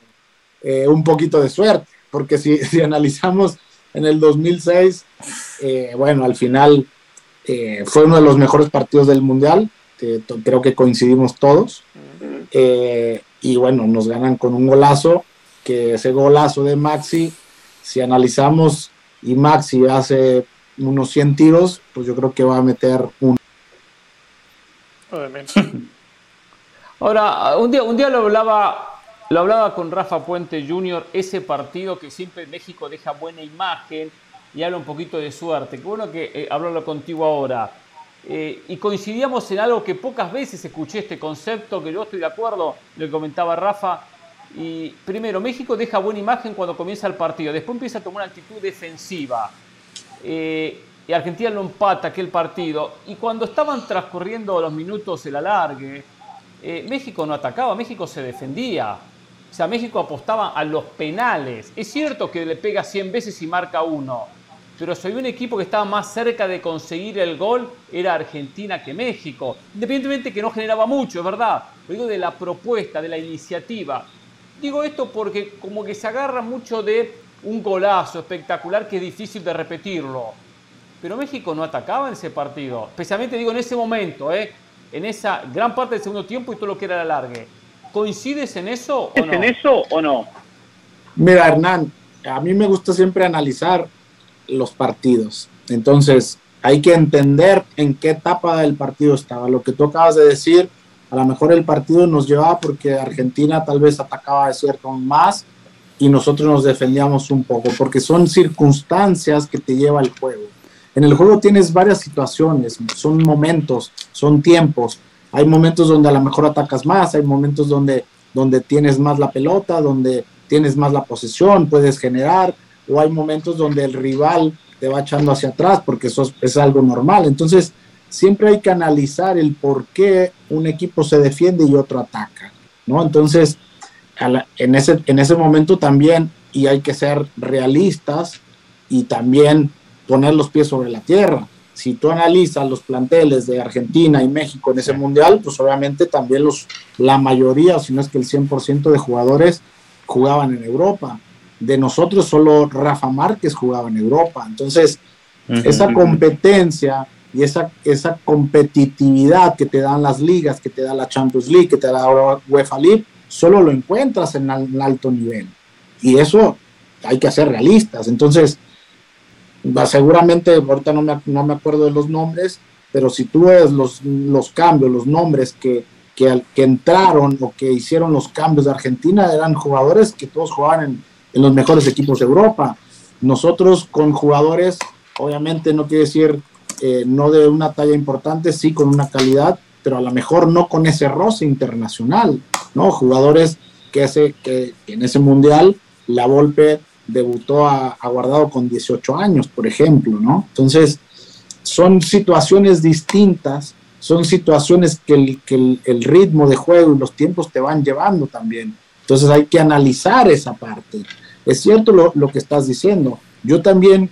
Speaker 7: eh, un poquito de suerte, porque si, analizamos en el 2006, eh, bueno, al final eh, fue uno de los mejores partidos del Mundial, creo que coincidimos todos, y bueno, nos ganan con un golazo, que ese golazo de Maxi, si analizamos, y Maxi hace unos 100 tiros, pues yo creo que va a meter uno. (laughs)
Speaker 1: Ahora, un día, un día lo hablaba, lo hablaba con Rafa Puente Jr., ese partido que siempre México deja buena imagen y habla un poquito de suerte. Qué bueno que eh, hablarlo contigo ahora. Eh, y coincidíamos en algo que pocas veces escuché este concepto, que yo estoy de acuerdo, lo que comentaba Rafa. Y primero, México deja buena imagen cuando comienza el partido, después empieza a tomar una actitud defensiva. Eh, y Argentina lo empata aquel partido. Y cuando estaban transcurriendo los minutos el alargue, eh, México no atacaba, México se defendía. O sea, México apostaba a los penales. Es cierto que le pega 100 veces y marca uno, pero había un equipo que estaba más cerca de conseguir el gol, era Argentina que México. Independientemente que no generaba mucho, es verdad. Lo digo de la propuesta, de la iniciativa. Digo esto porque como que se agarra mucho de un golazo espectacular que es difícil de repetirlo. Pero México no atacaba en ese partido, especialmente digo en ese momento, ¿eh? en esa gran parte del segundo tiempo y todo lo que era la largue. ¿Coincides en eso o no?
Speaker 5: en eso o no?
Speaker 7: Mira, Hernán, a mí me gusta siempre analizar los partidos. Entonces, hay que entender en qué etapa del partido estaba. Lo que tú acabas de decir, a lo mejor el partido nos llevaba porque Argentina tal vez atacaba de cierto más y nosotros nos defendíamos un poco, porque son circunstancias que te lleva el juego. En el juego tienes varias situaciones, son momentos, son tiempos. Hay momentos donde a lo mejor atacas más, hay momentos donde, donde tienes más la pelota, donde tienes más la posesión, puedes generar, o hay momentos donde el rival te va echando hacia atrás, porque eso es algo normal. Entonces, siempre hay que analizar el por qué un equipo se defiende y otro ataca, ¿no? Entonces, en, ese, en ese momento también, y hay que ser realistas y también poner los pies sobre la tierra. Si tú analizas los planteles de Argentina y México en ese mundial, pues obviamente también los, la mayoría, si no es que el 100% de jugadores jugaban en Europa. De nosotros solo Rafa Márquez jugaba en Europa. Entonces, esa competencia y esa, esa competitividad que te dan las ligas, que te da la Champions League, que te da la UEFA League, solo lo encuentras en el alto nivel. Y eso hay que ser realistas. Entonces, seguramente, ahorita no me, no me acuerdo de los nombres, pero si tú ves los, los cambios, los nombres que, que, que, entraron o que hicieron los cambios de Argentina, eran jugadores que todos jugaban en, en los mejores equipos de Europa. Nosotros con jugadores, obviamente no quiere decir eh, no de una talla importante, sí con una calidad, pero a lo mejor no con ese roce internacional, ¿no? Jugadores que, hace, que en ese mundial la Volpe debutó a, Guardado con 18 años, por ejemplo, ¿no? Entonces, son situaciones distintas, son situaciones que el, que el, ritmo de juego y los tiempos te van llevando también. Entonces hay que analizar esa parte. Es cierto lo, lo que estás diciendo. Yo también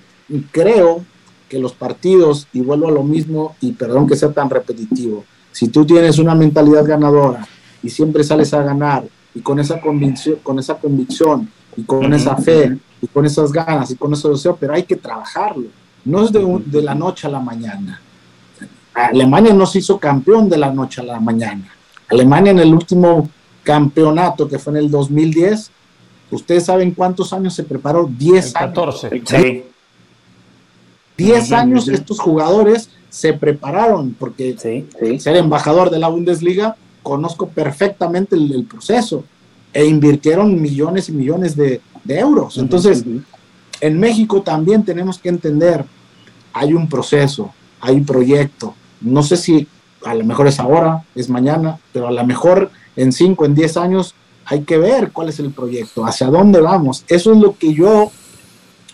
Speaker 7: creo que los partidos, y vuelvo a lo mismo, y perdón que sea tan repetitivo, si tú tienes una mentalidad ganadora y siempre sales a ganar y con esa convicción, con esa convicción y con esa fe y con esas ganas y con ese deseo, pero hay que trabajarlo. No es de, de la noche a la mañana. Alemania no se hizo campeón de la noche a la mañana. Alemania en el último campeonato que fue en el 2010, ustedes saben cuántos años se preparó, 10
Speaker 1: años. 14.
Speaker 7: Sí. 10 años estos jugadores se prepararon, porque ser embajador de la Bundesliga, conozco perfectamente el, proceso, e invirtieron millones y millones de, euros. Entonces, en México también tenemos que entender, hay un proceso, hay un proyecto. No sé si a lo mejor es ahora, es mañana, pero a lo mejor en 5, en 10 años hay que ver cuál es el proyecto, hacia dónde vamos. Eso es lo que yo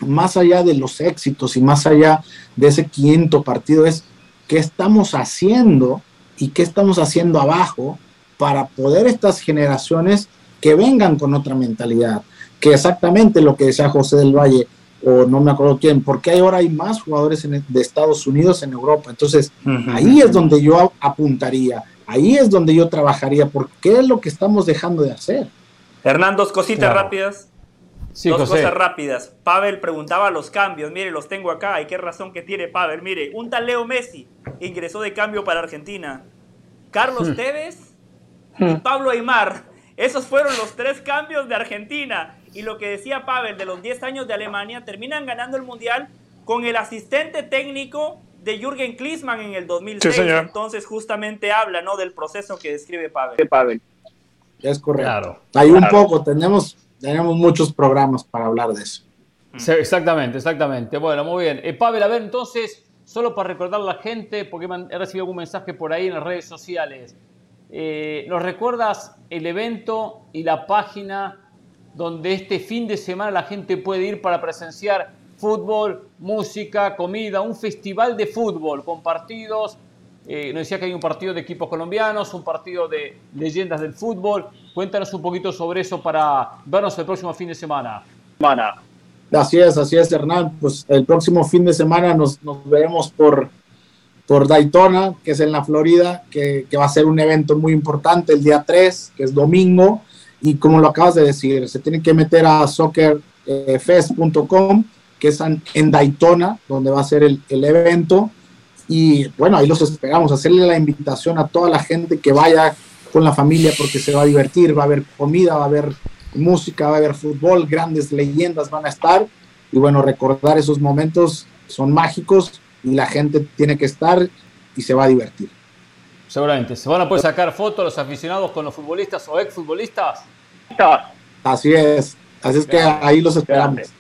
Speaker 7: más allá de los éxitos y más allá de ese quinto partido, es qué estamos haciendo y qué estamos haciendo abajo para poder estas generaciones que vengan con otra mentalidad, que exactamente lo que decía José del Valle, o no me acuerdo quién, porque ahora hay más jugadores de Estados Unidos en Europa. Entonces, ahí es donde yo apuntaría, ahí es donde yo trabajaría, porque es lo que estamos dejando de hacer.
Speaker 2: Hernán, dos cositas rápidas. Dos cosas rápidas. Pavel preguntaba los cambios. Mire, los tengo acá. ¿Y qué razón que tiene Pavel? Mire, un tal Leo Messi ingresó de cambio para Argentina. Carlos hmm. Tevez y hmm. Pablo Aymar. Esos fueron los tres cambios de Argentina. Y lo que decía Pavel de los 10 años de Alemania, terminan ganando el Mundial con el asistente técnico de Jürgen Klinsmann en el 2006. Entonces justamente habla ¿no? del proceso que describe Pavel.
Speaker 7: Pavel. Es correcto. Hay un poco, tenemos tenemos muchos programas para hablar de eso.
Speaker 1: exactamente, exactamente. Bueno, muy bien. Eh, Pavel, a ver, entonces, solo para recordar a la gente, porque he recibido algún mensaje por ahí en las redes sociales. Eh, ¿Nos recuerdas el evento y la página donde este fin de semana la gente puede ir para presenciar fútbol, música, comida, un festival de fútbol con partidos eh, nos decía que hay un partido de equipos colombianos, un partido de leyendas del fútbol. Cuéntanos un poquito sobre eso para vernos el próximo fin de semana.
Speaker 7: Así es, así es, Hernán. Pues el próximo fin de semana nos, veremos por, por Daytona, que es en la Florida, que, va a ser un evento muy importante el día 3, que es domingo. Y como lo acabas de decir, se tiene que meter a soccerfest.com, que es en, Daytona, donde va a ser el, el evento y bueno, ahí los esperamos, hacerle la invitación a toda la gente que vaya con la familia porque se va a divertir, va a haber comida, va a haber música, va a haber fútbol, grandes leyendas van a estar. Y bueno, recordar esos momentos son mágicos y la gente tiene que estar y se va a divertir.
Speaker 1: Seguramente. ¿Se van a poder sacar fotos los aficionados con los futbolistas o exfutbolistas?
Speaker 7: Así es. Así es que ahí los esperamos.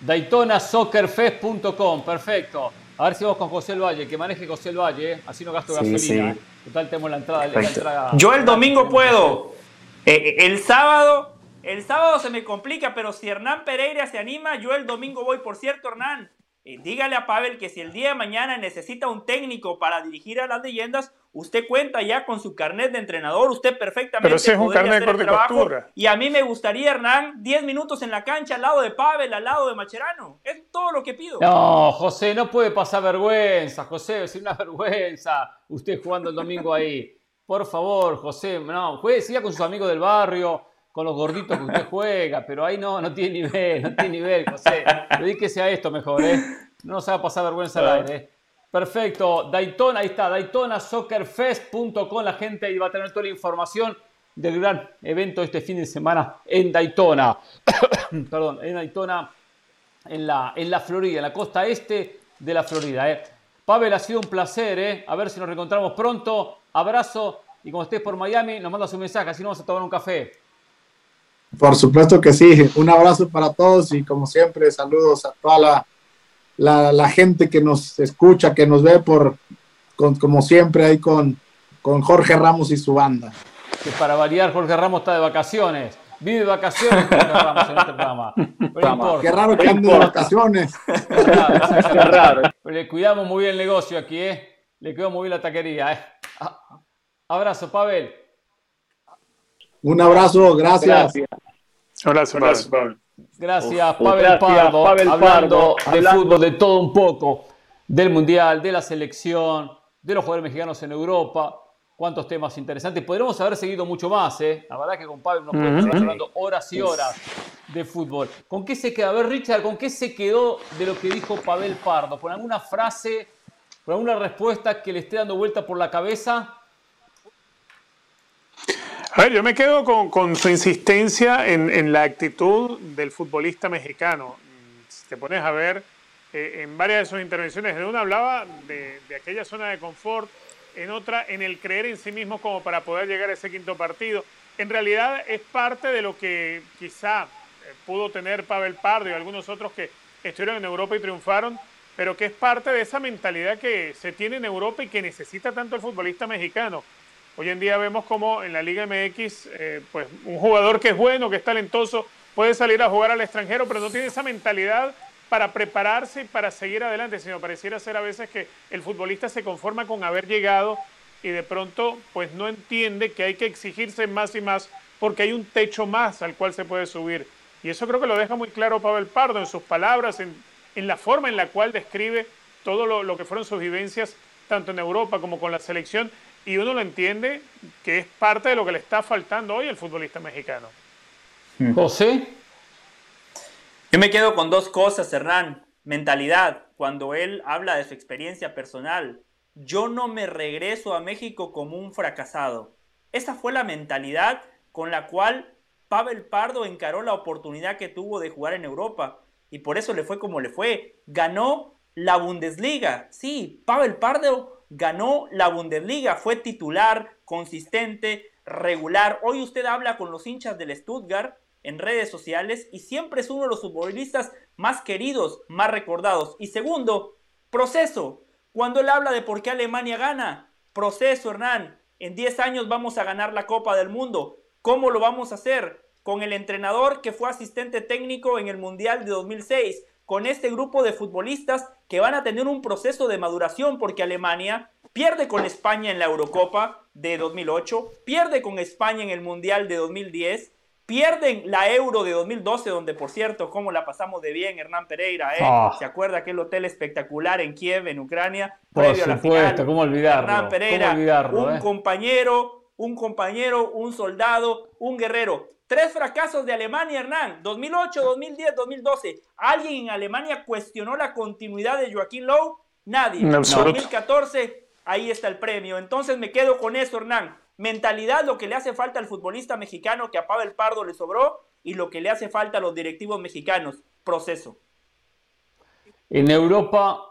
Speaker 1: DaytonaSoccerFest.com, perfecto. A ver si vamos con José el Valle, que maneje José el Valle, ¿eh? así no gasto gasolina. ¿eh? Total, tenemos la entrada. La entrada
Speaker 2: Yo el domingo puedo. Eh, el sábado, el sábado se me complica, pero si Hernán Pereira se anima, yo el domingo voy. Por cierto, Hernán, dígale a Pavel que si el día de mañana necesita un técnico para dirigir a las leyendas, Usted cuenta ya con su carnet de entrenador, usted perfectamente
Speaker 3: Pero si es un carnet de trabajo.
Speaker 2: Y a mí me gustaría, Hernán, 10 minutos en la cancha al lado de Pavel, al lado de Macherano. Es todo lo que pido.
Speaker 1: No, José, no puede pasar vergüenza, José, es una (laughs) vergüenza usted jugando el domingo ahí. Por favor, José, no, juegue, siga con sus amigos del barrio, con los gorditos que usted juega, pero ahí no, no tiene nivel, no tiene nivel, José. Dedíquese a esto mejor, ¿eh? No nos haga pasar vergüenza al aire, ¿eh? Perfecto. Daytona, ahí está, DaytonaSoccerFest.com. La gente ahí va a tener toda la información del gran evento este fin de semana en Daytona. (coughs) Perdón, en Daytona, en la, en la Florida, en la costa este de la Florida. Eh. Pavel, ha sido un placer. Eh. A ver si nos reencontramos pronto. Abrazo. Y como estés por Miami, nos mandas un mensaje, así nos vamos a tomar un café.
Speaker 7: Por supuesto que sí. Un abrazo para todos y como siempre, saludos a toda la la, gente que nos escucha, que nos ve por, como siempre, ahí con, con Jorge Ramos y su banda.
Speaker 1: Que para variar, Jorge Ramos está de vacaciones. Vive vacaciones Jorge Ramos en este programa.
Speaker 7: Qué raro que ande de vacaciones. (laughs)
Speaker 1: Qué raro. le cuidamos muy bien el negocio aquí, ¿eh? Le cuidamos muy bien la taquería, ¿eh? Abrazo, Pavel.
Speaker 7: Un abrazo, gracias.
Speaker 3: gracias. Abrazo, abrazo, Pavel.
Speaker 1: Gracias, Pavel Pardo. hablando de fútbol, de todo un poco, del Mundial, de la selección, de los jugadores mexicanos en Europa. Cuántos temas interesantes. Podríamos haber seguido mucho más, ¿eh? La verdad que con Pavel nos podemos estar hablando horas y horas de fútbol. ¿Con qué se queda? A ver, Richard, ¿con qué se quedó de lo que dijo Pavel Pardo? ¿Con alguna frase, con alguna respuesta que le esté dando vuelta por la cabeza?
Speaker 3: A ver, yo me quedo con, su insistencia en, la actitud del futbolista mexicano. Si te pones a ver, eh, en varias de sus intervenciones, en una hablaba de, aquella zona de confort, en otra en el creer en sí mismo como para poder llegar a ese quinto partido. En realidad es parte de lo que quizá eh, pudo tener Pavel Pardo y algunos otros que estuvieron en Europa y triunfaron, pero que es parte de esa mentalidad que se tiene en Europa y que necesita tanto el futbolista mexicano Hoy en día vemos como en la Liga MX, eh, pues un jugador que es bueno, que es talentoso, puede salir a jugar al extranjero, pero no tiene esa mentalidad para prepararse y para seguir adelante, sino pareciera ser a veces que el futbolista se conforma con haber llegado y de pronto pues no entiende que hay que exigirse más y más porque hay un techo más al cual se puede subir. Y eso creo que lo deja muy claro Pavel Pardo en sus palabras, en, la forma en la cual describe todo lo, lo que fueron sus vivencias tanto en Europa como con la selección y uno lo entiende que es parte de lo que le está faltando hoy al futbolista mexicano.
Speaker 1: Hmm. José.
Speaker 2: Yo me quedo con dos cosas, Hernán. Mentalidad, cuando él habla de su experiencia personal. Yo no me regreso a México como un fracasado. Esa fue la mentalidad con la cual Pavel Pardo encaró la oportunidad que tuvo de jugar en Europa. Y por eso le fue como le fue. Ganó la Bundesliga. Sí, Pavel Pardo ganó la Bundesliga, fue titular, consistente, regular. Hoy usted habla con los hinchas del Stuttgart en redes sociales y siempre es uno de los futbolistas más queridos, más recordados. Y segundo, proceso. Cuando él habla de por qué Alemania gana, proceso, Hernán. En 10 años vamos a ganar la Copa del Mundo. ¿Cómo lo vamos a hacer? Con el entrenador que fue asistente técnico en el Mundial de 2006 con este grupo de futbolistas que van a tener un proceso de maduración porque Alemania pierde con España en la Eurocopa de 2008, pierde con España en el Mundial de 2010, pierden la Euro de 2012, donde por cierto, cómo la pasamos de bien Hernán Pereira, ¿eh? Ah. ¿Se acuerda aquel hotel espectacular en Kiev, en Ucrania?
Speaker 1: Por previo supuesto, a la final. ¿cómo olvidarlo?
Speaker 2: Hernán Pereira, un eh? compañero, un compañero, un soldado, un guerrero. Tres fracasos de Alemania, Hernán. 2008, 2010, 2012. ¿Alguien en Alemania cuestionó la continuidad de Joaquín Lowe? Nadie. En 2014, ahí está el premio. Entonces me quedo con eso, Hernán. Mentalidad, lo que le hace falta al futbolista mexicano que a Pavel Pardo le sobró y lo que le hace falta a los directivos mexicanos. Proceso.
Speaker 1: En Europa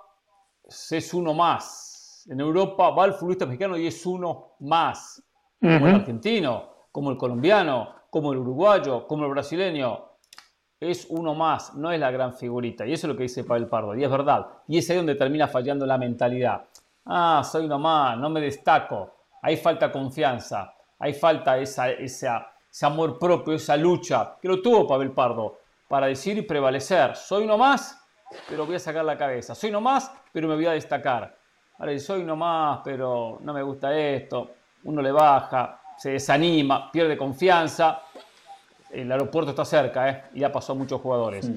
Speaker 1: es uno más. En Europa va el futbolista mexicano y es uno más. Como el argentino, como el colombiano, como el uruguayo, como el brasileño. Es uno más, no es la gran figurita. Y eso es lo que dice Pavel Pardo. Y es verdad. Y es ahí donde termina fallando la mentalidad. Ah, soy uno más, no me destaco. Ahí falta confianza. Ahí falta esa, ese amor propio, esa lucha que lo tuvo Pavel Pardo para decir y prevalecer. Soy uno más, pero voy a sacar la cabeza. Soy uno más, pero me voy a destacar. Soy uno más, pero no me gusta esto. Uno le baja, se desanima, pierde confianza. El aeropuerto está cerca, ¿eh? Y ya pasó a muchos jugadores.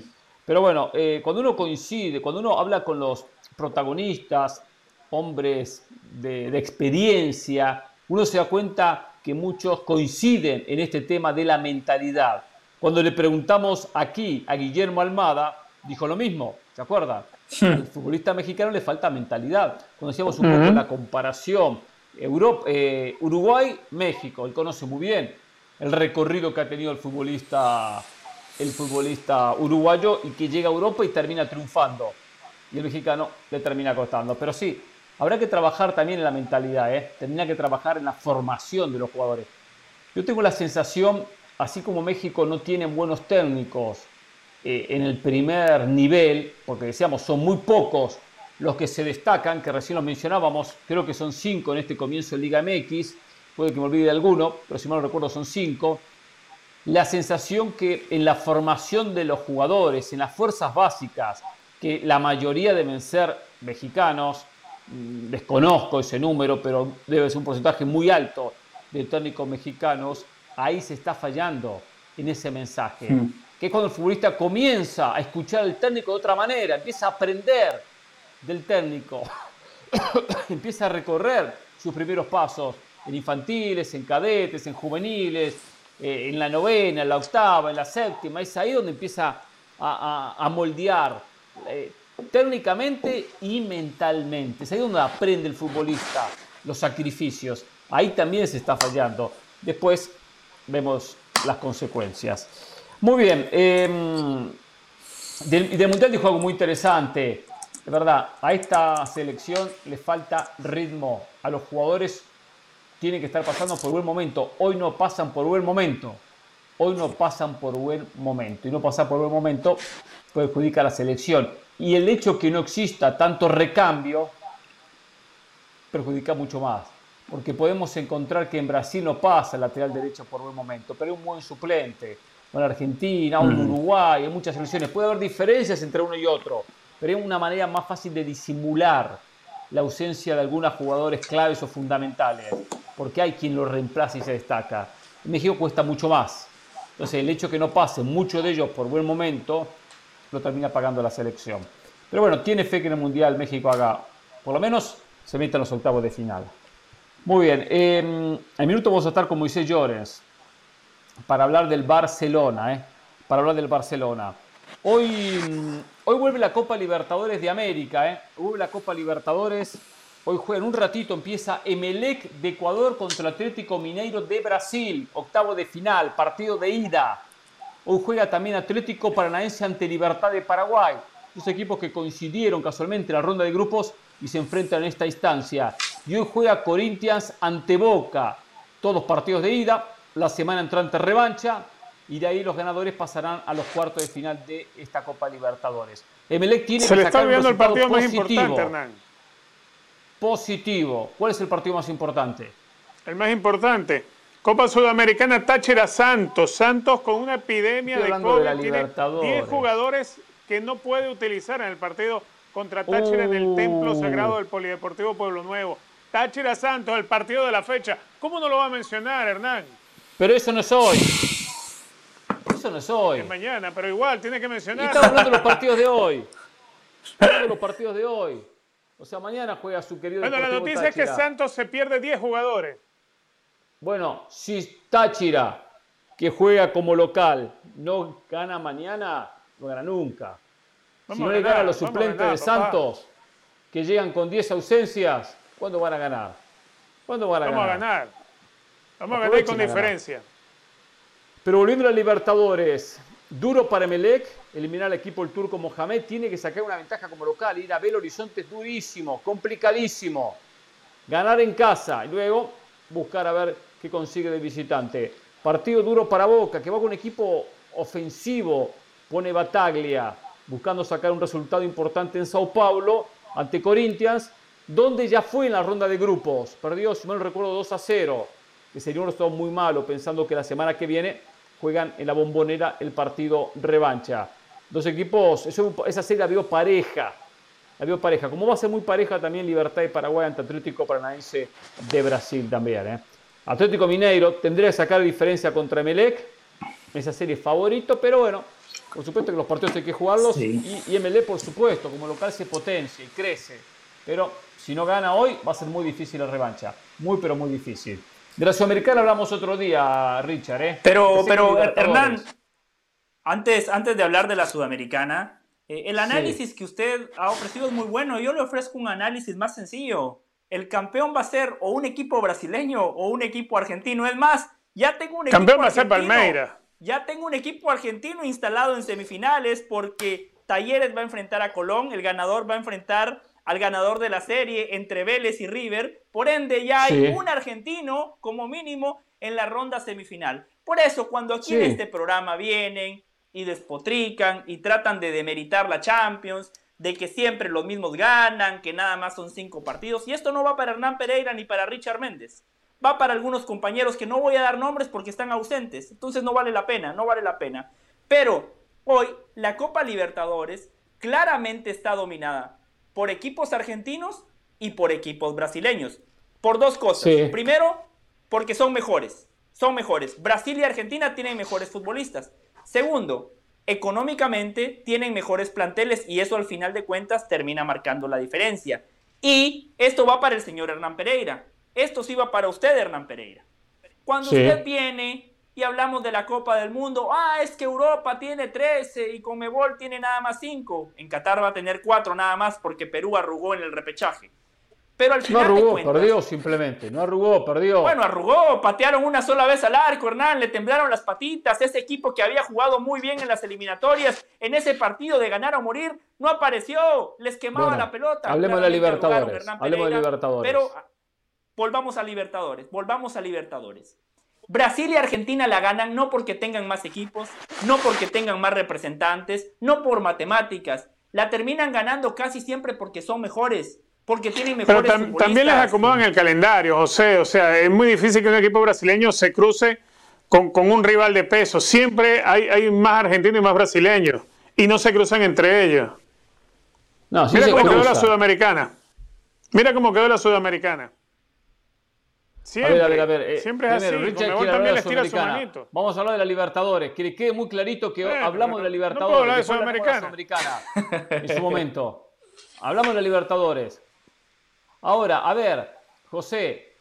Speaker 1: Pero bueno, eh, cuando uno coincide, cuando uno habla con los protagonistas, hombres de, de experiencia, uno se da cuenta que muchos coinciden en este tema de la mentalidad. Cuando le preguntamos aquí a Guillermo Almada, dijo lo mismo, ¿se acuerda? Al futbolista mexicano le falta mentalidad. Cuando hacíamos un poco la comparación, eh, Uruguay-México, él conoce muy bien el recorrido que ha tenido el futbolista, el futbolista uruguayo y que llega a Europa y termina triunfando. Y el mexicano le termina costando. Pero sí, habrá que trabajar también en la mentalidad, ¿eh? tendría que trabajar en la formación de los jugadores. Yo tengo la sensación, así como México no tiene buenos técnicos, eh, en el primer nivel, porque decíamos, son muy pocos los que se destacan, que recién los mencionábamos, creo que son cinco en este comienzo de Liga MX, puede que me olvide de alguno, pero si mal no recuerdo son cinco, la sensación que en la formación de los jugadores, en las fuerzas básicas, que la mayoría deben ser mexicanos, mm, desconozco ese número, pero debe ser un porcentaje muy alto de técnicos mexicanos, ahí se está fallando en ese mensaje. Hmm que es cuando el futbolista comienza a escuchar al técnico de otra manera, empieza a aprender del técnico, (coughs) empieza a recorrer sus primeros pasos en infantiles, en cadetes, en juveniles, eh, en la novena, en la octava, en la séptima, es ahí donde empieza a, moldear eh, técnicamente y mentalmente, es ahí donde aprende el futbolista los sacrificios, ahí también se está fallando. Después vemos las consecuencias. Muy bien. Eh, del, Mundial dijo algo muy interesante. De verdad, a esta selección le falta ritmo. A los jugadores tienen que estar pasando por buen momento. Hoy no pasan por buen momento. Hoy no pasan por buen momento. Y no pasar por buen momento perjudica a la selección. Y el hecho que no exista tanto recambio perjudica mucho más. Porque podemos encontrar que en Brasil no pasa el lateral derecho por buen momento, pero es un buen suplente con Argentina, un Uruguay, hay muchas selecciones. Puede haber diferencias entre uno y otro, pero es una manera más fácil de disimular la ausencia de algunos jugadores claves o fundamentales, porque hay quien lo reemplaza y se destaca. En México cuesta mucho más. Entonces, el hecho de que no pase mucho de ellos por buen momento, lo termina pagando la selección. Pero bueno, tiene fe que en el Mundial México haga, por lo menos, se meta en los octavos de final. Muy bien, eh, en minuto vamos a estar con Moisés Llorens, para hablar del Barcelona, ¿eh? para hablar del Barcelona. Hoy, hoy vuelve la Copa Libertadores de América, ¿eh? la Copa Libertadores. Hoy juega en un ratito, empieza Emelec de Ecuador contra Atlético Mineiro de Brasil, octavo de final, partido de ida. Hoy juega también Atlético Paranaense ante Libertad de Paraguay. Dos equipos que coincidieron casualmente en la ronda de grupos y se enfrentan en esta instancia. Y hoy juega Corinthians ante Boca. Todos partidos de ida la semana entrante revancha y de ahí los ganadores pasarán a los cuartos de final de esta Copa Libertadores. Emelec tiene
Speaker 3: Se le está olvidando el partido más importante, Hernán.
Speaker 1: Positivo. ¿Cuál es el partido más importante?
Speaker 3: El más importante. Copa Sudamericana Táchira Santos. Santos con una epidemia de COVID. tiene 10 jugadores que no puede utilizar en el partido contra Táchira en el Templo uh. Sagrado del Polideportivo Pueblo Nuevo. Táchira Santos, el partido de la fecha. ¿Cómo no lo va a mencionar, Hernán?
Speaker 1: Pero eso no es hoy. Eso no es hoy.
Speaker 3: Es mañana, pero igual, tiene que mencionar. Y
Speaker 1: estamos hablando de los partidos de hoy. (laughs) Estamos hablando de los partidos de hoy. O sea, mañana juega su querido.
Speaker 3: Bueno, la noticia es que Santos se pierde 10 jugadores.
Speaker 1: Bueno, si Táchira, que juega como local, no gana mañana, no gana nunca. si no le gana a los suplentes de Santos, que llegan con 10 ausencias, ¿cuándo van a ganar? ¿Cuándo van a
Speaker 3: Vamos
Speaker 1: ganar?
Speaker 3: a ganar. Vamos a ganar con diferencia.
Speaker 1: Pero volviendo a Libertadores, duro para Emelec, eliminar al equipo el turco Mohamed, tiene que sacar una ventaja como local, ir a Belo Horizonte es durísimo, complicadísimo. ganar en casa y luego buscar a ver qué consigue de visitante. Partido duro para Boca, que va con un equipo ofensivo, pone Bataglia, buscando sacar un resultado importante en Sao Paulo ante Corinthians, donde ya fue en la ronda de grupos. Perdió, si mal no recuerdo, 2 a 0, que sería un resultado muy malo, pensando que la semana que viene juegan en la bombonera el partido revancha. Dos equipos, esa serie la vio pareja, la vio pareja. Como va a ser muy pareja también Libertad de Paraguay ante Atlético Paranaense de Brasil también. ¿eh? Atlético Mineiro tendría que sacar diferencia contra Emelec, esa serie favorito, pero bueno, por supuesto que los partidos hay que jugarlos y, y Emelec, por supuesto, como local se potencia y crece. Pero si no gana hoy, va a ser muy difícil la revancha. Muy, pero muy difícil. De la Sudamericana hablamos otro día, Richard. ¿eh?
Speaker 2: Pero, pero Hernán, antes, antes de hablar de la Sudamericana, eh, el análisis que usted ha ofrecido es muy bueno. Yo le ofrezco un análisis más sencillo. El campeón va a ser o un equipo brasileño o un equipo argentino. Es más, ya tengo un equipo
Speaker 3: campeón va a ser Palmeiras.
Speaker 2: Ya tengo un equipo argentino instalado en semifinales porque Talleres va a enfrentar a Colón, el ganador va a enfrentar al ganador de la serie entre Vélez y River. Por ende, ya hay un argentino como mínimo en la ronda semifinal. Por eso, cuando aquí en este programa vienen y despotrican y tratan de demeritar la Champions, de que siempre los mismos ganan, que nada más son cinco partidos. Y esto no va para Hernán Pereira ni para Richard Méndez. Va para algunos compañeros que no voy a dar nombres porque están ausentes. Entonces no vale la pena, no vale la pena. Pero hoy la Copa Libertadores claramente está dominada por equipos argentinos y por equipos brasileños. Por dos cosas. Primero, porque son mejores. Son mejores. Brasil y Argentina tienen mejores futbolistas. Segundo, económicamente tienen mejores planteles y eso al final de cuentas termina marcando la diferencia. Y esto va para el señor Hernán Pereira. Esto sí va para usted, Hernán Pereira. Cuando usted viene y hablamos de la Copa del Mundo, ah, es que Europa tiene 13 y Comebol tiene nada más 5. En Qatar va a tener 4 nada más porque Perú arrugó en el repechaje. Pero al final
Speaker 1: no arrugó, perdió simplemente. No arrugó, perdió.
Speaker 2: Bueno, arrugó, patearon una sola vez al arco, Hernán, le temblaron las patitas. Ese equipo que había jugado muy bien en las eliminatorias, en ese partido de ganar o morir, no apareció, les quemaba la pelota.
Speaker 1: Hablemos de la Libertadores. hablemos de Libertadores.
Speaker 2: Pero volvamos a Libertadores, volvamos a Libertadores. Brasil y Argentina la ganan no porque tengan más equipos, no porque tengan más representantes, no por matemáticas. La terminan ganando casi siempre porque son mejores porque tienen mejores
Speaker 3: Pero también les acomodan el calendario, José. O sea, es muy difícil que un equipo brasileño se cruce con, un rival de peso. Siempre hay, hay, más argentinos y más brasileños. Y no se cruzan entre ellos. Mira cómo quedó la sudamericana. Mira cómo quedó la sudamericana. Siempre, a ver, a ver, eh, siempre es así. también les tira su manito.
Speaker 1: Vamos a hablar de la Libertadores. Que quede muy clarito que hablamos de la Libertadores. No puedo
Speaker 3: hablar de Sudamericana.
Speaker 1: en su momento. Hablamos de la Libertadores. Ahora, a ver, José,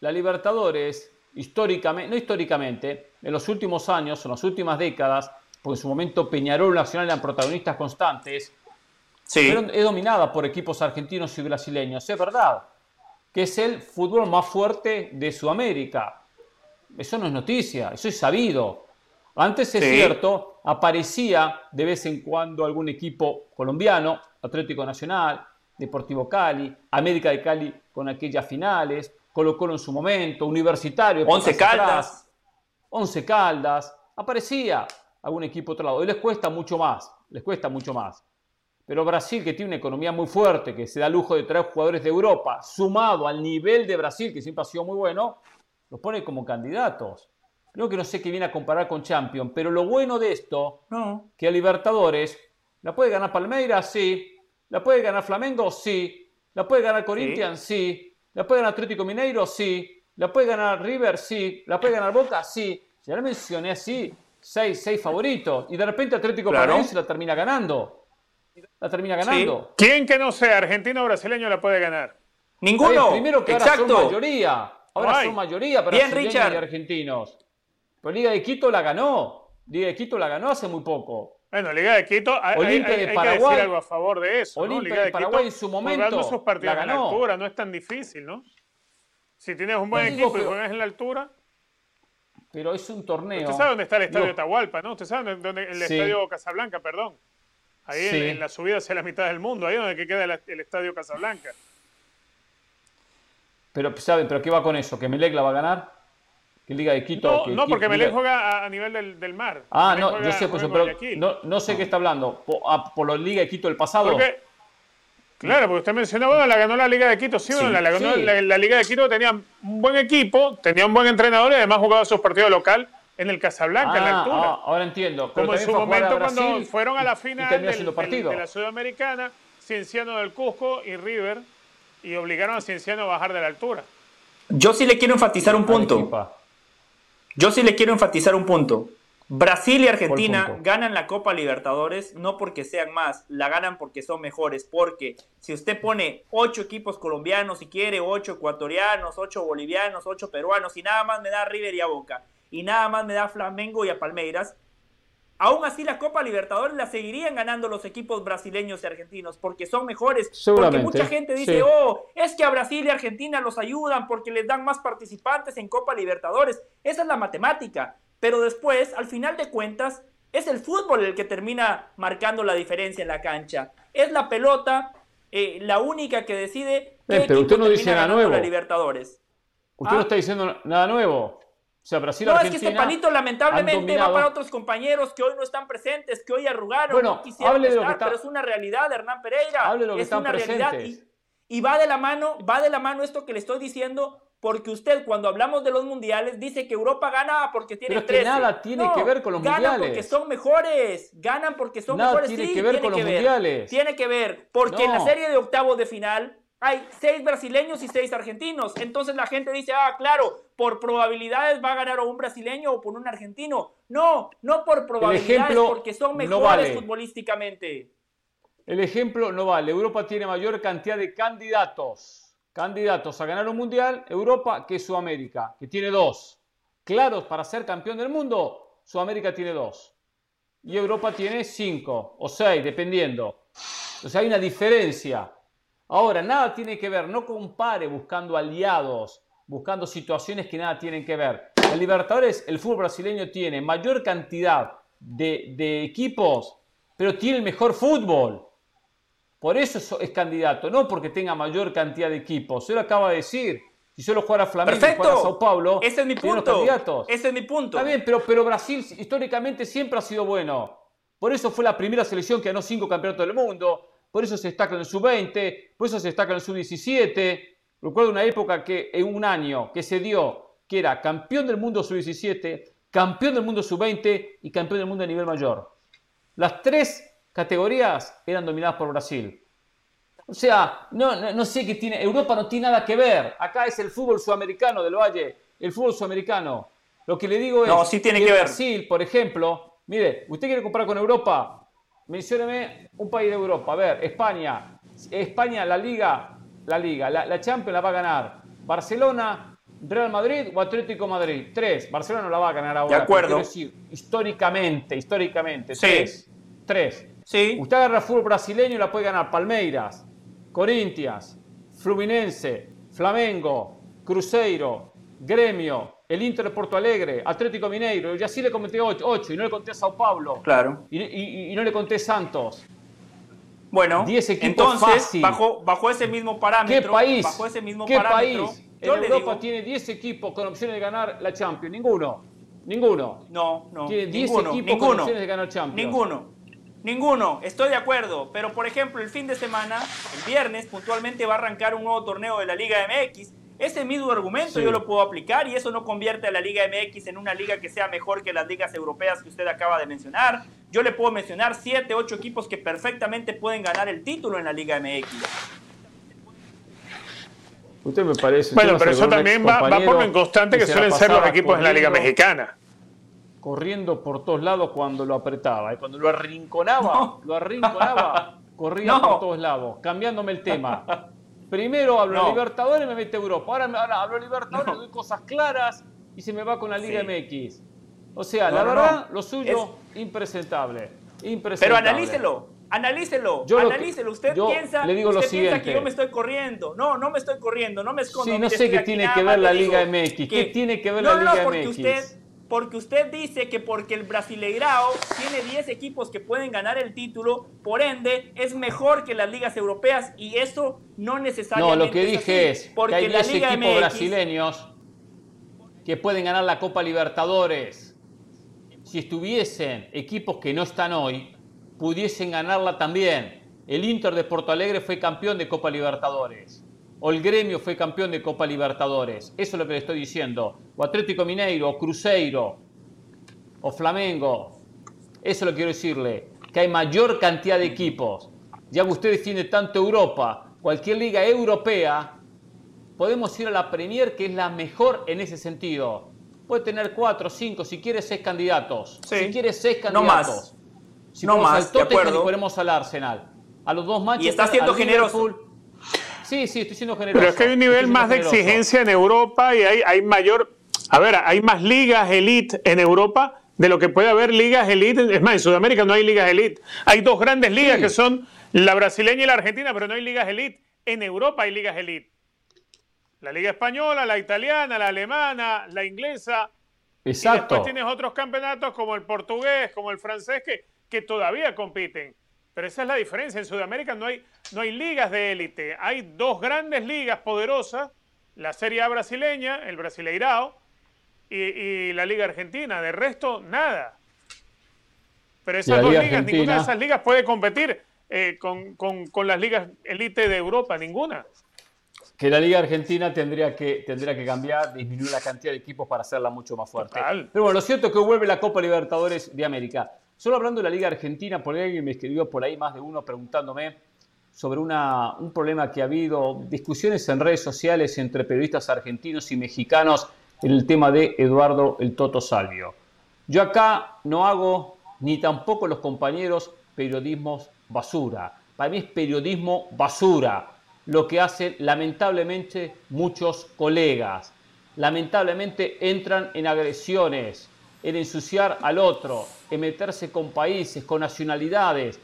Speaker 1: la Libertadores, históricamente, no históricamente, en los últimos años, en las últimas décadas, porque en su momento Peñarol Nacional eran protagonistas constantes, sí. es dominada por equipos argentinos y brasileños, es verdad, que es el fútbol más fuerte de Sudamérica. Eso no es noticia, eso es sabido. Antes es cierto, aparecía de vez en cuando algún equipo colombiano, Atlético Nacional, Deportivo Cali, América de Cali con aquellas finales, Colo Colo en su momento, Universitario.
Speaker 2: Once Caldas.
Speaker 1: Once Caldas. Aparecía algún equipo otro lado. Y les cuesta mucho más, les cuesta mucho más. Pero Brasil, que tiene una economía muy fuerte, que se da lujo de traer jugadores de Europa, sumado al nivel de Brasil, que siempre ha sido muy bueno, los pone como candidatos. Creo que no sé qué viene a comparar con Champions, pero lo bueno de esto, no. que a Libertadores la puede ganar Palmeiras, sí, ¿La puede ganar Flamengo? Sí. ¿La puede ganar Corinthians? Sí. ¿La puede ganar Atlético Mineiro? Sí. ¿La puede ganar River? Sí. ¿La puede ganar Boca? Sí. Ya la mencioné así, seis, seis favoritos. Y de repente Atlético claro. la termina ganando. La termina ganando.
Speaker 3: ¿Quién que no sea argentino o brasileño la puede ganar?
Speaker 2: Ninguno.
Speaker 1: primero que ahora son mayoría. Ahora son mayoría brasileños y argentinos. Pero Liga de Quito la ganó. Liga de Quito la ganó hace muy poco.
Speaker 3: Bueno, Liga de Quito, hay, Olimpia de Paraguay, que decir algo a favor de eso.
Speaker 1: Olimpia de, Paraguay en su momento.
Speaker 3: Jugando sus partidos en la altura, no es tan difícil, ¿no? Si tienes un buen equipo y juegas en la altura.
Speaker 1: Pero es un torneo.
Speaker 3: Usted sabe dónde está el estadio de Atahualpa, ¿no? Usted sabe dónde el estadio Casablanca, perdón. Ahí en, la subida hacia la mitad del mundo, ahí donde queda el, estadio Casablanca.
Speaker 1: Pero, ¿saben? ¿Pero qué va con eso? ¿Que Melec la va a ganar? ¿Qué Liga de Quito?
Speaker 3: No, no porque Melec juega a, nivel del, mar.
Speaker 1: Ah, no, yo sé, pues, pero no, no, sé qué está hablando. ¿Por, ah, por la Liga de Quito del pasado?
Speaker 3: claro, porque usted mencionó, bueno, la ganó la Liga de Quito. Sí, bueno, la, ganó, la, Liga de Quito tenía un buen equipo, tenía un buen entrenador y además jugaba sus partidos local en el Casablanca, en la ah, altura. Ah,
Speaker 1: ahora entiendo.
Speaker 3: Como en su momento cuando fueron a la final de la Sudamericana, Cienciano del Cusco y River, y obligaron a Cienciano a bajar de la altura.
Speaker 2: Yo sí le quiero enfatizar un punto. Yo sí le quiero enfatizar un punto. Brasil y Argentina ganan la Copa Libertadores no porque sean más, la ganan porque son mejores. Porque si usted pone ocho equipos colombianos, si quiere, ocho ecuatorianos, ocho bolivianos, ocho peruanos, y nada más me da River y a Boca, y nada más me da Flamengo y a Palmeiras, aún así la Copa Libertadores la seguirían ganando los equipos brasileños y argentinos porque son mejores. Porque mucha gente dice, oh, es que a Brasil y Argentina los ayudan porque les dan más participantes en Copa Libertadores. Esa es la matemática. Pero después, al final de cuentas, es el fútbol el que termina marcando la diferencia en la cancha. Es la pelota eh, la única que decide.
Speaker 1: Eh, pero usted no dice nada nuevo.
Speaker 2: La Libertadores.
Speaker 1: Usted no ¿Ah? está diciendo nada nuevo. O sea, Brasil
Speaker 2: No, es que este palito lamentablemente va para otros compañeros que hoy no están presentes, que hoy arrugaron,
Speaker 1: bueno,
Speaker 2: no quisieron
Speaker 1: hable de
Speaker 2: estar,
Speaker 1: lo que está...
Speaker 2: pero es una realidad, Hernán Pereira.
Speaker 1: Hable de lo que
Speaker 2: es
Speaker 1: están
Speaker 2: una
Speaker 1: presentes.
Speaker 2: realidad y, y, va de la mano, va de la mano esto que le estoy diciendo, porque usted cuando hablamos de los mundiales dice que Europa gana porque tiene
Speaker 1: pero
Speaker 2: 13.
Speaker 1: que nada tiene que ver con los
Speaker 2: ganan
Speaker 1: mundiales.
Speaker 2: Ganan porque son mejores, ganan porque son
Speaker 1: nada
Speaker 2: mejores.
Speaker 1: tiene
Speaker 2: sí,
Speaker 1: que ver
Speaker 2: tiene
Speaker 1: con
Speaker 2: que
Speaker 1: los
Speaker 2: ver.
Speaker 1: mundiales.
Speaker 2: Tiene que ver, porque en la serie de octavos de final hay seis brasileños y seis argentinos. Entonces la gente dice, ah, claro, por probabilidades va a ganar o un brasileño o por un argentino. No, no por probabilidades, porque son mejores futbolísticamente.
Speaker 1: El ejemplo no vale. Europa tiene mayor cantidad de candidatos, candidatos a ganar un mundial, Europa, que Sudamérica, que tiene dos. Claros para ser campeón del mundo, Sudamérica tiene dos. Y Europa tiene cinco o seis, dependiendo. O sea, hay una diferencia. Ahora, nada tiene que ver, no compare buscando aliados, buscando situaciones que nada tienen que ver. En Libertadores, el fútbol brasileño tiene mayor cantidad de, equipos, pero tiene el mejor fútbol. Por eso es candidato, no porque tenga mayor cantidad de equipos. Se lo acaba de decir. Si solo juega Flamengo
Speaker 2: Perfecto.
Speaker 1: y Sao Paulo,
Speaker 2: ese es mi punto. Ese es mi punto.
Speaker 1: Está bien, pero, pero Brasil históricamente siempre ha sido bueno. Por eso fue la primera selección que ganó cinco campeonatos del mundo por eso se destaca en el sub-20, por eso se destaca en el sub-17. Recuerdo una época que en un año que se dio que era campeón del mundo sub-17, campeón del mundo sub-20 y campeón del mundo a nivel mayor. Las tres categorías eran dominadas por Brasil. O sea, no, no, sé qué tiene. Europa no tiene nada que ver. Acá es el fútbol sudamericano del Valle, el fútbol sudamericano. Lo que le digo es
Speaker 2: no, sí tiene que, que
Speaker 1: Brasil, por ejemplo, mire, usted quiere comparar con Europa, Mencióneme un país de Europa. A ver, España. España, la Liga, la Liga, la, Champions la va a ganar. Barcelona, Real Madrid o Atlético Madrid. Tres. Barcelona no la va a ganar ahora.
Speaker 2: De acuerdo.
Speaker 1: Decir, históricamente, históricamente. Tres. Tres.
Speaker 2: Sí.
Speaker 1: Usted agarra fútbol brasileño y la puede ganar Palmeiras, Corinthians, Fluminense, Flamengo, Cruzeiro, Gremio, el Inter de Porto Alegre, Atlético Mineiro, y así le conté 8 y no le conté a Sao Paulo.
Speaker 2: Claro.
Speaker 1: Y, no le conté Santos.
Speaker 2: Bueno, 10 equipos entonces, Bajo, bajo ese mismo parámetro.
Speaker 1: ¿Qué país?
Speaker 2: Bajo ese mismo
Speaker 1: ¿Qué país en Europa tiene 10 equipos con opciones de ganar la Champions? Ninguno. Ninguno.
Speaker 2: No, no.
Speaker 1: Tiene 10 equipos con opciones de ganar Champions.
Speaker 2: Ninguno. Ninguno, estoy de acuerdo. Pero por ejemplo, el fin de semana, el viernes, puntualmente va a arrancar un nuevo torneo de la Liga MX ese mismo argumento yo lo puedo aplicar y eso no convierte a la Liga MX en una liga que sea mejor que las ligas europeas que usted acaba de mencionar. Yo le puedo mencionar 7, 8 equipos que perfectamente pueden ganar el título en la Liga MX.
Speaker 1: Usted me parece.
Speaker 3: Bueno, pero eso también va, por lo inconstante que, suelen ser los equipos en la Liga Mexicana.
Speaker 1: Corriendo por todos lados cuando lo apretaba. Y cuando lo arrinconaba, lo arrinconaba, (laughs) corría por todos lados, cambiándome el tema. (laughs) Primero hablo de Libertadores y me mete Europa. Ahora, ahora hablo Libertadores, doy cosas claras y se me va con la Liga MX. O sea, la verdad, lo suyo, impresentable. impresentable.
Speaker 2: Pero analícelo, analícelo, yo analícelo. Usted, piensa,
Speaker 1: le digo
Speaker 2: usted
Speaker 1: lo siguiente.
Speaker 2: piensa que yo me estoy corriendo. No, no me estoy corriendo, no me escondo.
Speaker 1: Sí, no sé qué tiene que ver la Liga MX. ¿Qué tiene que ver la Liga
Speaker 2: no,
Speaker 1: MX?
Speaker 2: Porque usted dice que porque el Brasileirao tiene 10 equipos que pueden ganar el título, por ende es mejor que las ligas europeas y eso no necesariamente
Speaker 1: No, lo que dije es, porque que hay 10 equipos brasileños que pueden ganar la Copa Libertadores. Si estuviesen equipos que no están hoy, pudiesen ganarla también. El Inter de Porto Alegre fue campeón de Copa Libertadores o el gremio fue campeón de Copa Libertadores. Eso es lo que le estoy diciendo. O Atlético Mineiro, o Cruzeiro, o Flamengo. Eso lo quiero decirle. Que hay mayor cantidad de equipos. Ya que usted defiende tanto Europa, cualquier liga europea, podemos ir a la Premier, que es la mejor en ese sentido. Puede tener cuatro, cinco, si quiere seis candidatos. Si quiere seis candidatos. No más. Si no más, al Tottenham y ponemos al Arsenal. A los dos matches.
Speaker 2: Y está siendo generoso.
Speaker 1: Sí, sí, estoy siendo generoso.
Speaker 3: Pero es que hay un nivel más de exigencia en Europa y hay, hay mayor. A ver, hay más ligas elite en Europa de lo que puede haber ligas elite. Es más, en Sudamérica no hay ligas elite. Hay dos grandes ligas que son la brasileña y la argentina, pero no hay ligas elite. En Europa hay ligas elite. La liga española, la italiana, la alemana, la inglesa. Exacto. Y después tienes otros campeonatos como el portugués, como el francés, que, que todavía compiten. Pero esa es la diferencia. En Sudamérica no hay, no hay ligas de élite. Hay dos grandes ligas poderosas, la Serie A brasileña, el Brasileirao, y, la Liga Argentina. De resto, nada. Pero esas dos ligas, ninguna de esas ligas puede competir eh, con, con, las ligas élite de Europa, ninguna.
Speaker 1: Que la Liga Argentina tendría que, tendría que cambiar, disminuir la cantidad de equipos para hacerla mucho más fuerte. Pero bueno, lo cierto es que vuelve la Copa Libertadores de América. Solo hablando de la Liga Argentina, por alguien me escribió por ahí más de uno preguntándome sobre una, un problema que ha habido, discusiones en redes sociales entre periodistas argentinos y mexicanos en el tema de Eduardo el Toto Salvio. Yo acá no hago, ni tampoco los compañeros, periodismo basura. Para mí es periodismo basura lo que hacen lamentablemente muchos colegas. Lamentablemente entran en agresiones, en ensuciar al otro, en meterse con países, con nacionalidades.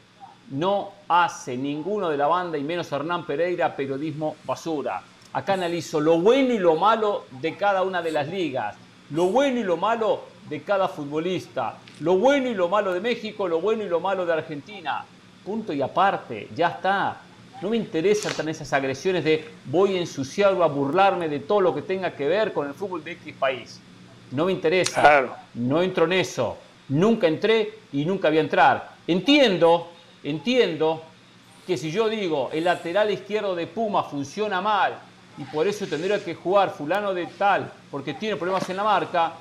Speaker 1: No hace ninguno de la banda, y menos Hernán Pereira, periodismo basura. Acá analizo lo bueno y lo malo de cada una de las ligas, lo bueno y lo malo de cada futbolista, lo bueno y lo malo de México, lo bueno y lo malo de Argentina. Punto y aparte, ya está. No me interesan esas agresiones de voy a ensuciar o a burlarme de todo lo que tenga que ver con el fútbol de X país no me interesa, no entro en eso, nunca entré y nunca voy a entrar. Entiendo, entiendo que si yo digo el lateral izquierdo de Puma funciona mal y por eso tendría que jugar fulano de tal porque tiene problemas en la marca,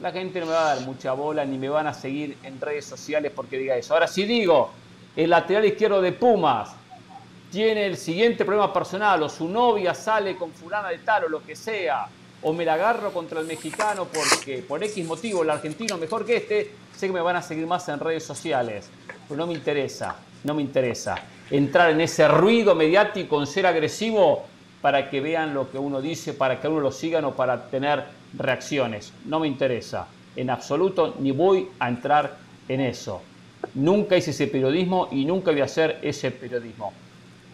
Speaker 1: la gente no me va a dar mucha bola ni me van a seguir en redes sociales porque diga eso. Ahora si digo el lateral izquierdo de Pumas tiene el siguiente problema personal o su novia sale con fulana de tal o lo que sea o me la agarro contra el mexicano porque por X motivo el argentino mejor que este, sé que me van a seguir más en redes sociales. Pero no me interesa, no me interesa entrar en ese ruido mediático, en ser agresivo para que vean lo que uno dice, para que uno lo sigan o para tener reacciones. No me interesa, en absoluto, ni voy a entrar en eso. Nunca hice ese periodismo y nunca voy a hacer ese periodismo.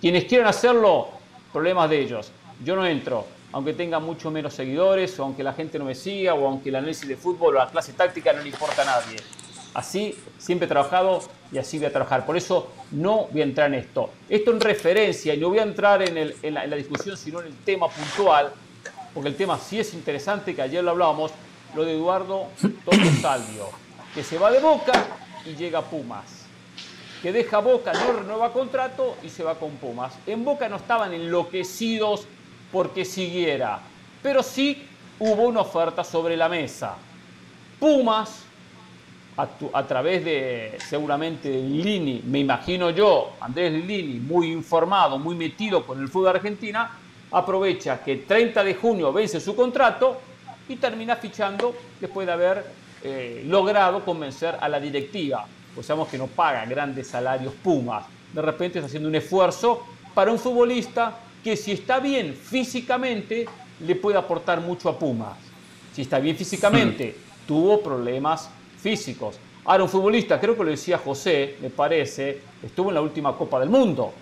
Speaker 1: Quienes quieran hacerlo, problemas de ellos. Yo no entro aunque tenga mucho menos seguidores, o aunque la gente no me siga, o aunque el análisis de fútbol o la clase táctica no le importa a nadie. Así siempre he trabajado y así voy a trabajar. Por eso no voy a entrar en esto. Esto en referencia, y no voy a entrar en, la, discusión, sino en el tema puntual, porque el tema sí es interesante, que ayer lo hablábamos, lo de Eduardo Toto Salvio, que se va de Boca y llega a Pumas. Que deja Boca, no renueva contrato y se va con Pumas. En Boca no estaban enloquecidos porque siguiera, pero sí hubo una oferta sobre la mesa. Pumas, a, través de seguramente Lini, me imagino yo, Andrés Lini, muy informado, muy metido con el fútbol argentina, aprovecha que 30 de junio vence su contrato y termina fichando después de haber eh, logrado convencer a la directiva. Pues sabemos que no paga grandes salarios Pumas. De repente está haciendo un esfuerzo para un futbolista que si está bien físicamente, le puede aportar mucho a Pumas. Si está bien físicamente, tuvo problemas físicos. Ahora, un futbolista, creo que lo decía José, me parece, estuvo en la última Copa del Mundo.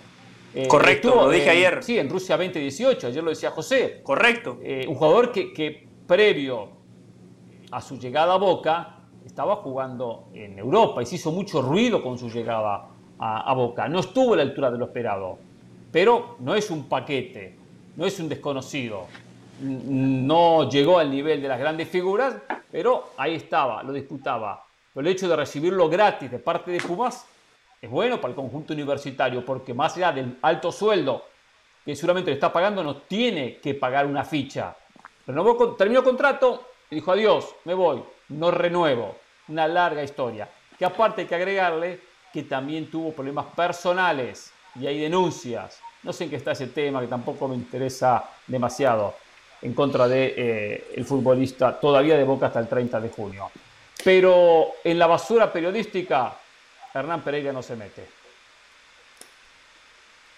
Speaker 2: Eh, Correcto, lo dije ayer.
Speaker 1: Sí, en Rusia 2018, ayer lo decía José.
Speaker 2: Correcto.
Speaker 1: Eh, un jugador que, que previo a su llegada a Boca, estaba jugando en Europa y se hizo mucho ruido con su llegada a, Boca. No estuvo a la altura de lo esperado, pero no es un paquete, no es un desconocido. No llegó al nivel de las grandes figuras, pero ahí estaba, lo disputaba. Pero el hecho de recibirlo gratis de parte de Pumas es bueno para el conjunto universitario, porque más allá del alto sueldo que seguramente le está pagando, no tiene que pagar una ficha. Renovó, terminó contrato y dijo adiós, me voy, no renuevo. Una larga historia. Que aparte hay que agregarle que también tuvo problemas personales y hay denuncias. No sé en qué está ese tema, que tampoco me interesa demasiado en contra de eh, el futbolista todavía de Boca hasta el 30 de junio. Pero en la basura periodística, Hernán Pereira no se mete.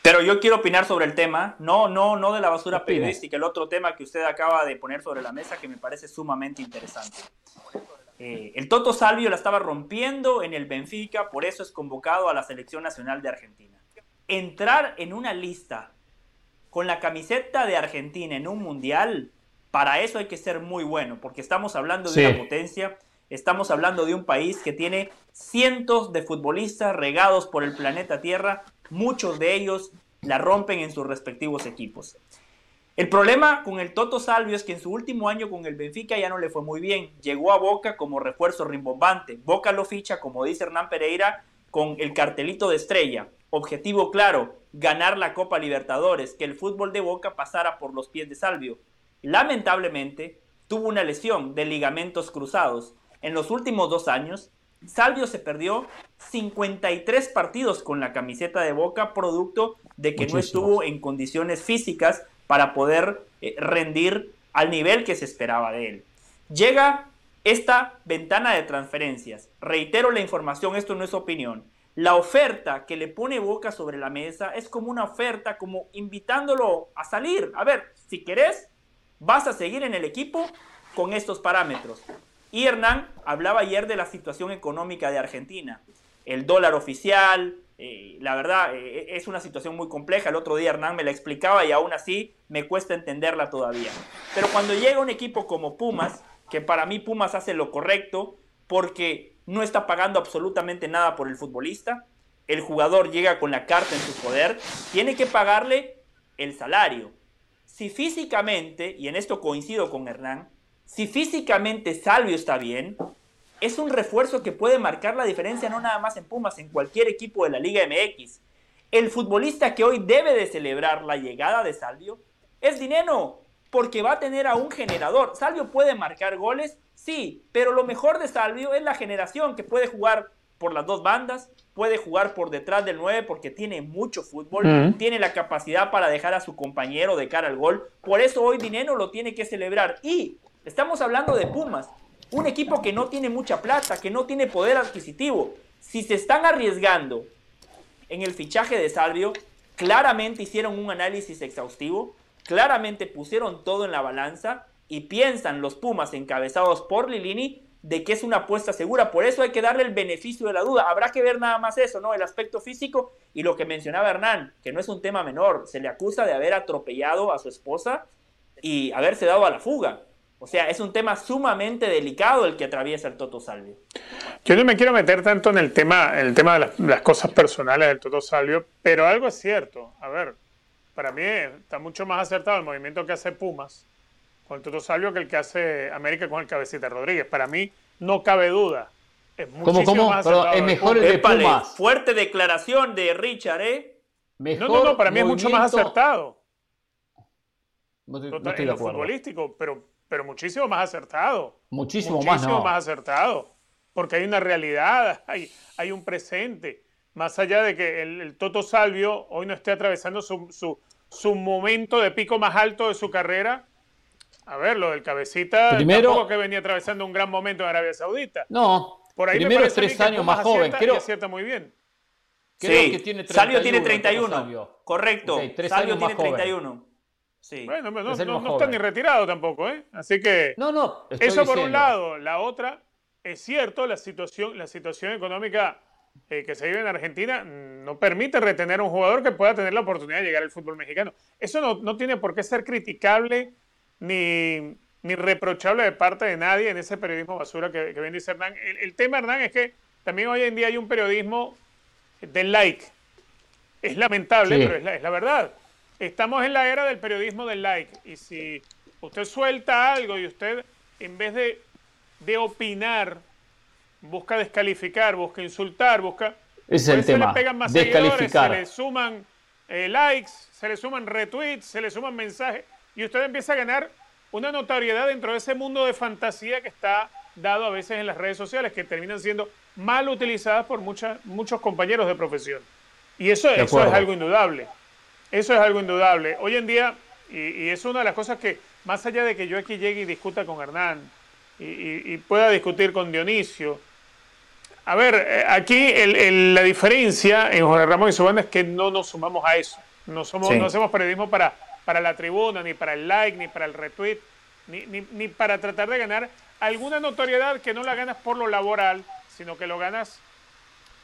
Speaker 2: Pero yo quiero opinar sobre el tema, no, no, no de la basura periodística, el otro tema que usted acaba de poner sobre la mesa que me parece sumamente interesante. Eh, el Toto Salvio la estaba rompiendo en el Benfica, por eso es convocado a la selección nacional de Argentina. Entrar en una lista con la camiseta de Argentina en un mundial, para eso hay que ser muy bueno, porque estamos hablando de una potencia, estamos hablando de un país que tiene cientos de futbolistas regados por el planeta Tierra muchos de ellos la rompen en sus respectivos equipos. El problema con el Toto Salvio es que en su último año con el Benfica ya no le fue muy bien. Llegó a Boca como refuerzo rimbombante. Boca lo ficha, como dice Hernán Pereira, con el cartelito de estrella. Objetivo claro, ganar la Copa Libertadores, que el fútbol de Boca pasara por los pies de Salvio. Lamentablemente, tuvo una lesión de ligamentos cruzados. En los últimos dos años, Salvio se perdió 53 partidos con la camiseta de Boca, producto de que no estuvo en condiciones físicas para poder eh, rendir al nivel que se esperaba de él. Llega esta ventana de transferencias. Reitero la información, esto no es opinión. La oferta que le pone Boca sobre la mesa es como una oferta, como invitándolo a salir. A ver, si querés, vas a seguir en el equipo con estos parámetros. Y Hernán hablaba ayer de la situación económica de Argentina. El dólar oficial, eh, la verdad, eh, es una situación muy compleja. El otro día Hernán me la explicaba y aún así me cuesta entenderla todavía. Pero cuando llega un equipo como Pumas, que para mí Pumas hace lo correcto porque no está pagando absolutamente nada por el futbolista, el jugador llega con la carta en su poder, tiene que pagarle el salario. Si físicamente, y en esto coincido con Hernán, si físicamente Salvio está bien, es un refuerzo que puede marcar la diferencia no nada más en Pumas, en cualquier equipo de la Liga MX. El futbolista que hoy debe de celebrar la llegada de Salvio es Dineno, porque va a tener a un generador. Salvio puede marcar goles, sí, pero lo mejor de Salvio es la generación que puede jugar por las dos bandas, puede jugar por detrás del 9 porque tiene mucho fútbol, tiene la capacidad para dejar a su compañero de cara al gol. Por eso hoy Dineno lo tiene que celebrar. Y Estamos hablando de Pumas, un equipo que no tiene mucha plata, que no tiene poder adquisitivo. Si se están arriesgando en el fichaje de Salvio, claramente hicieron un análisis exhaustivo, claramente pusieron todo en la balanza y piensan los Pumas encabezados por Lilini de que es una apuesta segura. Por eso hay que darle el beneficio de la duda. Habrá que ver nada más eso, ¿no? El aspecto físico y lo que mencionaba Hernán, que no es un tema menor. Se le acusa de haber atropellado a su esposa y haberse dado a la fuga. O sea, es un tema sumamente delicado el que atraviesa el Toto Salvio.
Speaker 3: Yo no me quiero meter tanto en el tema, el tema de las, cosas personales del Toto Salvio, pero algo es cierto. A ver, para mí está mucho más acertado el movimiento que hace Pumas con el Toto Salvio que el que hace América con el Cabecita Rodríguez. Para mí no cabe duda.
Speaker 1: Es ¿Cómo, cómo? Más pero es mejor el de Pumas.
Speaker 2: Fuerte declaración de Richard, ¿eh?
Speaker 3: no, no, no, para mí es mucho más acertado. No, estoy, de acuerdo. futbolístico, pero pero muchísimo más acertado.
Speaker 1: Muchísimo, más,
Speaker 3: más acertado. Porque hay una realidad, (laughs) hay, hay un presente. Más allá de que el, Toto Salvio hoy no esté atravesando su, su, su, momento de pico más alto de su carrera. A ver, lo del cabecita
Speaker 1: primero,
Speaker 3: tampoco que venía atravesando un gran momento en Arabia Saudita.
Speaker 1: No, por ahí primero es tres años más joven.
Speaker 3: Creo, que acierta muy bien.
Speaker 2: Creo que tiene 31, Salvio tiene 31. Correcto. Salvio tiene 31.
Speaker 3: Bueno, no, está ni retirado tampoco, ¿eh? Así que.
Speaker 1: No, no.
Speaker 3: Eso por un lado. La otra, es cierto, la situación, la situación económica eh, que se vive en Argentina no permite retener a un jugador que pueda tener la oportunidad de llegar al fútbol mexicano. Eso no, tiene por qué ser criticable ni, ni reprochable de parte de nadie en ese periodismo basura que, que bien dice Hernán. El, tema, Hernán, es que también hoy en día hay un periodismo del like. Es lamentable, pero es la, es la verdad. Estamos en la era del periodismo del like. Y si usted suelta algo y usted, en vez de, de opinar, busca descalificar, busca insultar, busca...
Speaker 1: Es el tema.
Speaker 3: Se le pegan más seguidores, se le suman eh, likes, se le suman retweets, se le suman mensajes y usted empieza a ganar una notoriedad dentro de ese mundo de fantasía que está dado a veces en las redes sociales, que terminan siendo mal utilizadas por muchos compañeros de profesión. Y eso, eso es algo indudable. Eso es algo indudable. Hoy en día, y, es una de las cosas que, más allá de que yo aquí llegue y discuta con Hernán y, pueda discutir con Dionisio, a ver, eh, aquí la diferencia en Jorge Ramón y su banda es que no nos sumamos a eso. No, somos, no hacemos periodismo para para la tribuna, ni para el like, ni para el retweet, ni, ni, para tratar de ganar alguna notoriedad que no la ganas por lo laboral, sino que lo ganas,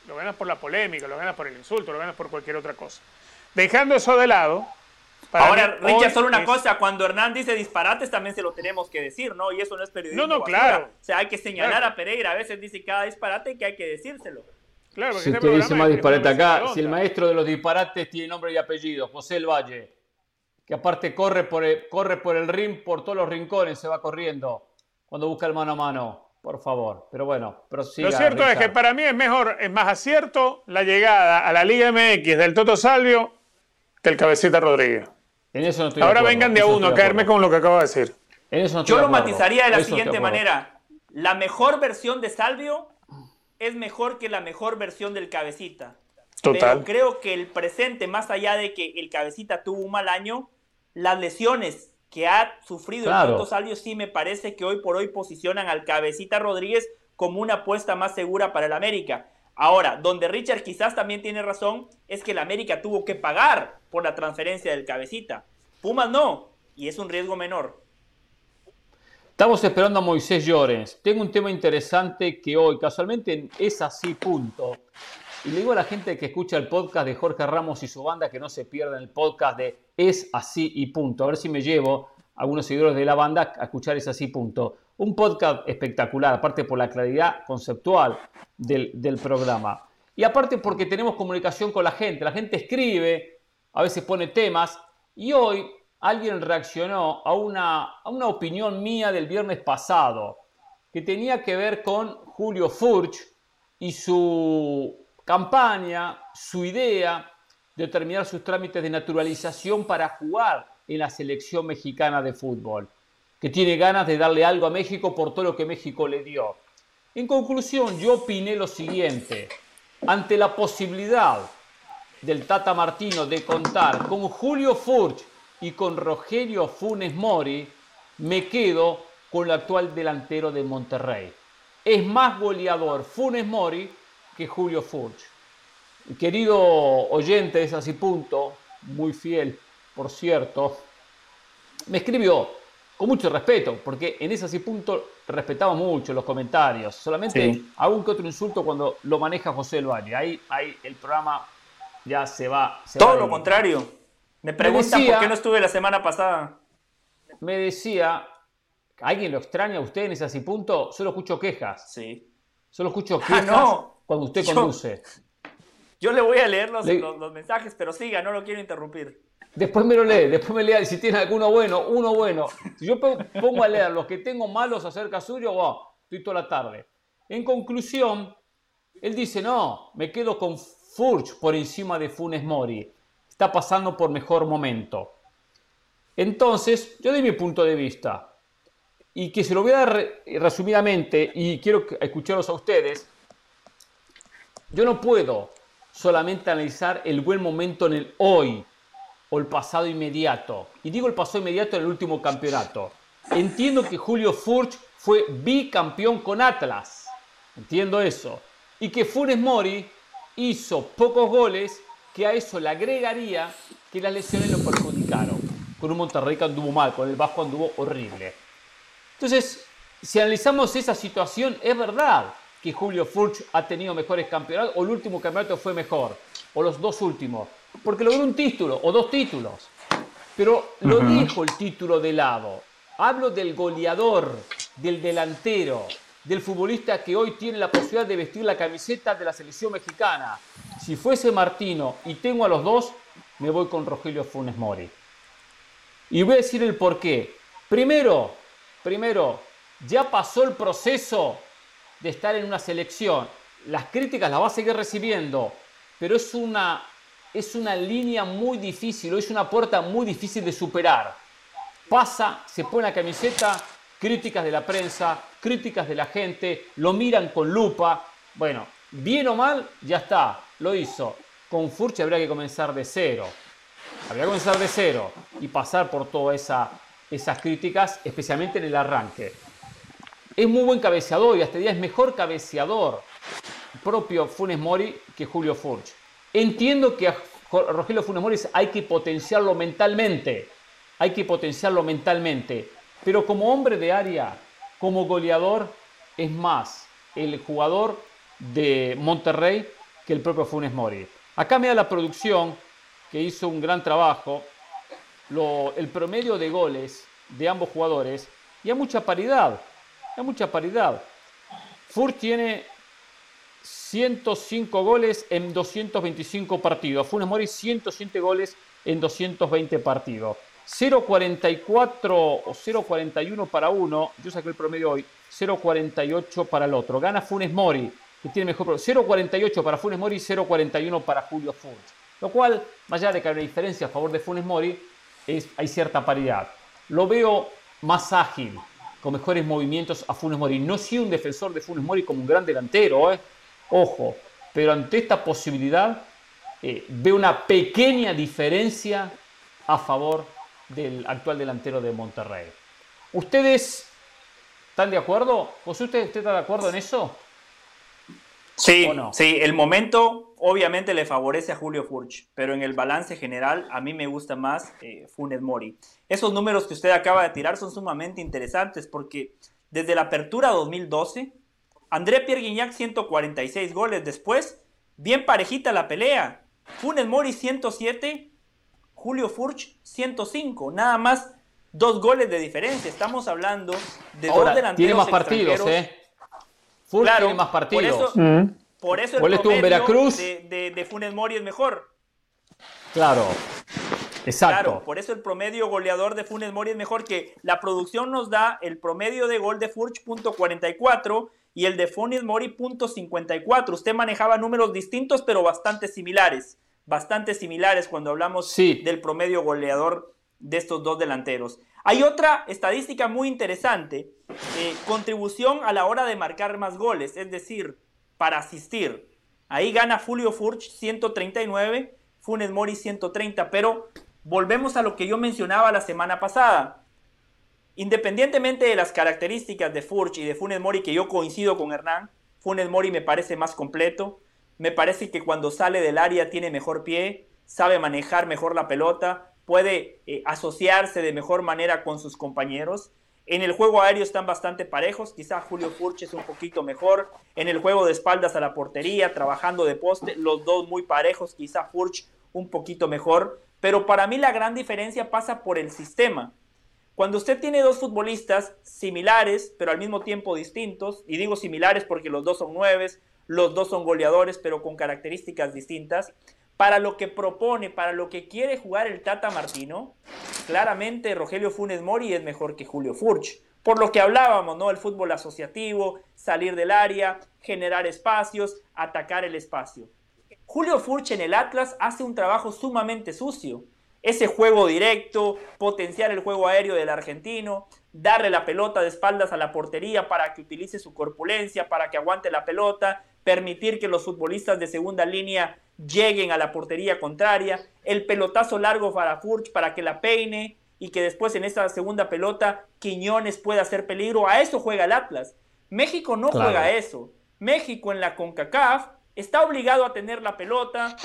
Speaker 3: lo ganas por la polémica, lo ganas por el insulto, lo ganas por cualquier otra cosa. Dejando eso de lado.
Speaker 2: Ahora, Richard, solo una cosa, cuando Hernán dice disparates también se lo tenemos que decir, ¿no? Y eso no es periodismo.
Speaker 3: No, no, claro.
Speaker 2: O sea, hay que señalar a Pereira, a veces dice cada disparate que hay que decírselo.
Speaker 1: Claro, si usted dice más disparate acá, si el maestro de los disparates tiene nombre y apellido, José El Valle, que aparte corre por el, corre por el ring, por todos los rincones, se va corriendo cuando busca el mano a mano. Por favor, pero bueno, prosiga,
Speaker 3: Lo cierto es que para mí es mejor, es más acierto la llegada a la Liga MX del Toto Salvio que el Cabecita Rodríguez.
Speaker 1: En eso no estoy
Speaker 3: Ahora vengan de a uno a caerme con lo que acabo de decir.
Speaker 2: Yo lo matizaría de la siguiente manera. La mejor versión de Salvio es mejor que la mejor versión del Cabecita.
Speaker 3: Total.
Speaker 2: Pero creo que el presente, más allá de que el Cabecita tuvo un mal año, las lesiones que ha sufrido el Toto Salvio sí me parece que hoy por hoy posicionan al Cabecita Rodríguez como una apuesta más segura para el América. Ahora, donde Richard quizás también tiene razón es que el América tuvo que pagar por la transferencia del Cabecita. Pumas no, y es un riesgo menor.
Speaker 1: Estamos esperando a Moisés Llorens. Tengo un tema interesante que hoy casualmente es así, punto. Y le digo a la gente que escucha el podcast de Jorge Ramos y su banda que no se pierdan el podcast de Es así y punto. A ver si me llevo a algunos seguidores de la banda a escuchar Es así punto. Un podcast espectacular, aparte por la claridad conceptual del, programa. Y aparte porque tenemos comunicación con la gente. La gente escribe, a veces pone temas. Y hoy alguien reaccionó a una, a una opinión mía del viernes pasado que tenía que ver con Julio Furch y su campaña, su idea de terminar sus trámites de naturalización para jugar en la selección mexicana de fútbol, que tiene ganas de darle algo a México por todo lo que México le dio. En conclusión, yo opiné lo siguiente, ante la posibilidad del Tata Martino de contar con Julio Furch y con Rogelio Funes Mori, me quedo con el actual delantero de Monterrey. Es más goleador Funes Mori que Julio Furch. Querido oyente es así punto, muy fiel, por cierto, me escribió con mucho respeto, porque en ese así punto respetamos mucho los comentarios. Solamente algún que otro insulto cuando lo maneja José El Valle. Ahí, ahí el programa ya se va.
Speaker 2: Todo lo contrario. Me preguntan por qué no estuve la semana pasada.
Speaker 1: Me decía, ¿alguien lo extraña a usted en ese así punto? Solo escucho quejas.
Speaker 2: Sí.
Speaker 1: Solo escucho (laughs) ah, quejas. no cuando usted conduce.
Speaker 2: Yo, le voy a leer los, mensajes, pero siga, no lo quiero interrumpir.
Speaker 1: Después me lo lee, después me lea si tiene alguno bueno, uno bueno. Si yo pongo a leer los que tengo malos acerca suyo, oh, estoy toda la tarde. En conclusión, él dice, no, me quedo con Furch por encima de Funes Mori. Está pasando por mejor momento. Entonces, yo doy mi punto de vista. Y que se lo voy a dar resumidamente, y quiero escucharlos a ustedes, yo no puedo solamente analizar el buen momento en el hoy o el pasado inmediato. Y digo el pasado inmediato en el último campeonato. Entiendo que Julio Furch fue bicampeón con Atlas. Entiendo eso. Y que Funes Mori hizo pocos goles, que a eso le agregaría que las lesiones lo perjudicaron. Con un Monterrey que anduvo mal, con el Vasco anduvo horrible. Entonces, si analizamos esa situación, es verdad que Julio Furch ha tenido mejores campeonatos o el último campeonato fue mejor, o los dos últimos, porque logró un título o dos títulos. Pero lo dijo el título de lado. Hablo del goleador, del delantero, del futbolista que hoy tiene la posibilidad de vestir la camiseta de la selección mexicana. Si fuese Martino y tengo a los dos, me voy con Rogelio Funes Mori. Y voy a decir el por qué. Primero, primero, ya pasó el proceso de estar en una selección. Las críticas las va a seguir recibiendo, pero es una, es una línea muy difícil, o es una puerta muy difícil de superar. Pasa, se pone la camiseta, críticas de la prensa, críticas de la gente, lo miran con lupa. Bueno, bien o mal, ya está, lo hizo. Con Furch habría que comenzar de cero. Habría que comenzar de cero y pasar por todas esa, esas críticas, especialmente en el arranque. Es muy buen cabeceador y hasta día es mejor cabeceador propio Funes Mori que Julio Furch. Entiendo que a Rogelio Funes Mori hay que potenciarlo mentalmente, hay que potenciarlo mentalmente, pero como hombre de área, como goleador, es más el jugador de Monterrey que el propio Funes Mori. Acá me da la producción que hizo un gran trabajo, el promedio de goles de ambos jugadores y hay mucha paridad, hay mucha paridad. Furch tiene 105 goles en 225 partidos. Funes Mori 107 goles en 220 partidos. 0.44 o 0.41 para uno, yo saqué el promedio hoy, 0.48 para el otro. Gana Funes Mori, que tiene mejor 0.48 para Funes Mori y 0.41 para Julio Furch. Lo cual, más allá de que hay una diferencia a favor de Funes Mori, hay cierta paridad. Lo veo más ágil, con mejores movimientos a Funes Mori. No soy un defensor de Funes Mori como un gran delantero, ¿eh? ojo, pero ante esta posibilidad eh, veo una pequeña diferencia a favor del actual delantero de Monterrey. ¿Ustedes están de acuerdo? ¿José, usted, usted está de acuerdo en eso?
Speaker 2: Sí, sí, el momento obviamente le favorece a Julio Furch, pero en el balance general a mí me gusta más eh, Funes Mori. Esos números que usted acaba de tirar son sumamente interesantes porque desde la apertura 2012, André Pierre Guignac 146 goles, después bien parejita la pelea, Funes Mori 107, Julio Furch 105, nada más dos goles de diferencia. Estamos hablando de dos delanteros
Speaker 1: tiene más partidos, ¿eh?
Speaker 2: Furch tiene más partidos. Por eso, el promedio
Speaker 1: Veracruz?
Speaker 2: De, de, Funes Mori es mejor.
Speaker 1: Claro. Exacto. Claro,
Speaker 2: por eso el promedio goleador de Funes Mori es mejor que la producción nos da el promedio de gol de Furch .44 y el de Funes Mori .54. Usted manejaba números distintos pero bastante similares bastante similares cuando hablamos del promedio goleador de estos dos delanteros. Hay otra estadística muy interesante, eh, contribución a la hora de marcar más goles, es decir, para asistir. Ahí gana Julio Furch 139, Funes Mori 130, pero volvemos a lo que yo mencionaba la semana pasada. Independientemente de las características de Furch y de Funes Mori, que yo coincido con Hernán, Funes Mori me parece más completo, me parece que cuando sale del área tiene mejor pie, sabe manejar mejor la pelota, puede eh, asociarse de mejor manera con sus compañeros. En el juego aéreo están bastante parejos, quizá Julio Furch es un poquito mejor. En el juego de espaldas a la portería, trabajando de poste, los dos muy parejos, quizá Furch un poquito mejor. Pero para mí la gran diferencia pasa por el sistema. Cuando usted tiene dos futbolistas similares, pero al mismo tiempo distintos, y digo similares porque los dos son nueves, los dos son goleadores, pero con características distintas. Para lo que propone, para lo que quiere jugar el Tata Martino, claramente Rogelio Funes Mori es mejor que Julio Furch. Por lo que hablábamos, ¿no? El fútbol asociativo, salir del área, generar espacios, atacar el espacio. Julio Furch en el Atlas hace un trabajo sumamente sucio. Ese juego directo, potenciar el juego aéreo del argentino, darle la pelota de espaldas a la portería para que utilice su corpulencia, para que aguante la pelota, permitir que los futbolistas de segunda línea lleguen a la portería contraria, el pelotazo largo para Furch para que la peine y que después en esa segunda pelota Quiñones pueda hacer peligro. A eso juega el Atlas. México no juega eso. México en la CONCACAF está obligado a tener la pelota,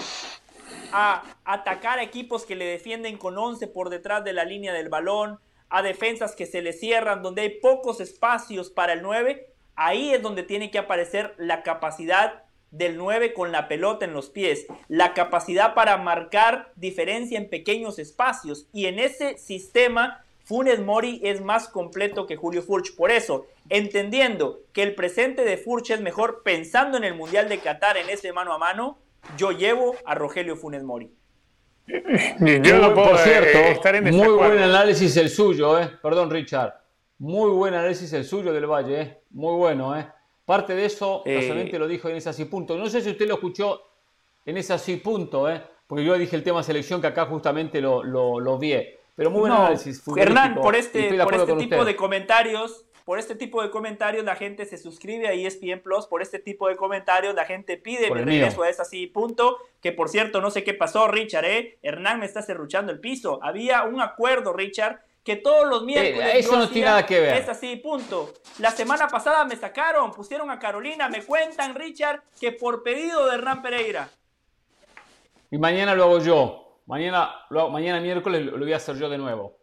Speaker 2: a atacar a equipos que le defienden con 11 por detrás de la línea del balón, a defensas que se le cierran, donde hay pocos espacios para el 9 Ahí es donde tiene que aparecer la capacidad del 9 con la pelota en los pies, la capacidad para marcar diferencia en pequeños espacios. Y en ese sistema Funes Mori es más completo que Julio Furch. Por eso, entendiendo que el presente de Furch es mejor pensando en el Mundial de Qatar en ese mano a mano, yo llevo a Rogelio Funes Mori.
Speaker 1: Yo no puedo, por cierto, eh, estar en muy buen análisis el suyo, eh. Perdón, Richard. Muy buen análisis el suyo del Valle, eh. Muy bueno, eh. Parte de eso, eh, lo dijo en ese así punto. No sé si usted lo escuchó en ese así punto, ¿eh? porque yo dije el tema selección que acá justamente lo, lo, vi. Pero muy buen análisis.
Speaker 2: Hernán, por este, por este tipo de comentarios, por este tipo de comentarios la gente se suscribe a ESPN Plus, por este tipo de comentarios la gente pide mi regreso a ese así punto, que por cierto no sé qué pasó Richard, ¿eh? Hernán me está cerruchando el piso. Había un acuerdo Richard que todos los miércoles.
Speaker 1: eso no tiene nada que ver.
Speaker 2: Es así, punto. La semana pasada me sacaron, pusieron a Carolina, me cuentan, Richard, que por pedido de Hernán Pereira.
Speaker 1: Y mañana lo hago yo. Mañana, mañana miércoles lo voy a hacer yo de nuevo.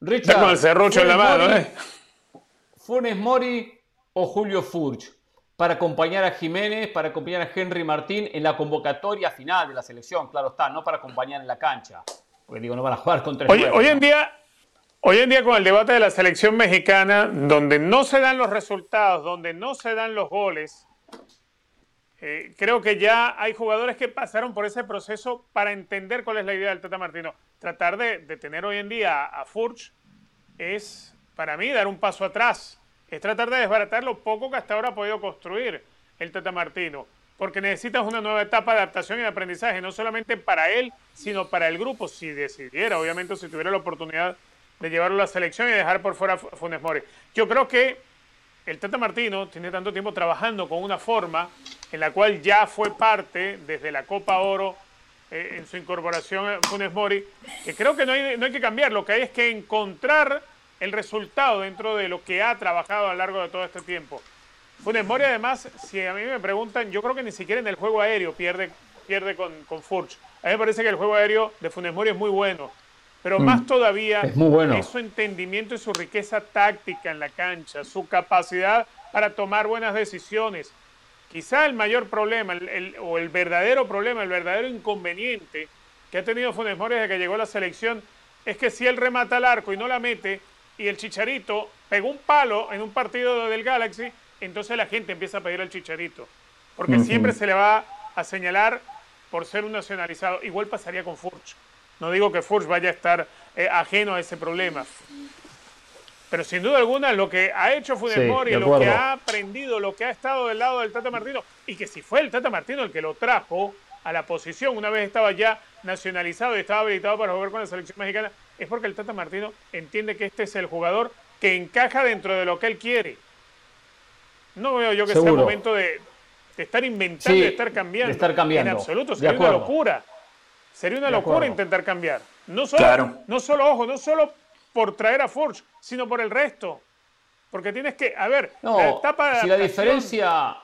Speaker 3: Richard. con el serrucho en la mano, ¿eh?
Speaker 1: Funes Mori o Julio Furch para acompañar a Jiménez, para acompañar a Henry Martín en la convocatoria final de la selección, claro está, no para acompañar en la cancha. Porque digo, no van a jugar contra
Speaker 3: hoy, hoy en día Hoy en día con el debate de la selección mexicana, donde no se dan los resultados, donde no se dan los goles, eh, creo que ya hay jugadores que pasaron por ese proceso para entender cuál es la idea del Tata Martino. Tratar de, tener hoy en día a Furch es, para mí, dar un paso atrás. Es tratar de desbaratar lo poco que hasta ahora ha podido construir el Tata Martino. Porque necesitas una nueva etapa de adaptación y de aprendizaje, no solamente para él, sino para el grupo, si decidiera, obviamente, si tuviera la oportunidad de llevarlo a la selección y dejar por fuera a Funes Mori. Yo creo que el Tata Martino tiene tanto tiempo trabajando con una forma en la cual ya fue parte desde la Copa Oro eh, en su incorporación a Funes Mori, que creo que no hay, no hay que cambiar, lo que hay es que encontrar el resultado dentro de lo que ha trabajado a lo largo de todo este tiempo. Funes Mori además, si a mí me preguntan, yo creo que ni siquiera en el juego aéreo pierde, pierde con, con Furch. A mí me parece que el juego aéreo de Funes Mori es muy bueno. Pero mm. más todavía es, su entendimiento y su riqueza táctica en la cancha, su capacidad para tomar buenas decisiones. Quizá el mayor problema, o el verdadero problema, el verdadero inconveniente que ha tenido Funes Mori desde que llegó a la selección, es que si él remata al arco y no la mete, y el Chicharito pegó un palo en un partido del Galaxy, entonces la gente empieza a pedir al Chicharito. Porque siempre se le va a señalar por ser un nacionalizado. Igual pasaría con Furch. No digo que Furch vaya a estar eh, ajeno a ese problema. Pero sin duda alguna, lo que ha hecho Funes Mori, lo que ha aprendido, lo que ha estado del lado del Tata Martino, y que si fue el Tata Martino el que lo trajo a la posición, una vez estaba ya nacionalizado y estaba habilitado para jugar con la selección mexicana, es porque el Tata Martino entiende que este es el jugador que encaja dentro de lo que él quiere. No veo yo que sea momento de, estar inventando, de estar cambiando.
Speaker 1: De estar cambiando.
Speaker 3: En absoluto, sería una locura. Sería una locura intentar cambiar. No solo, no solo, ojo, no solo por traer a Forge, sino por el resto. Porque tienes que, a ver,
Speaker 1: la etapa de si la diferencia,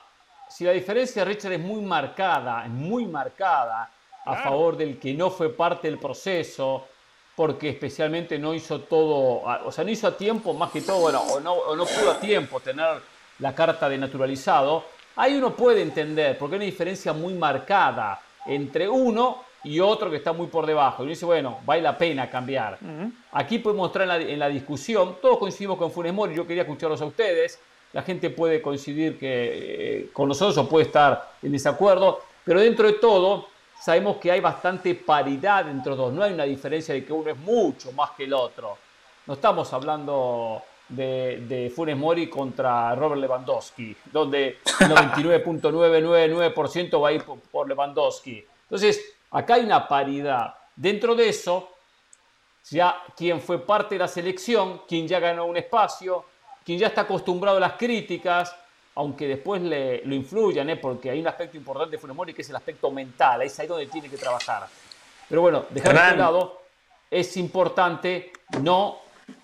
Speaker 1: si la diferencia, Richard, es muy marcada, es muy marcada a favor del que no fue parte del proceso, porque especialmente no hizo todo, o sea, no hizo a tiempo, más que todo, o, no, o no pudo a tiempo tener la carta de naturalizado, ahí uno puede entender, porque hay una diferencia muy marcada entre uno y otro que está muy por debajo. Y dice, bueno, vale la pena cambiar. Aquí podemos mostrar en la, discusión, todos coincidimos con Funes Mori, yo quería escucharlos a ustedes, la gente puede coincidir que, eh, con nosotros o puede estar en desacuerdo, pero dentro de todo sabemos que hay bastante paridad entre los dos, no hay una diferencia de que uno es mucho más que el otro. No estamos hablando de, de Funes Mori contra Robert Lewandowski, donde el (laughs) 99.999% va a ir por Lewandowski. Entonces, Acá hay una paridad. Dentro de eso, ya quien fue parte de la selección, quien ya ganó un espacio, quien ya está acostumbrado a las críticas, aunque después le, lo influyan, ¿eh? porque hay un aspecto importante de Funemori que es el aspecto mental, es ahí donde tiene que trabajar. Pero bueno, dejar de lado, es importante no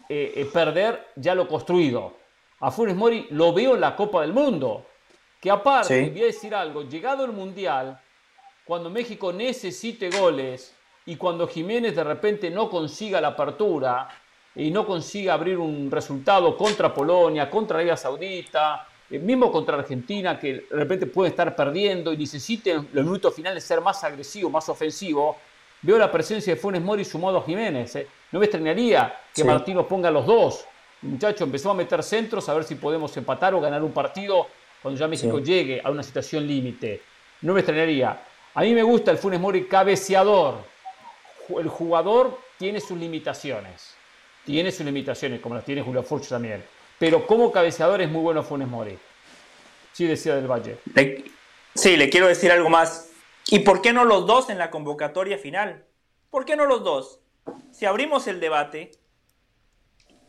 Speaker 1: eh, eh, perder ya lo construido. A Funes Mori lo veo en la Copa del Mundo, que aparte, voy a decir algo, llegado el Mundial, cuando México necesite goles y cuando Jiménez de repente no consiga la apertura y no consiga abrir un resultado contra Polonia, contra Arabia Saudita, eh, mismo contra Argentina, que de repente puede estar perdiendo y necesite en los minutos finales ser más agresivo, más ofensivo, Veo la presencia de Funes Mori sumado a Jiménez. ¿eh? No me extrañaría que Martino ponga los dos. muchacho empezó a meter centros a ver si podemos empatar o ganar un partido cuando ya México llegue a una situación límite. No me extrañaría. A mí me gusta el Funes Mori cabeceador. El jugador tiene sus limitaciones. Tiene sus limitaciones, como las tiene Julio Furch también. Pero como cabeceador es muy bueno Funes Mori. Sí, decía del Valle.
Speaker 2: sí, le quiero decir algo más. ¿Y por qué no los dos en la convocatoria final? ¿Por qué no los dos? Si abrimos el debate,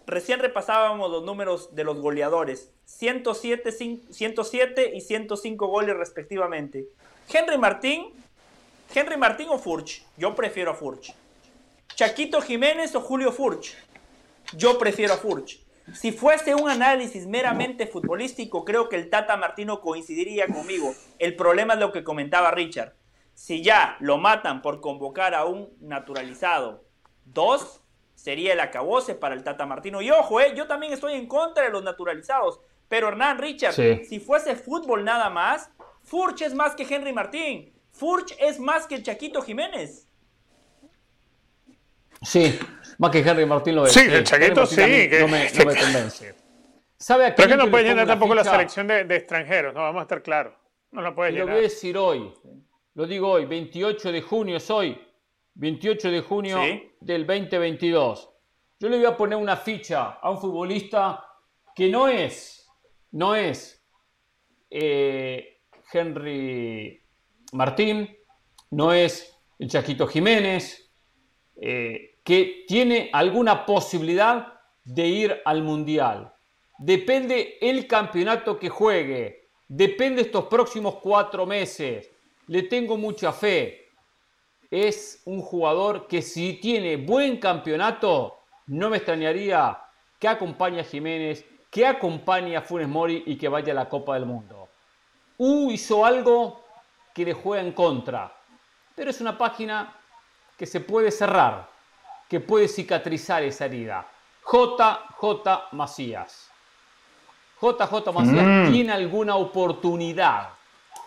Speaker 2: recién repasábamos los números de los goleadores. 107, 107 y 105 goles respectivamente. Henry Martín, Henry Martín o Furch. Yo prefiero a Furch. Chaquito Jiménez o Julio Furch. Yo prefiero a Furch. Si fuese un análisis meramente futbolístico, creo que el Tata Martino coincidiría conmigo. El problema es lo que comentaba Richard. Si ya lo matan por convocar a un naturalizado, dos, sería el acabose para el Tata Martino. Y ojo, eh, yo también estoy en contra de los naturalizados. Pero Hernán Richard, si fuese fútbol nada más, Furch es más que Henry Martín. Furch es más que el Chaquito Jiménez.
Speaker 1: Sí, más que Henry Martín lo es.
Speaker 3: Sí, el Chaquito sí.
Speaker 1: No, me, (laughs) convence.
Speaker 3: ¿Sabe a Pero es que no puede llenar tampoco la selección de, extranjeros, no, vamos a estar claros. No la puede llenar.
Speaker 1: Lo voy a decir hoy. Lo digo hoy, 28 de junio es hoy, 28 de junio del 2022. Yo le voy a poner una ficha a un futbolista que no es, no es eh, Henry Martín, no es el Chaquito Jiménez, eh, que tiene alguna posibilidad de ir al Mundial. Depende el campeonato que juegue, depende estos próximos cuatro meses le tengo mucha fe. Es un jugador que si tiene buen campeonato, no me extrañaría que acompañe a Jiménez, que acompañe a Funes Mori y que vaya a la Copa del Mundo. U hizo algo que le juega en contra, pero es una página que se puede cerrar, que puede cicatrizar esa herida. JJ Macías. JJ Macías mm. tiene alguna oportunidad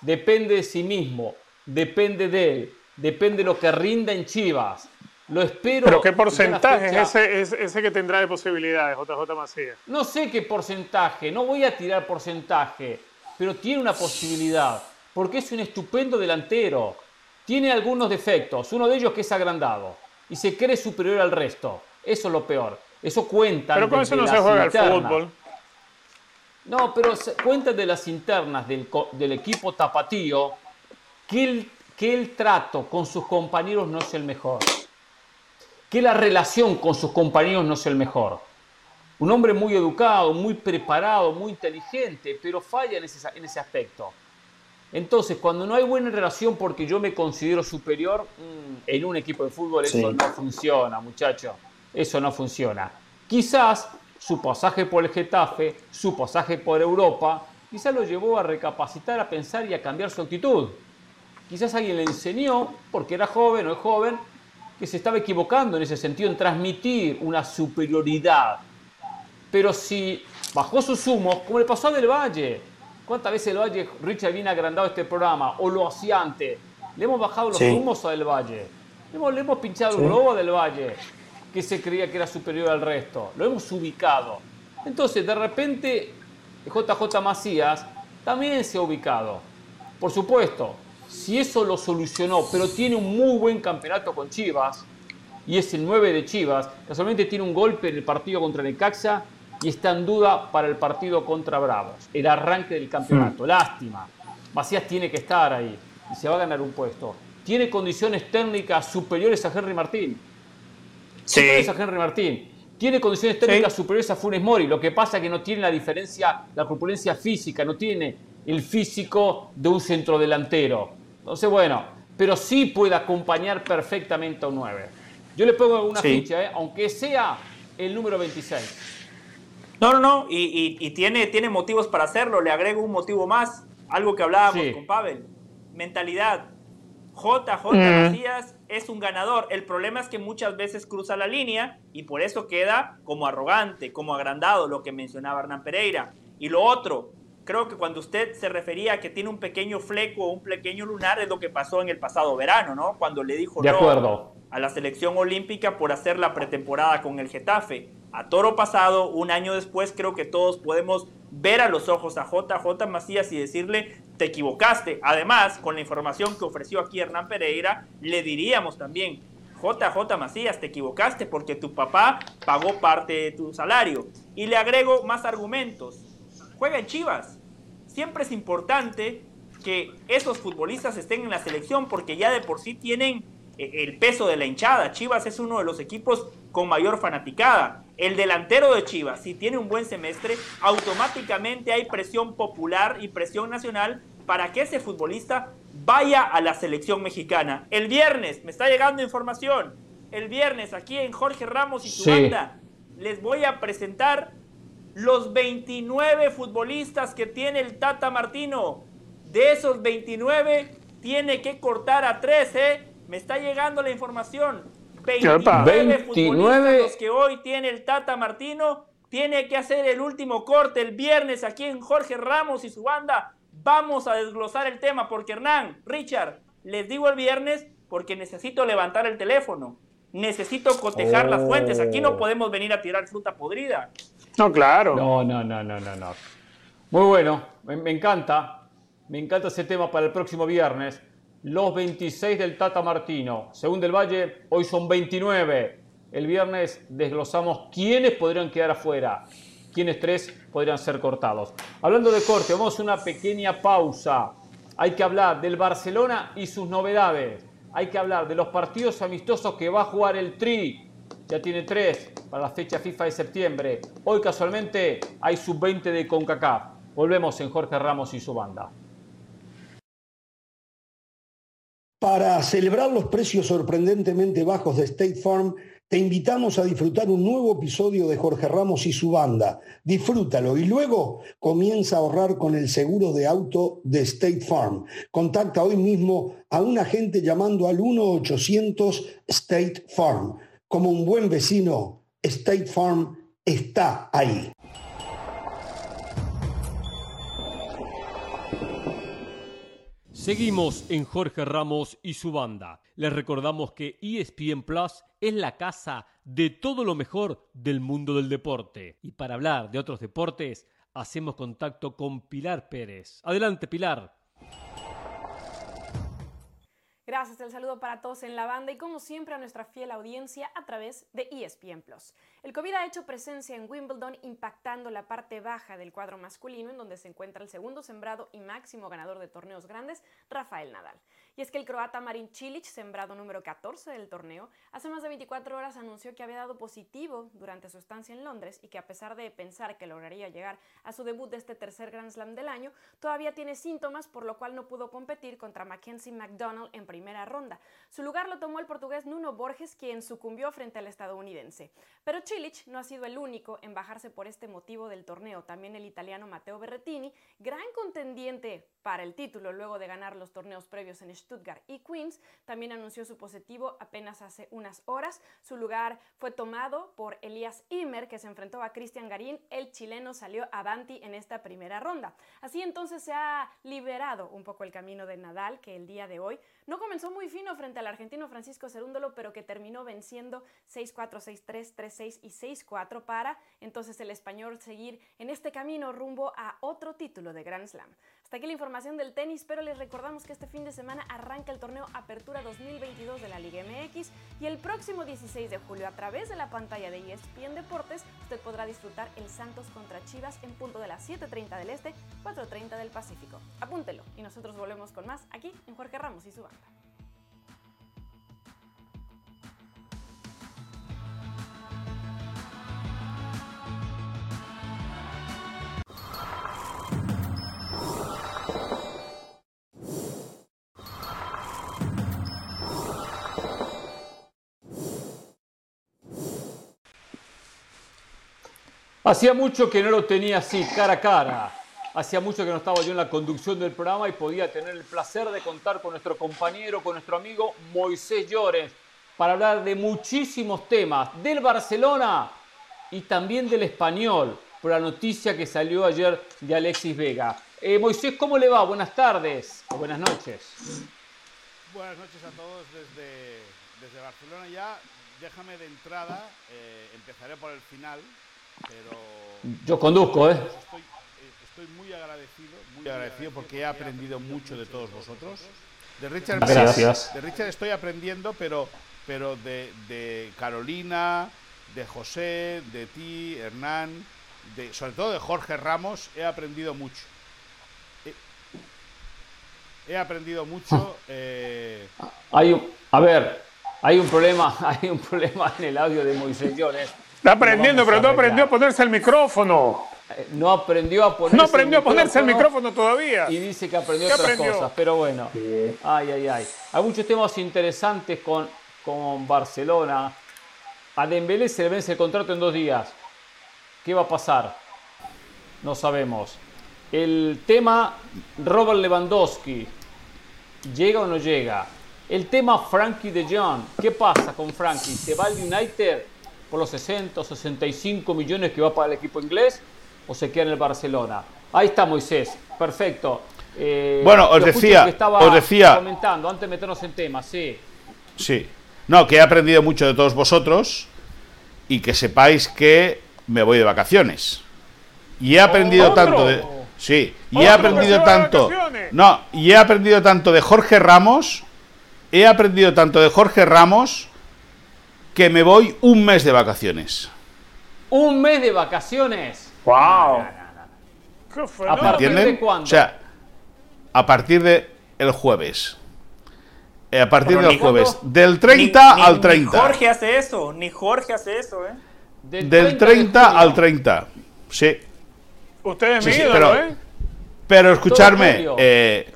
Speaker 1: depende de sí mismo, depende de él, depende de lo que rinda en Chivas. Lo espero.
Speaker 3: ¿Pero qué porcentaje es ese, ese, que tendrá de posibilidades, JJ Macías?
Speaker 1: No sé qué porcentaje, no voy a tirar porcentaje, pero tiene una posibilidad, porque es un estupendo delantero. Tiene algunos defectos, uno de ellos que es agrandado y se cree superior al resto. Eso es lo peor. Eso cuenta.
Speaker 3: Pero con eso no se juega el fútbol.
Speaker 1: No, pero cuenta de las internas del, equipo tapatío que el, que el trato con sus compañeros no es el mejor. Que la relación con sus compañeros no es el mejor. Un hombre muy educado, muy preparado, muy inteligente, pero falla en ese, en ese aspecto. Entonces, cuando no hay buena relación porque yo me considero superior, mm, en un equipo de fútbol eso no funciona, muchacho. Eso no funciona. Quizás su pasaje por el Getafe, su pasaje por Europa, quizás lo llevó a recapacitar, a pensar y a cambiar su actitud. Quizás alguien le enseñó, porque era joven o es joven, que se estaba equivocando en ese sentido, en transmitir una superioridad. Pero si bajó sus humos, como le pasó a Del Valle, ¿cuántas veces Del Valle, Richard, viene agrandado este programa? O lo hacía antes. Le hemos bajado los humos a Del Valle. Le hemos, pinchado el globo a Del Valle que se creía que era superior al resto. Lo hemos ubicado. Entonces, de repente, JJ Macías también se ha ubicado. Por supuesto, si eso lo solucionó, pero tiene un muy buen campeonato con Chivas, y es el 9 de Chivas, casualmente tiene un golpe en el partido contra Necaxa y está en duda para el partido contra Bravos, el arranque del campeonato. Mm. Lástima. Macías tiene que estar ahí y se va a ganar un puesto. Tiene condiciones técnicas superiores a Henry Martín superiores a Henry Martín. Tiene condiciones técnicas superiores a Funes Mori. Lo que pasa es que no tiene la diferencia, la corpulencia física, no tiene el físico de un centrodelantero. Entonces, bueno, pero sí puede acompañar perfectamente a un 9. Yo le pongo una ficha, ¿eh? aunque sea el número 26.
Speaker 2: No, no, no, y, tiene, tiene motivos para hacerlo. Le agrego un motivo más, algo que hablábamos con Pavel. Mentalidad. JJ mm. Macías es un ganador. El problema es que muchas veces cruza la línea y por eso queda como arrogante, como agrandado, lo que mencionaba Hernán Pereira. Y lo otro, creo que cuando usted se refería a que tiene un pequeño fleco o un pequeño lunar es lo que pasó en el pasado verano, ¿no? Cuando le dijo
Speaker 1: de acuerdo.
Speaker 2: A la selección olímpica por hacer la pretemporada con el Getafe. A toro pasado, un año después, creo que todos podemos ver a los ojos a JJ Macías y decirle, te equivocaste. Además, con la información que ofreció aquí Hernán Pereira, le diríamos también, JJ Macías, te equivocaste porque tu papá pagó parte de tu salario. Y le agrego más argumentos. Juega en Chivas. Siempre es importante que esos futbolistas estén en la selección porque ya de por sí tienen el peso de la hinchada. Chivas es uno de los equipos con mayor fanaticada. El delantero de Chivas, si tiene un buen semestre, automáticamente hay presión popular y presión nacional para que ese futbolista vaya a la selección mexicana. El viernes, me está llegando información, el viernes aquí en Jorge Ramos y su banda, les voy a presentar los 29 futbolistas que tiene el Tata Martino. De esos 29, tiene que cortar a 13 me está llegando la información. 29, futbolistas que hoy tiene el Tata Martino. Tiene que hacer el último corte el viernes aquí en Jorge Ramos y su banda. Vamos a desglosar el tema porque Hernán, Richard, les digo el viernes porque necesito levantar el teléfono. Necesito cotejar las fuentes. Aquí no oh. podemos venir a tirar fruta podrida.
Speaker 3: No, claro.
Speaker 1: No, no, no, no, no. no. Muy bueno. me encanta. Me encanta ese tema para el próximo viernes los 26 del Tata Martino. Según Del Valle, hoy son 29. El viernes desglosamos quiénes podrían quedar afuera, quiénes tres podrían ser cortados. Hablando de corte, vamos a una pequeña pausa. Hay que hablar del Barcelona y sus novedades. Hay que hablar de los partidos amistosos que va a jugar el Tri. Ya tiene tres para la fecha FIFA de septiembre. Hoy casualmente hay sub-20 de CONCACAF. Volvemos en Jorge Ramos y su banda.
Speaker 4: Para celebrar los precios sorprendentemente bajos de State Farm, te invitamos a disfrutar un nuevo episodio de Jorge Ramos y su banda. Disfrútalo y luego comienza a ahorrar con el seguro de auto de State Farm. Contacta hoy mismo a un agente llamando al 1-800 State Farm. Como un buen vecino, State Farm está ahí.
Speaker 8: Seguimos en Jorge Ramos y su banda. Les recordamos que ESPN Plus es la casa de todo lo mejor del mundo del deporte. Y para hablar de otros deportes, hacemos contacto con Pilar Pérez. Adelante, Pilar.
Speaker 9: Gracias, el saludo para todos en la banda y como siempre a nuestra fiel audiencia a través de ESPN Plus. El COVID ha hecho presencia en Wimbledon impactando la parte baja del cuadro masculino en donde se encuentra el segundo sembrado y máximo ganador de torneos grandes, Rafael Nadal. Y es que el croata Marin Cilic, sembrado número 14 del torneo, hace más de 24 horas anunció que había dado positivo durante su estancia en Londres y que a pesar de pensar que lograría llegar a su debut de este tercer Grand Slam del año, todavía tiene síntomas por lo cual no pudo competir contra Mackenzie McDonald en primera ronda. Su lugar lo tomó el portugués Nuno Borges, quien sucumbió frente al estadounidense. Pero Cilic no ha sido el único en bajarse por este motivo del torneo. También el italiano Matteo Berrettini, gran contendiente para el título luego de ganar los torneos previos en Stuttgart y Queens, también anunció su positivo apenas hace unas horas. Su lugar fue tomado por Elías Imer, que se enfrentó a Cristian Garín. El chileno salió avanti en esta primera ronda. Así entonces se ha liberado un poco el camino de Nadal, que el día de hoy no comenzó muy fino frente al argentino Francisco Cerúndolo, pero que terminó venciendo 6-4, 6-3, 3-6 y 6-4 para entonces el español seguir en este camino rumbo a otro título de Grand Slam. Hasta aquí la información del tenis, pero les recordamos que este fin de semana arranca el torneo Apertura 2022 de la Liga MX y el próximo 16 de julio a través de la pantalla de ESPN Deportes usted podrá disfrutar el Santos contra Chivas en punto de las 7.30 del Este, 4.30 del Pacífico. Apúntelo y nosotros volvemos con más aquí en Jorge Ramos y su banda.
Speaker 1: Hacía mucho que no lo tenía así, cara a cara. Hacía mucho que no estaba yo en la conducción del programa y podía tener el placer de contar con nuestro compañero, con nuestro amigo Moisés Llores, para hablar de muchísimos temas, del Barcelona y también del español, por la noticia que salió ayer de Alexis Vega. Eh, Moisés, ¿cómo le va? Buenas tardes o buenas noches.
Speaker 10: Buenas noches a todos desde desde Barcelona ya, déjame de entrada, eh, empezaré por el final, pero...
Speaker 1: Yo conduzco, ¿eh?
Speaker 10: Estoy, estoy muy agradecido, muy agradecido porque he aprendido mucho de todos vosotros. De Richard,
Speaker 1: Gracias.
Speaker 10: de Richard estoy aprendiendo, pero, pero de, de Carolina, de José, de ti, Hernán, de, sobre todo de Jorge Ramos, he aprendido mucho. He, he aprendido mucho. Eh...
Speaker 1: Hay un, a ver, hay un problema, (laughs) hay un problema en el audio de Moisés Llores.
Speaker 3: Está aprendiendo, pero no aprendió a ponerse el micrófono.
Speaker 1: Eh, No aprendió a ponerse
Speaker 3: No aprendió
Speaker 1: el
Speaker 3: a ponerse el
Speaker 1: micrófono
Speaker 3: todavía.
Speaker 1: Y dice que aprendió
Speaker 3: ¿Qué
Speaker 1: otras
Speaker 3: aprendió?
Speaker 1: cosas, pero bueno. Ay, ay, ay. Hay muchos temas interesantes con, con Barcelona. A Dembélé se le vence el contrato en dos días. ¿Qué va a pasar? No sabemos. El tema Robert Lewandowski. ¿Llega o no llega? El tema Frankie de Jong. ¿Qué pasa con Frankie? ¿Se va al United por los 60 o 65 millones que va para el equipo inglés? ¿O se queda en el Barcelona? Ahí está Moisés. Perfecto. Eh,
Speaker 10: Bueno, os decía-
Speaker 1: que estaba
Speaker 10: os decía-
Speaker 1: comentando antes de meternos en temas, sí.
Speaker 10: Sí. No, que he aprendido mucho de todos vosotros y que sepáis que me voy de vacaciones. Y he aprendido
Speaker 3: ¿Otro?
Speaker 10: tanto de. Sí, y he
Speaker 3: ¿Otro que
Speaker 10: aprendido tanto. No, y he aprendido tanto de Jorge Ramos. He aprendido tanto de Jorge Ramos que me voy un mes de vacaciones.
Speaker 1: Un mes de vacaciones.
Speaker 7: ¡Wow!
Speaker 3: ¿Qué
Speaker 1: ¿A partir de cuándo?
Speaker 10: O sea, a partir de el jueves. Eh, A partir
Speaker 2: Pero
Speaker 10: del
Speaker 2: ni-
Speaker 10: jueves. Del
Speaker 2: Ni-
Speaker 10: 30
Speaker 2: ni-
Speaker 10: al
Speaker 2: Ni
Speaker 10: 30.
Speaker 2: Jorge hace eso, ni Jorge hace eso, ¿eh?
Speaker 10: Del 30
Speaker 1: de junio.
Speaker 10: al 30. Sí.
Speaker 3: Usted es
Speaker 10: Sí,
Speaker 3: mi
Speaker 10: sí, pero-
Speaker 3: ¿eh?
Speaker 10: Pero escucharme, eh,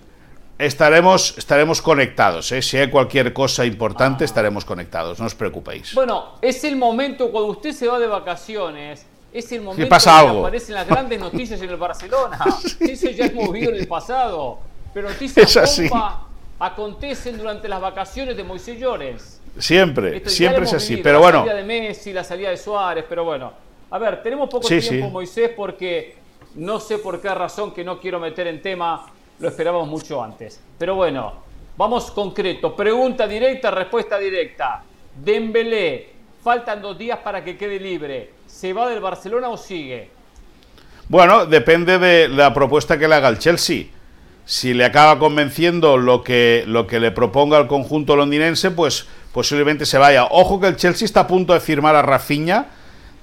Speaker 10: estaremos, estaremos conectados. ¿eh? Si hay cualquier cosa importante, estaremos conectados. No os preocupéis.
Speaker 1: Bueno, es el momento cuando usted se va de vacaciones. Es el momento
Speaker 10: pasa
Speaker 1: en que aparecen las grandes noticias en el Barcelona. (laughs) Eso ya hemos vivido en el pasado. Pero noticias bomba acontecen durante las vacaciones de Moisés Llores.
Speaker 10: Siempre,
Speaker 1: Esto
Speaker 10: siempre es así.
Speaker 1: vivido,
Speaker 10: Pero
Speaker 1: la
Speaker 10: bueno,
Speaker 1: salida de Messi, la salida de Suárez, pero bueno. A ver, tenemos poco
Speaker 10: Sí,
Speaker 1: tiempo,
Speaker 10: sí.
Speaker 1: Moisés, porque no sé por qué razón que no quiero meter en tema, lo esperábamos mucho antes. Pero bueno, vamos concreto. Pregunta directa, respuesta directa. Dembélé, faltan dos días para que quede libre. ¿Se va del Barcelona o sigue?
Speaker 10: bueno, depende de la propuesta que le haga el Chelsea. Si le acaba convenciendo lo que, lo que le proponga el conjunto londinense, pues posiblemente se vaya. Ojo que el Chelsea está a punto de firmar a Rafinha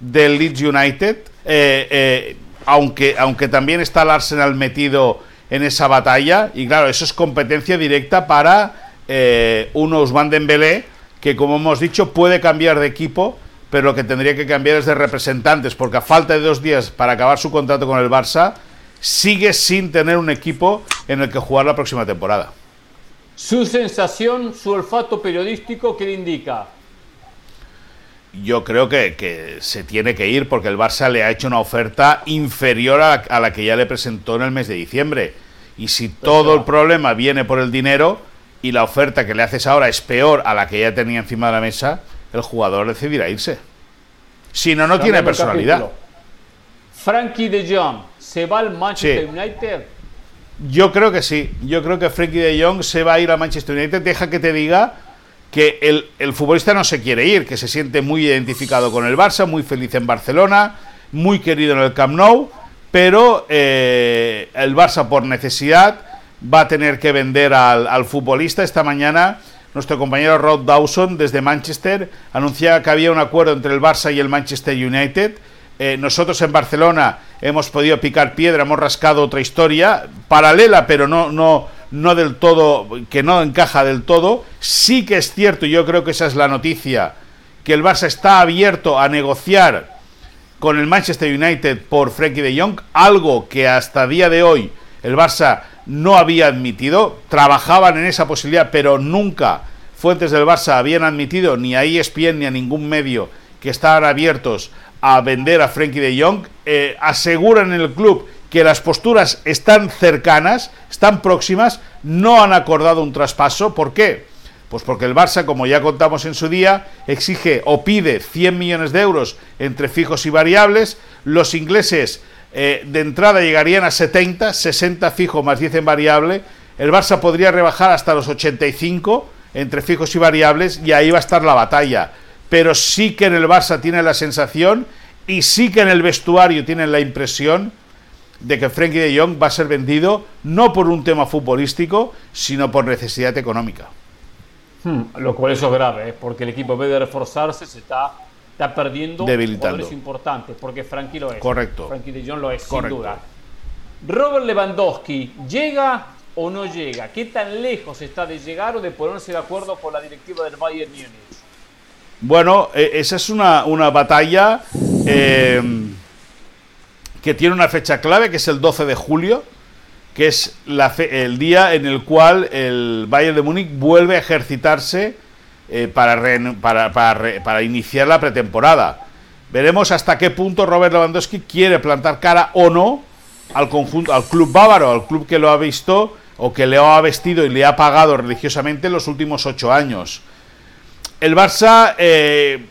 Speaker 10: del Leeds United, eh, eh, aunque, aunque también está el Arsenal metido en esa batalla, y claro, eso es competencia directa para eh, un Ousmane Dembélé, que como hemos dicho puede cambiar de equipo, pero lo que tendría que cambiar es de representantes, porque a falta de dos días para acabar su contrato con el Barça, sigue sin tener un equipo en el que jugar la próxima temporada.
Speaker 1: Su sensación, su olfato periodístico, ¿qué le indica?
Speaker 10: Yo creo que, que se tiene que ir porque el Barça le ha hecho una oferta inferior a la, a la que ya le presentó en el mes de diciembre. Y si todo el problema viene por el dinero y la oferta que le haces ahora es peor a la que ya tenía encima de la mesa, el jugador decidirá irse. Si no, no tiene personalidad.
Speaker 1: capítulo. Frankie de Jong, ¿se va al Manchester
Speaker 10: Sí.
Speaker 1: United?
Speaker 10: Yo creo que sí. Yo creo que Frankie de Jong se va a ir a Manchester United. Deja que te diga que el, el futbolista no se quiere ir, que se siente muy identificado con el Barça, muy feliz en Barcelona, muy querido en el Camp Nou, pero eh, el Barça por necesidad va a tener que vender al, al futbolista. Esta mañana nuestro compañero Rod Dawson desde Manchester anunciaba que había un acuerdo entre el Barça y el Manchester United. Eh, nosotros en Barcelona hemos podido picar piedra, hemos rascado otra historia paralela, pero no, no, no del todo, que no encaja del todo. Sí que es cierto, y yo creo que esa es la noticia, que el Barça está abierto a negociar con el Manchester United por Frenkie de Jong, algo que hasta día de hoy el Barça no había admitido. Trabajaban en esa posibilidad, pero nunca fuentes del Barça habían admitido ni a ESPN ni a ningún medio que estaban abiertos a vender a Frenkie de Jong. Eh, aseguran en el club que las posturas están cercanas, están próximas, no han acordado un traspaso. ¿Por qué? Pues porque el Barça, como ya contamos en su día, exige o pide 100 millones de euros entre fijos y variables. Los ingleses eh, de entrada llegarían a 70, 60 fijo más 10 en variable. El Barça podría rebajar hasta los 85 entre fijos y variables y ahí va a estar la batalla. Pero sí que en el Barça tiene la sensación y sí que en el vestuario tienen la impresión de que Frenkie de Jong va a ser vendido no por un tema futbolístico, sino por necesidad económica.
Speaker 1: Hmm, lo cual eso es grave, ¿eh? porque el equipo en vez de reforzarse se está, está perdiendo jugadores importantes, porque Frankie lo es.
Speaker 10: Correcto.
Speaker 1: Frankie de Jong lo es,
Speaker 10: Correcto.
Speaker 1: sin duda. Robert Lewandowski, ¿llega o no llega? ¿Qué tan lejos está de llegar o de ponerse de acuerdo con la directiva del Bayern Múnich?
Speaker 10: Bueno, eh, esa es una, una batalla eh, que tiene una fecha clave, que es el 12 de julio, que es el día en el cual el Bayern de Múnich vuelve a ejercitarse eh, para, para, para para iniciar la pretemporada. Veremos hasta qué punto Robert Lewandowski quiere plantar cara o no al conjunto, al club bávaro, al club que lo ha visto o que le ha vestido y le ha pagado religiosamente en los últimos ocho años. El Barça eh,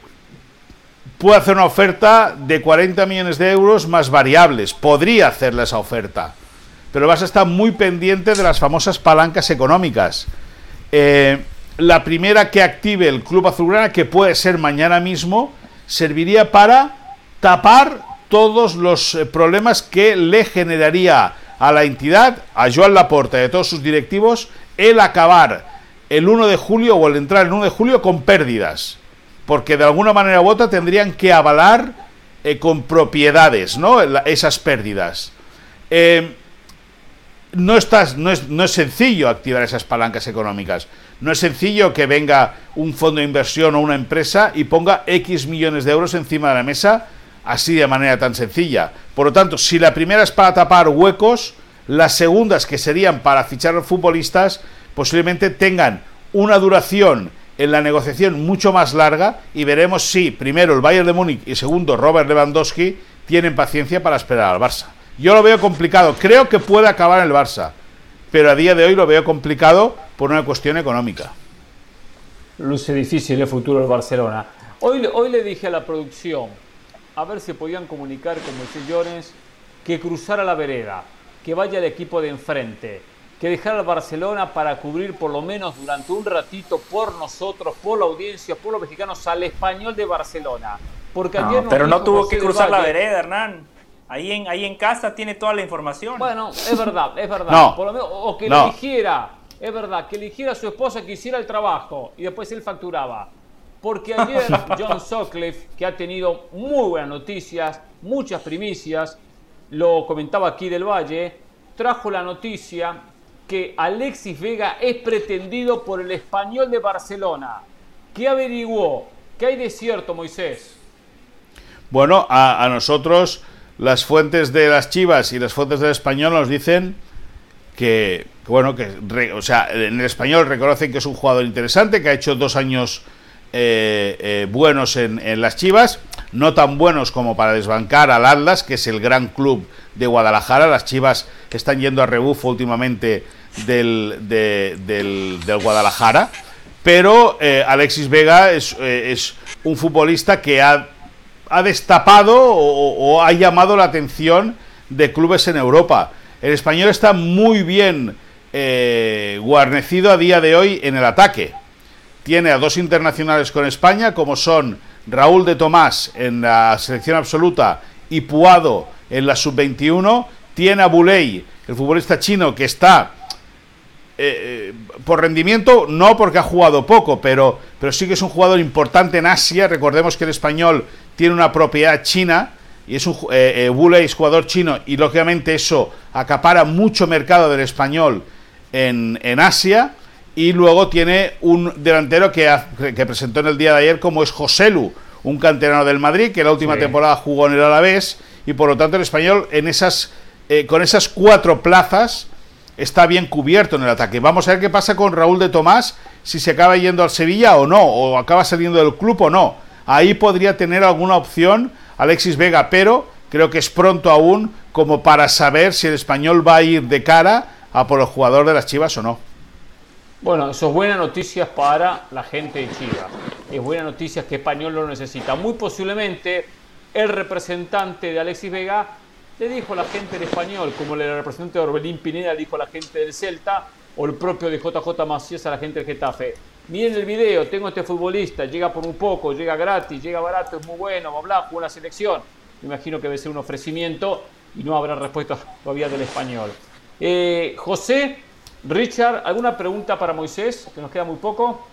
Speaker 10: puede hacer una oferta de 40 millones de euros más variables. Podría hacerle esa oferta. Pero el Barça está muy pendiente de las famosas palancas económicas. Eh, la primera que active el Club Azulgrana, que puede ser mañana mismo, serviría para tapar todos los eh, problemas que le generaría a la entidad, a Joan Laporta y a todos sus directivos, el acabar el 1 de julio o el entrar el 1 de julio con pérdidas. Porque de alguna manera u otra tendrían que avalar eh, con propiedades ¿no? Esas pérdidas. Eh, no, estás, no, es, no es sencillo activar esas palancas económicas. No es sencillo que venga un fondo de inversión o una empresa y ponga X millones de euros encima de la mesa así de manera tan sencilla. Por lo tanto, si la primera es para tapar huecos, las segundas que serían para fichar a futbolistas posiblemente tengan una duración en la negociación mucho más larga y veremos si primero el Bayern de Múnich y segundo Robert Lewandowski tienen paciencia para esperar al Barça. Yo lo veo complicado, creo que puede acabar el Barça, pero a día de hoy lo veo complicado por una cuestión económica.
Speaker 1: Luce difícil el futuro del Barcelona. Hoy, hoy le dije a la producción, a ver si podían comunicar con Moisés Llorens que cruzara la vereda, que vaya al equipo de enfrente, que dejara al Barcelona para cubrir por lo menos durante un ratito por nosotros, por la audiencia, por los mexicanos, al español de Barcelona. Porque ayer nos
Speaker 2: pero no tuvo
Speaker 1: José
Speaker 2: que cruzar la vereda, Hernán. Ahí en, ahí en casa tiene toda la información.
Speaker 1: Bueno, es verdad, es verdad.
Speaker 10: No.
Speaker 1: Por lo menos, o que
Speaker 10: No.
Speaker 1: le dijera, es verdad, que le dijera a su esposa que hiciera el trabajo y después él facturaba. Porque ayer (laughs) John Sutcliffe, que ha tenido muy buenas noticias, muchas primicias, lo comentaba aquí del Valle, trajo la noticia que Alexis Vega es pretendido por el español de Barcelona. ¿Qué averiguó? ¿Qué hay de cierto, Moisés?
Speaker 10: Bueno, a, nosotros las fuentes de las Chivas y las fuentes del español nos dicen que, bueno, que o sea, en el español reconocen que es un jugador interesante, que ha hecho dos años eh, eh, buenos en, en las Chivas, no tan buenos como para desbancar al Atlas, que es el gran club de Guadalajara. Las Chivas están yendo a rebufo últimamente del, de- del, del Guadalajara. Pero eh, Alexis Vega es, eh, es un futbolista que ha, ha destapado o, o ha llamado la atención de clubes en Europa. El español está muy bien eh, guarnecido a día de hoy en el ataque. Tiene a dos internacionales con España, como son Raúl de Tomás en la selección absoluta y Puado en la sub-21. Tiene a Buley, el futbolista chino, que está eh, eh, por rendimiento, no porque ha jugado poco, pero, pero sí que es un jugador importante en Asia. Recordemos que el español tiene una propiedad china y es un eh, eh, es jugador chino y lógicamente eso acapara mucho mercado del español en, en Asia. Y luego tiene un delantero que, ha- que presentó en el día de ayer como es Joselu, un canterano del Madrid que la última
Speaker 1: Sí.
Speaker 10: temporada jugó en el Alavés y por lo tanto el español en esas eh, con esas cuatro plazas está bien cubierto en el ataque. Vamos a ver qué pasa con Raúl de Tomás, si se acaba yendo al Sevilla o no, o acaba saliendo del club o no. Ahí podría tener alguna opción Alexis Vega, pero creo que es pronto aún como para saber si el español va a ir de cara a por el jugador de las Chivas o no.
Speaker 1: Bueno, eso es buena noticia para la gente de Chivas. Es buena noticia que Español lo necesita. Muy posiblemente el representante de Alexis Vega le dijo la gente del Español, como el representante de Orbelín Pineda dijo a la gente del Celta, o el propio de JJ Macías a la gente del Getafe. miren el video, tengo este futbolista, llega por un poco, llega gratis, llega barato, es muy bueno, bla, bla, jugó la selección. Me imagino que debe ser un ofrecimiento y no habrá respuesta (laughs) todavía del español. Eh, José, Richard, ¿alguna pregunta para Moisés? Que nos queda muy poco.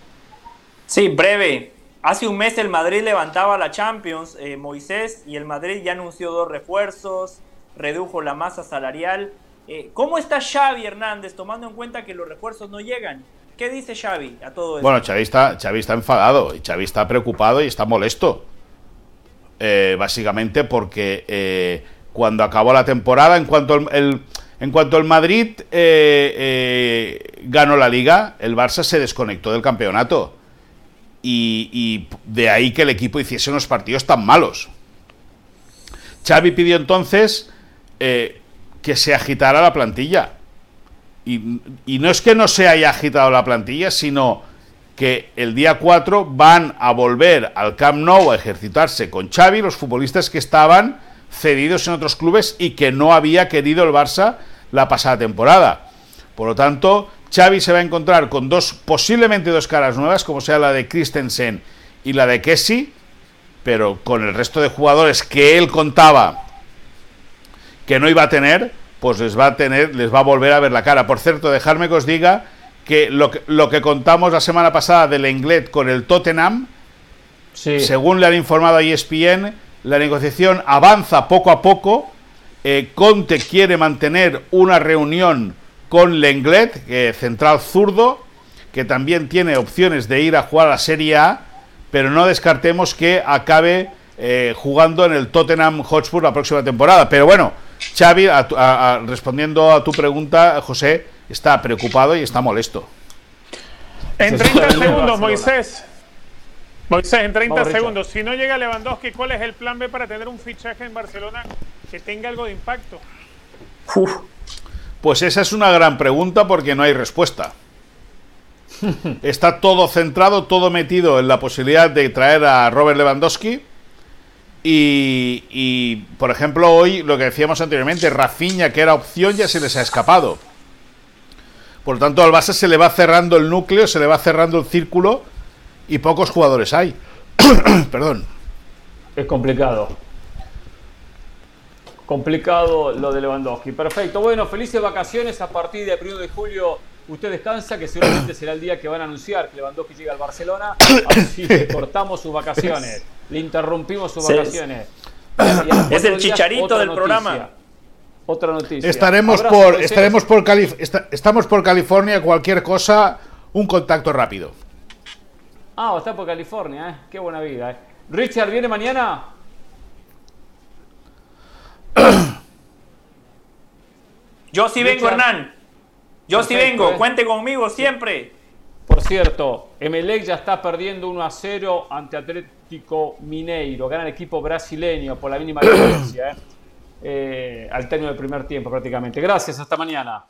Speaker 2: Sí, breve. Hace un mes el Madrid levantaba la Champions, eh, Moisés, y el Madrid ya anunció dos refuerzos, redujo la masa salarial. Eh, ¿Cómo está Xavi Hernández tomando en cuenta que los refuerzos no llegan? ¿Qué dice Xavi a todo esto?
Speaker 10: Bueno, Xavi está, Xavi está enfadado y Xavi está preocupado y está molesto. Eh, básicamente porque cuando acabó la temporada, en cuanto el, en cuanto el Madrid ganó la liga, el Barça se desconectó del campeonato y, de ahí que el equipo hiciese unos partidos tan malos. Xavi pidió entonces eh, que se agitara la plantilla. Y, no es que no se haya agitado la plantilla, sino que el día 4 van a volver al Camp Nou a ejercitarse con Xavi los futbolistas que estaban cedidos en otros clubes y que no había querido el Barça la pasada temporada. Por lo tanto, Xavi se va a encontrar con dos, posiblemente dos caras nuevas, como sea la de Christensen y la de Kessi, pero con el resto de jugadores que él contaba que no iba a tener, pues les va a tener, les va a volver a ver la cara. Por cierto, dejarme que os diga que lo que, lo que contamos la semana pasada del Englet con el Tottenham, según le han informado a ESPN, la negociación avanza poco a poco. Eh, Conte quiere mantener una reunión con Lenglet, central zurdo, que también tiene opciones de ir a jugar a la Serie A, pero no descartemos que acabe eh, jugando en el Tottenham Hotspur la próxima temporada. Pero bueno, Xavi, respondiendo a tu pregunta, José, está preocupado y está molesto.
Speaker 3: En 30 segundos, Moisés. Moisés, en 30 segundos. Si no llega Lewandowski, ¿cuál es el plan B para tener un fichaje en Barcelona que tenga algo de impacto?
Speaker 10: Uf. Pues esa es una gran pregunta porque no hay respuesta. (laughs) Está todo centrado, todo metido en la posibilidad de traer a Robert Lewandowski. Y, por ejemplo, hoy lo que decíamos anteriormente, Rafinha, que era opción, ya se les ha escapado. Por lo tanto, al Barça se le va cerrando el núcleo, se le va cerrando el círculo y pocos jugadores hay. (coughs) Perdón.
Speaker 1: Es complicado. Complicado lo de Lewandowski. Perfecto. Bueno, felices vacaciones. A partir del 1 de julio usted descansa, que seguramente será el día que van a anunciar que Lewandowski llega al Barcelona. Así que (coughs) cortamos sus vacaciones. Le interrumpimos sus vacaciones. (coughs)
Speaker 2: Es el chicharito del programa.
Speaker 1: Otra noticia.
Speaker 10: Estaremos por, estaremos por estamos por California. Cualquier cosa, un contacto rápido.
Speaker 1: Ah, está por California, ¿eh? Qué buena vida, ¿eh? Richard, ¿viene mañana?
Speaker 2: Yo sí vengo, Hernán. Yo sí vengo. Eh. Cuente conmigo siempre.
Speaker 1: Por cierto, Emelec ya está perdiendo 1 a 0 ante Atlético Mineiro. Gana el equipo brasileño por la mínima (coughs) diferencia. Eh. Eh, al término del primer tiempo prácticamente. Gracias, hasta mañana.